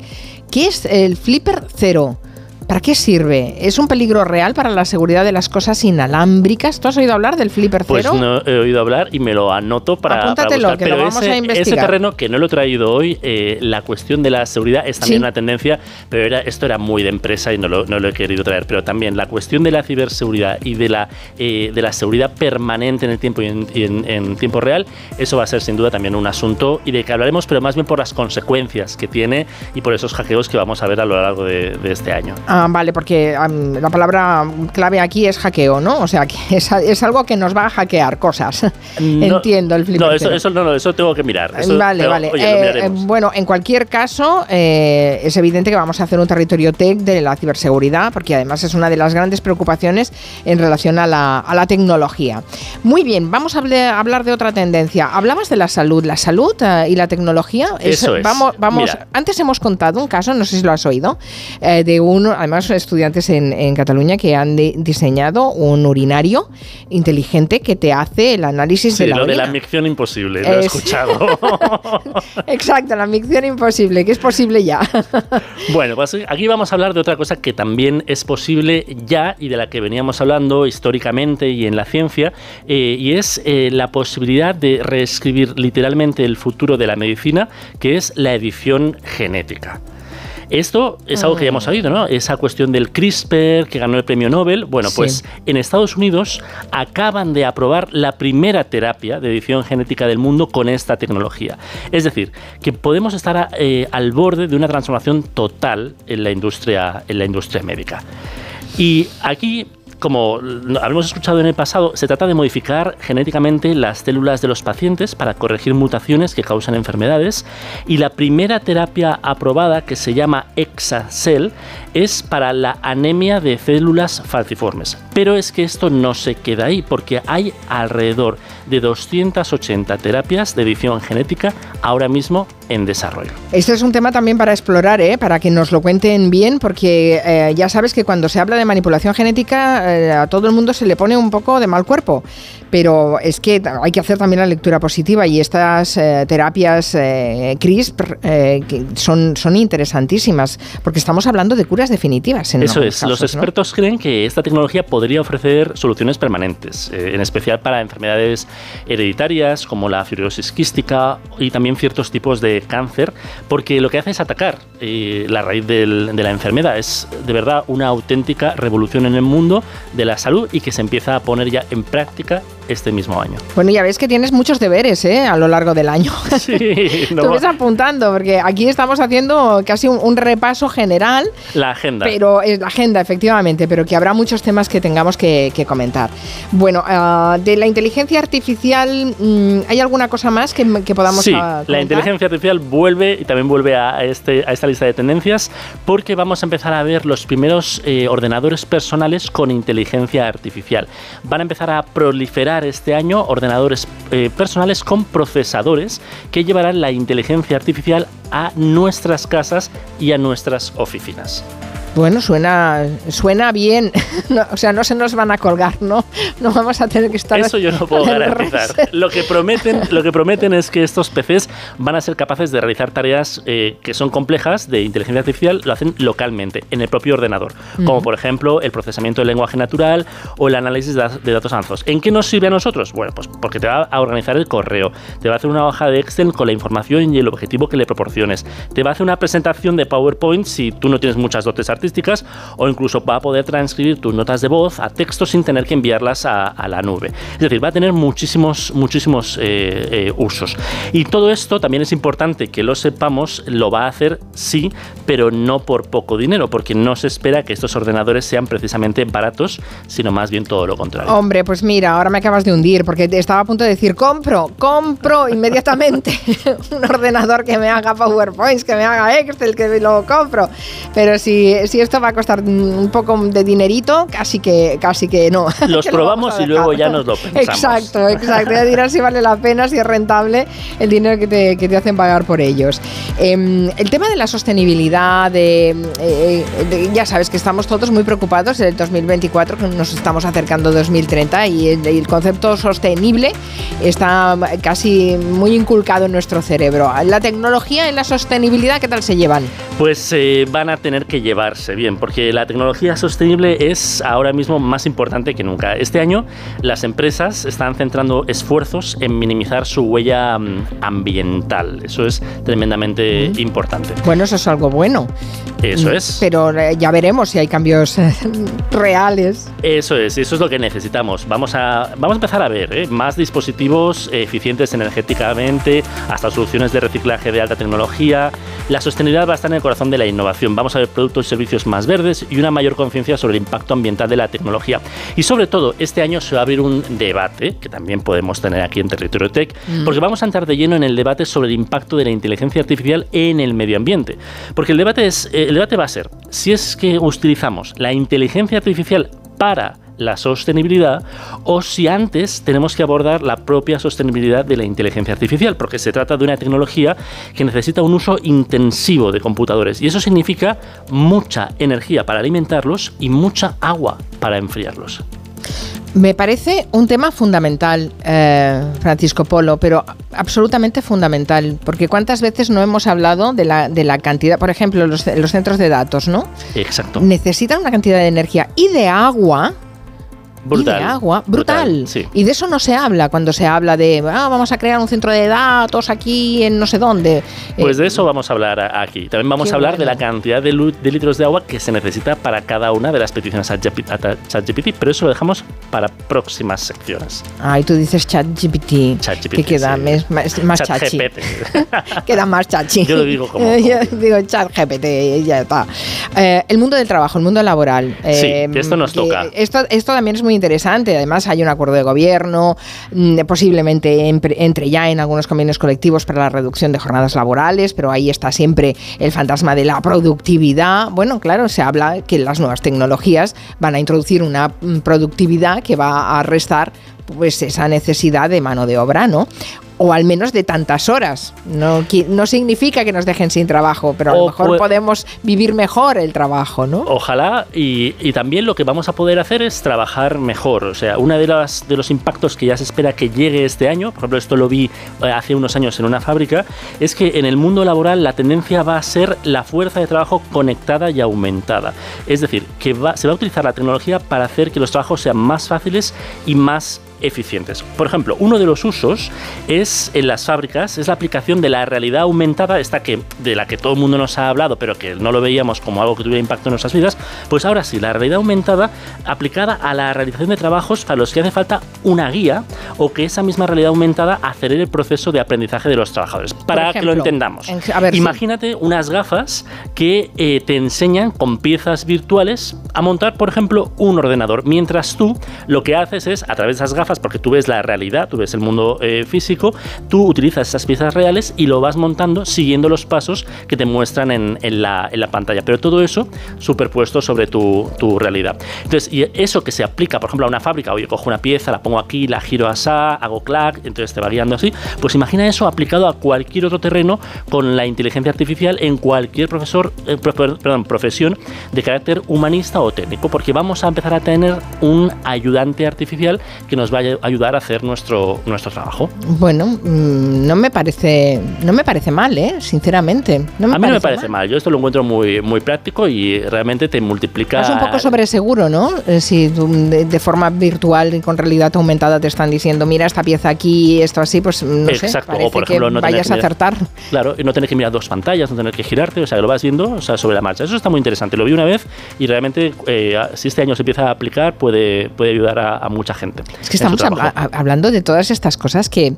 ¿Qué es el Flipper Cero? ¿Para qué sirve? ¿Es un peligro real para la seguridad de las cosas inalámbricas? ¿Tú has oído hablar del Flipper Pues Cero? no he oído hablar y me lo anoto para, para Apúntatelo, buscar. que lo Pero vamos ese, a investigar. ese terreno que no lo he traído hoy, eh, la cuestión de la seguridad es también Sí. una tendencia, pero era, esto era muy de empresa y no lo, no lo he querido traer. Pero también la cuestión de la ciberseguridad y de la, eh, de la seguridad permanente en el tiempo y, en, y en- en tiempo real, eso va a ser sin duda también un asunto y de que hablaremos, pero más bien por las consecuencias que tiene y por esos hackeos que vamos a ver a lo largo de, de este año. Ah, vale, porque am, la palabra clave aquí es hackeo, ¿no? O sea, que es, es algo que nos va a hackear cosas. No- Entiendo el Flipper No, eso, eso, no, no, eso tengo que mirar. Eso- vale, pero, vale. oye, Eh, eh, bueno, en cualquier caso, eh, es evidente que vamos a hacer un territorio tech de la ciberseguridad, porque además es una de las grandes preocupaciones en relación a la, a la tecnología. Muy bien, vamos a hablar de otra tendencia. Hablabas de la salud. La salud eh, y la tecnología. Eso es. Vamos, vamos, Mira. antes hemos contado un caso, no sé si lo has oído, eh, de uno, además estudiantes en, en Cataluña que han de- diseñado un urinario inteligente que te hace el análisis Sí, de la lo de la micción imposible, lo he Es- escuchado. Exacto, la micción imposible, que es posible ya. bueno, pues aquí vamos a hablar de otra cosa que también es posible ya y de la que veníamos hablando históricamente y en la ciencia, eh, y es eh, la posibilidad de reescribir literalmente el futuro de la medicina, que es la edición genética. Esto es algo que ya hemos sabido, ¿no? Esa cuestión del CRISPR que ganó el premio Nobel. Bueno, Sí. pues en Estados Unidos acaban de aprobar la primera terapia de edición genética del mundo con esta tecnología. Es decir, que podemos estar eh, al borde de una transformación total en la industria, en la industria médica. Y aquí como habíamos escuchado en el pasado, se trata de modificar genéticamente las células de los pacientes para corregir mutaciones que causan enfermedades. Y la primera terapia aprobada, que se llama Exacel, es para la anemia de células falciformes. Pero es que esto no se queda ahí, porque hay alrededor de 280 terapias de edición genética ahora mismo en desarrollo. Este es un tema también para explorar, ¿eh? para que nos lo cuenten bien, porque eh, ya sabes que cuando se habla de manipulación genética eh, a todo el mundo se le pone un poco de mal cuerpo, pero es que hay que hacer también la lectura positiva y estas eh, terapias eh, CRISPR eh, que son, son interesantísimas, porque estamos hablando de curas definitivas. En Eso es, los casos, ¿no? expertos creen que esta tecnología podría ofrecer soluciones permanentes, en especial para enfermedades hereditarias como la fibrosis quística y también ciertos tipos de cáncer, porque lo que hace es atacar eh, la raíz de la enfermedad. Es de verdad una auténtica revolución en el mundo de la salud y que se empieza a poner ya en práctica este mismo año. Bueno, ya ves que tienes muchos deberes ¿eh? a lo largo del año. Sí, no Tú ves apuntando, porque aquí estamos haciendo casi un, un repaso general la agenda. Pero es la agenda, efectivamente, pero que habrá muchos temas que tengamos que, que comentar. Bueno, ah, de la inteligencia artificial, mm, ¿hay alguna cosa más que, que podamos Sí, ah, la inteligencia artificial vuelve y también vuelve a, este, a esta lista de tendencias porque vamos a empezar a ver los primeros eh, ordenadores personales con inteligencia artificial. Van a empezar a proliferar este año ordenadores eh, personales con procesadores que llevarán la inteligencia artificial a nuestras casas y a nuestras oficinas. Bueno, suena, suena bien. No, o sea, no se nos van a colgar, ¿no? No vamos a tener que estar. Eso yo no puedo garantizar. Lo que prometen, lo que prometen es que estos PCs van a ser capaces de realizar tareas eh, que son complejas de inteligencia artificial, lo hacen localmente, en el propio ordenador. Como por ejemplo el procesamiento del lenguaje natural o el análisis de, de datos ANZOS. ¿En qué nos sirve a nosotros? Bueno, pues porque te va a organizar el correo, te va a hacer una hoja de Excel con la información y el objetivo que le proporciones, te va a hacer una presentación de PowerPoint si tú no tienes muchas dotes artísticas o incluso va a poder transcribir tus notas de voz a texto sin tener que enviarlas a, la nube. Es decir, va a tener muchísimos, muchísimos eh, eh, usos. Y todo esto también es importante que lo sepamos, lo va a hacer sí, pero no por poco dinero, porque no se espera que estos ordenadores sean precisamente baratos, sino más bien todo lo contrario. Hombre, pues mira, ahora me acabas de hundir, porque estaba a punto de decir, compro, compro inmediatamente un ordenador que me haga PowerPoints, que me haga Excel, que lo compro. Pero si, si esto va a costar un poco de dinerito, casi que, casi que no. Los probamos y luego ya nos lo pensamos. Exacto, exacto. Ya dirás si vale la pena, si es rentable el dinero que te, que te hacen pagar por ellos. Em, el tema de la sostenibilidad, de, eh, ya sabes que estamos todos muy preocupados en el 2024, que nos estamos acercando a 2030 y el, concepto sostenible está casi muy inculcado en nuestro cerebro. La tecnología y la sostenibilidad, ¿qué tal se llevan? Pues eh, van a tener que llevarse bien, porque la tecnología sostenible es ahora mismo más importante que nunca. Este año las empresas están centrando esfuerzos en minimizar su huella mm, ambiental. Eso es tremendamente importante. Bueno, eso es algo bueno. Eso es. Pero eh, ya veremos si hay cambios eh, reales. Eso es, eso es lo que necesitamos. Vamos a, vamos a empezar a ver más dispositivos eficientes energéticamente, hasta soluciones de reciclaje de alta tecnología. La sostenibilidad va a estar en el corazón de la innovación. Vamos a ver productos y servicios más verdes y una mayor conciencia sobre el impacto ambiental de la tecnología. Y sobre todo, este año se va a abrir un debate, que también podemos tener aquí en Territorio Tech, mm. porque vamos a entrar de lleno en el debate sobre el impacto de la inteligencia artificial en el medio ambiente. Porque el debate, es, eh, el debate va a ser si es que utilizamos la inteligencia artificial para la sostenibilidad o si antes tenemos que abordar la propia sostenibilidad de la inteligencia artificial, porque se trata de una tecnología que necesita un uso intensivo de computadores y eso significa mucha energía para alimentarlos y mucha agua para enfriarlos. Me parece un tema fundamental, eh, Francisco Polo, pero absolutamente fundamental, porque cuántas veces no hemos hablado de la, de la cantidad, por ejemplo, los, los centros de datos, ¿no? Exacto. Necesitan una cantidad de energía y de agua Brutal. Y de agua, brutal. Y de eso no se habla cuando se habla de, ah, vamos a crear un centro de datos aquí en no sé dónde. Pues de eh, eso vamos a hablar aquí. También vamos a hablar de la cantidad de, litros de agua que se necesita para cada una de las peticiones a ChatGPT, pero eso lo dejamos para próximas secciones. Ay, tú dices ChatGPT, ChatGPT que queda más, más chachi. queda más chachi. Yo lo digo como... Yo digo ChatGPT, ya está. Eh, el mundo del trabajo, el mundo laboral. sí, eh, esto nos toca. Esto, esto también es muy interesante. Además, hay un acuerdo de gobierno, mm, posiblemente entre ya en algunos convenios colectivos para la reducción de jornadas laborales, pero ahí está siempre el fantasma de la productividad. Bueno, claro, se habla que las nuevas tecnologías van a introducir una mm, productividad que va a restar pues esa necesidad de mano de obra, ¿no? O al menos de tantas horas. No, no significa que nos dejen sin trabajo, pero a lo mejor podemos vivir mejor el trabajo, ¿no? Ojalá, y, y, también lo que vamos a poder hacer es trabajar mejor. O sea, uno de, las, de los impactos que ya se espera que llegue este año, por ejemplo, esto lo vi eh, hace unos años en una fábrica, es que en el mundo laboral la tendencia va a ser la fuerza de trabajo conectada y aumentada. Es decir, que va, se va a utilizar la tecnología para hacer que los trabajos sean más fáciles y más eficientes. Por ejemplo, uno de los usos es en las fábricas, es la aplicación de la realidad aumentada, esta que de la que todo el mundo nos ha hablado, pero que no lo veíamos como algo que tuviera impacto en nuestras vidas, pues ahora sí, la realidad aumentada aplicada a la realización de trabajos a los que hace falta una guía o que esa misma realidad aumentada acelere el proceso de aprendizaje de los trabajadores. Para que lo entendamos. Imagínate unas gafas que eh, te enseñan con piezas virtuales a montar, por ejemplo, un ordenador, mientras tú lo que haces es, a través de esas gafas, porque tú ves la realidad, tú ves el mundo eh, físico, tú utilizas esas piezas reales y lo vas montando siguiendo los pasos que te muestran en, en la, en la pantalla. Pero todo eso superpuesto sobre tu, tu realidad. Entonces, y eso que se aplica, por ejemplo, a una fábrica, oye, cojo una pieza, la pongo aquí, la giro así, hago clac, entonces te va guiando así, pues imagina eso aplicado a cualquier otro terreno con la inteligencia artificial en cualquier profesor, eh, perdón, profesión de carácter humanista o técnico, porque vamos a empezar a tener un ayudante artificial que nos va a ayudar a hacer nuestro, nuestro trabajo. Bueno, mm, no me parece, no me parece mal, ¿eh? Sinceramente. No me a mí no me parece mal. yo esto lo encuentro muy, muy práctico y realmente te multiplica... Es un poco sobre seguro, ¿no? Eh, Si de forma virtual y con realidad aumentada te están diciendo, mira esta pieza aquí, esto así, pues no sé, Exacto, parece o por ejemplo, que no vayas a acertar. Claro, y no tener que mirar dos pantallas, no tener que girarte, o sea, que lo vas viendo o sea, sobre la marcha. Eso está muy interesante. Lo vi una vez y realmente, eh, si este año se empieza a aplicar, puede, puede ayudar a, a mucha gente. Es que estamos hablando de todas estas cosas que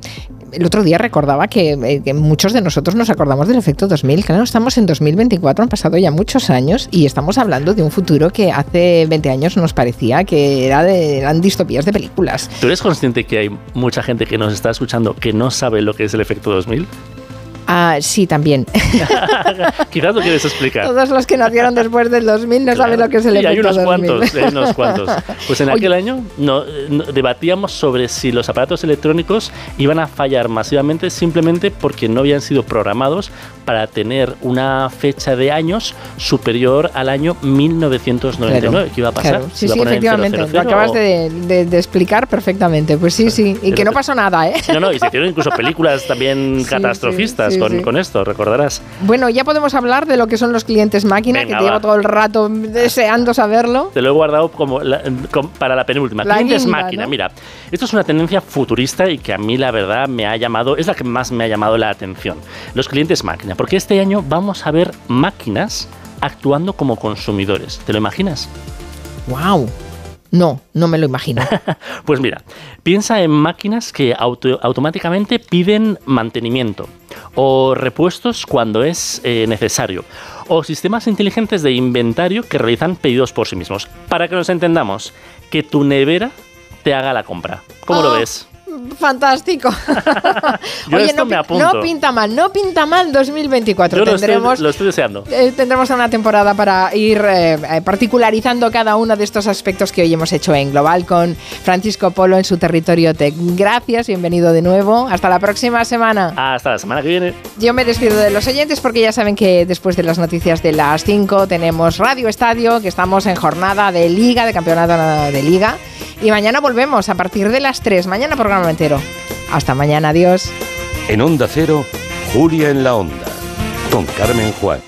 el otro día recordaba que, eh, que muchos de nosotros nos acordamos del efecto 2000. Claro, estamos en 2024, han pasado ya muchos años y estamos hablando de un futuro que hace 20 años nos parecía que era de, eran distopías de películas. ¿Tú eres consciente que hay mucha gente que nos está escuchando que no sabe lo que es el efecto 2000? Ah, sí, también. Quizás lo quieres explicar. Todos los que nacieron después del 2000 no saben lo que es el Sí, hay efecto unos 2000. cuantos, hay unos cuantos. Pues en aquel año no, no- debatíamos sobre si los aparatos electrónicos iban a fallar masivamente simplemente porque no habían sido programados para tener una fecha de años superior al año 1999. Claro, ¿Qué iba a pasar? claro. ¿Se Sí, sí, efectivamente. 000 Lo acabas o- de, de- de explicar perfectamente. Pues sí, sí. Y que no pasó nada, ¿eh? No, no, y se hicieron incluso películas también catastrofistas sí, con, sí. con esto, recordarás. Bueno, ya podemos hablar de lo que son los clientes máquina, Venga, que llevo va. todo el rato deseando saberlo. Te lo he guardado como la- para la penúltima. La Clientes máquina. ¿no? Mira, esto es una tendencia futurista y que a mí la verdad me ha llamado, es la que más me ha llamado la atención. Los clientes máquina. Porque este año vamos a ver máquinas actuando como consumidores. ¿Te lo imaginas? ¡Wow! No, no me lo imagino. Pues mira, piensa en máquinas que auto- automáticamente piden mantenimiento o repuestos cuando es eh, necesario o sistemas inteligentes de inventario que realizan pedidos por sí mismos. Para que nos entendamos, que tu nevera te haga la compra. ¿Cómo lo Ah, ves? Fantástico. Yo esto no, me pi- apunto. no pinta mal, no pinta mal 2024. Yo lo estoy, Tendremos lo estoy deseando. Eh, tendremos una temporada para ir eh, eh, particularizando cada uno de estos aspectos que hoy hemos hecho en Global con Francisco Polo en su territorio tech. Gracias, bienvenido de nuevo. Hasta la próxima semana. Hasta la semana que viene. Yo me despido de los oyentes porque ya saben que después de las noticias de las 5 tenemos Radio Estadio, que estamos en jornada de liga, de campeonato de liga. Y mañana volvemos a partir de las 3. Mañana entero. Hasta mañana, adiós. En Onda Cero, Julia en la Onda, con Carmen Juan.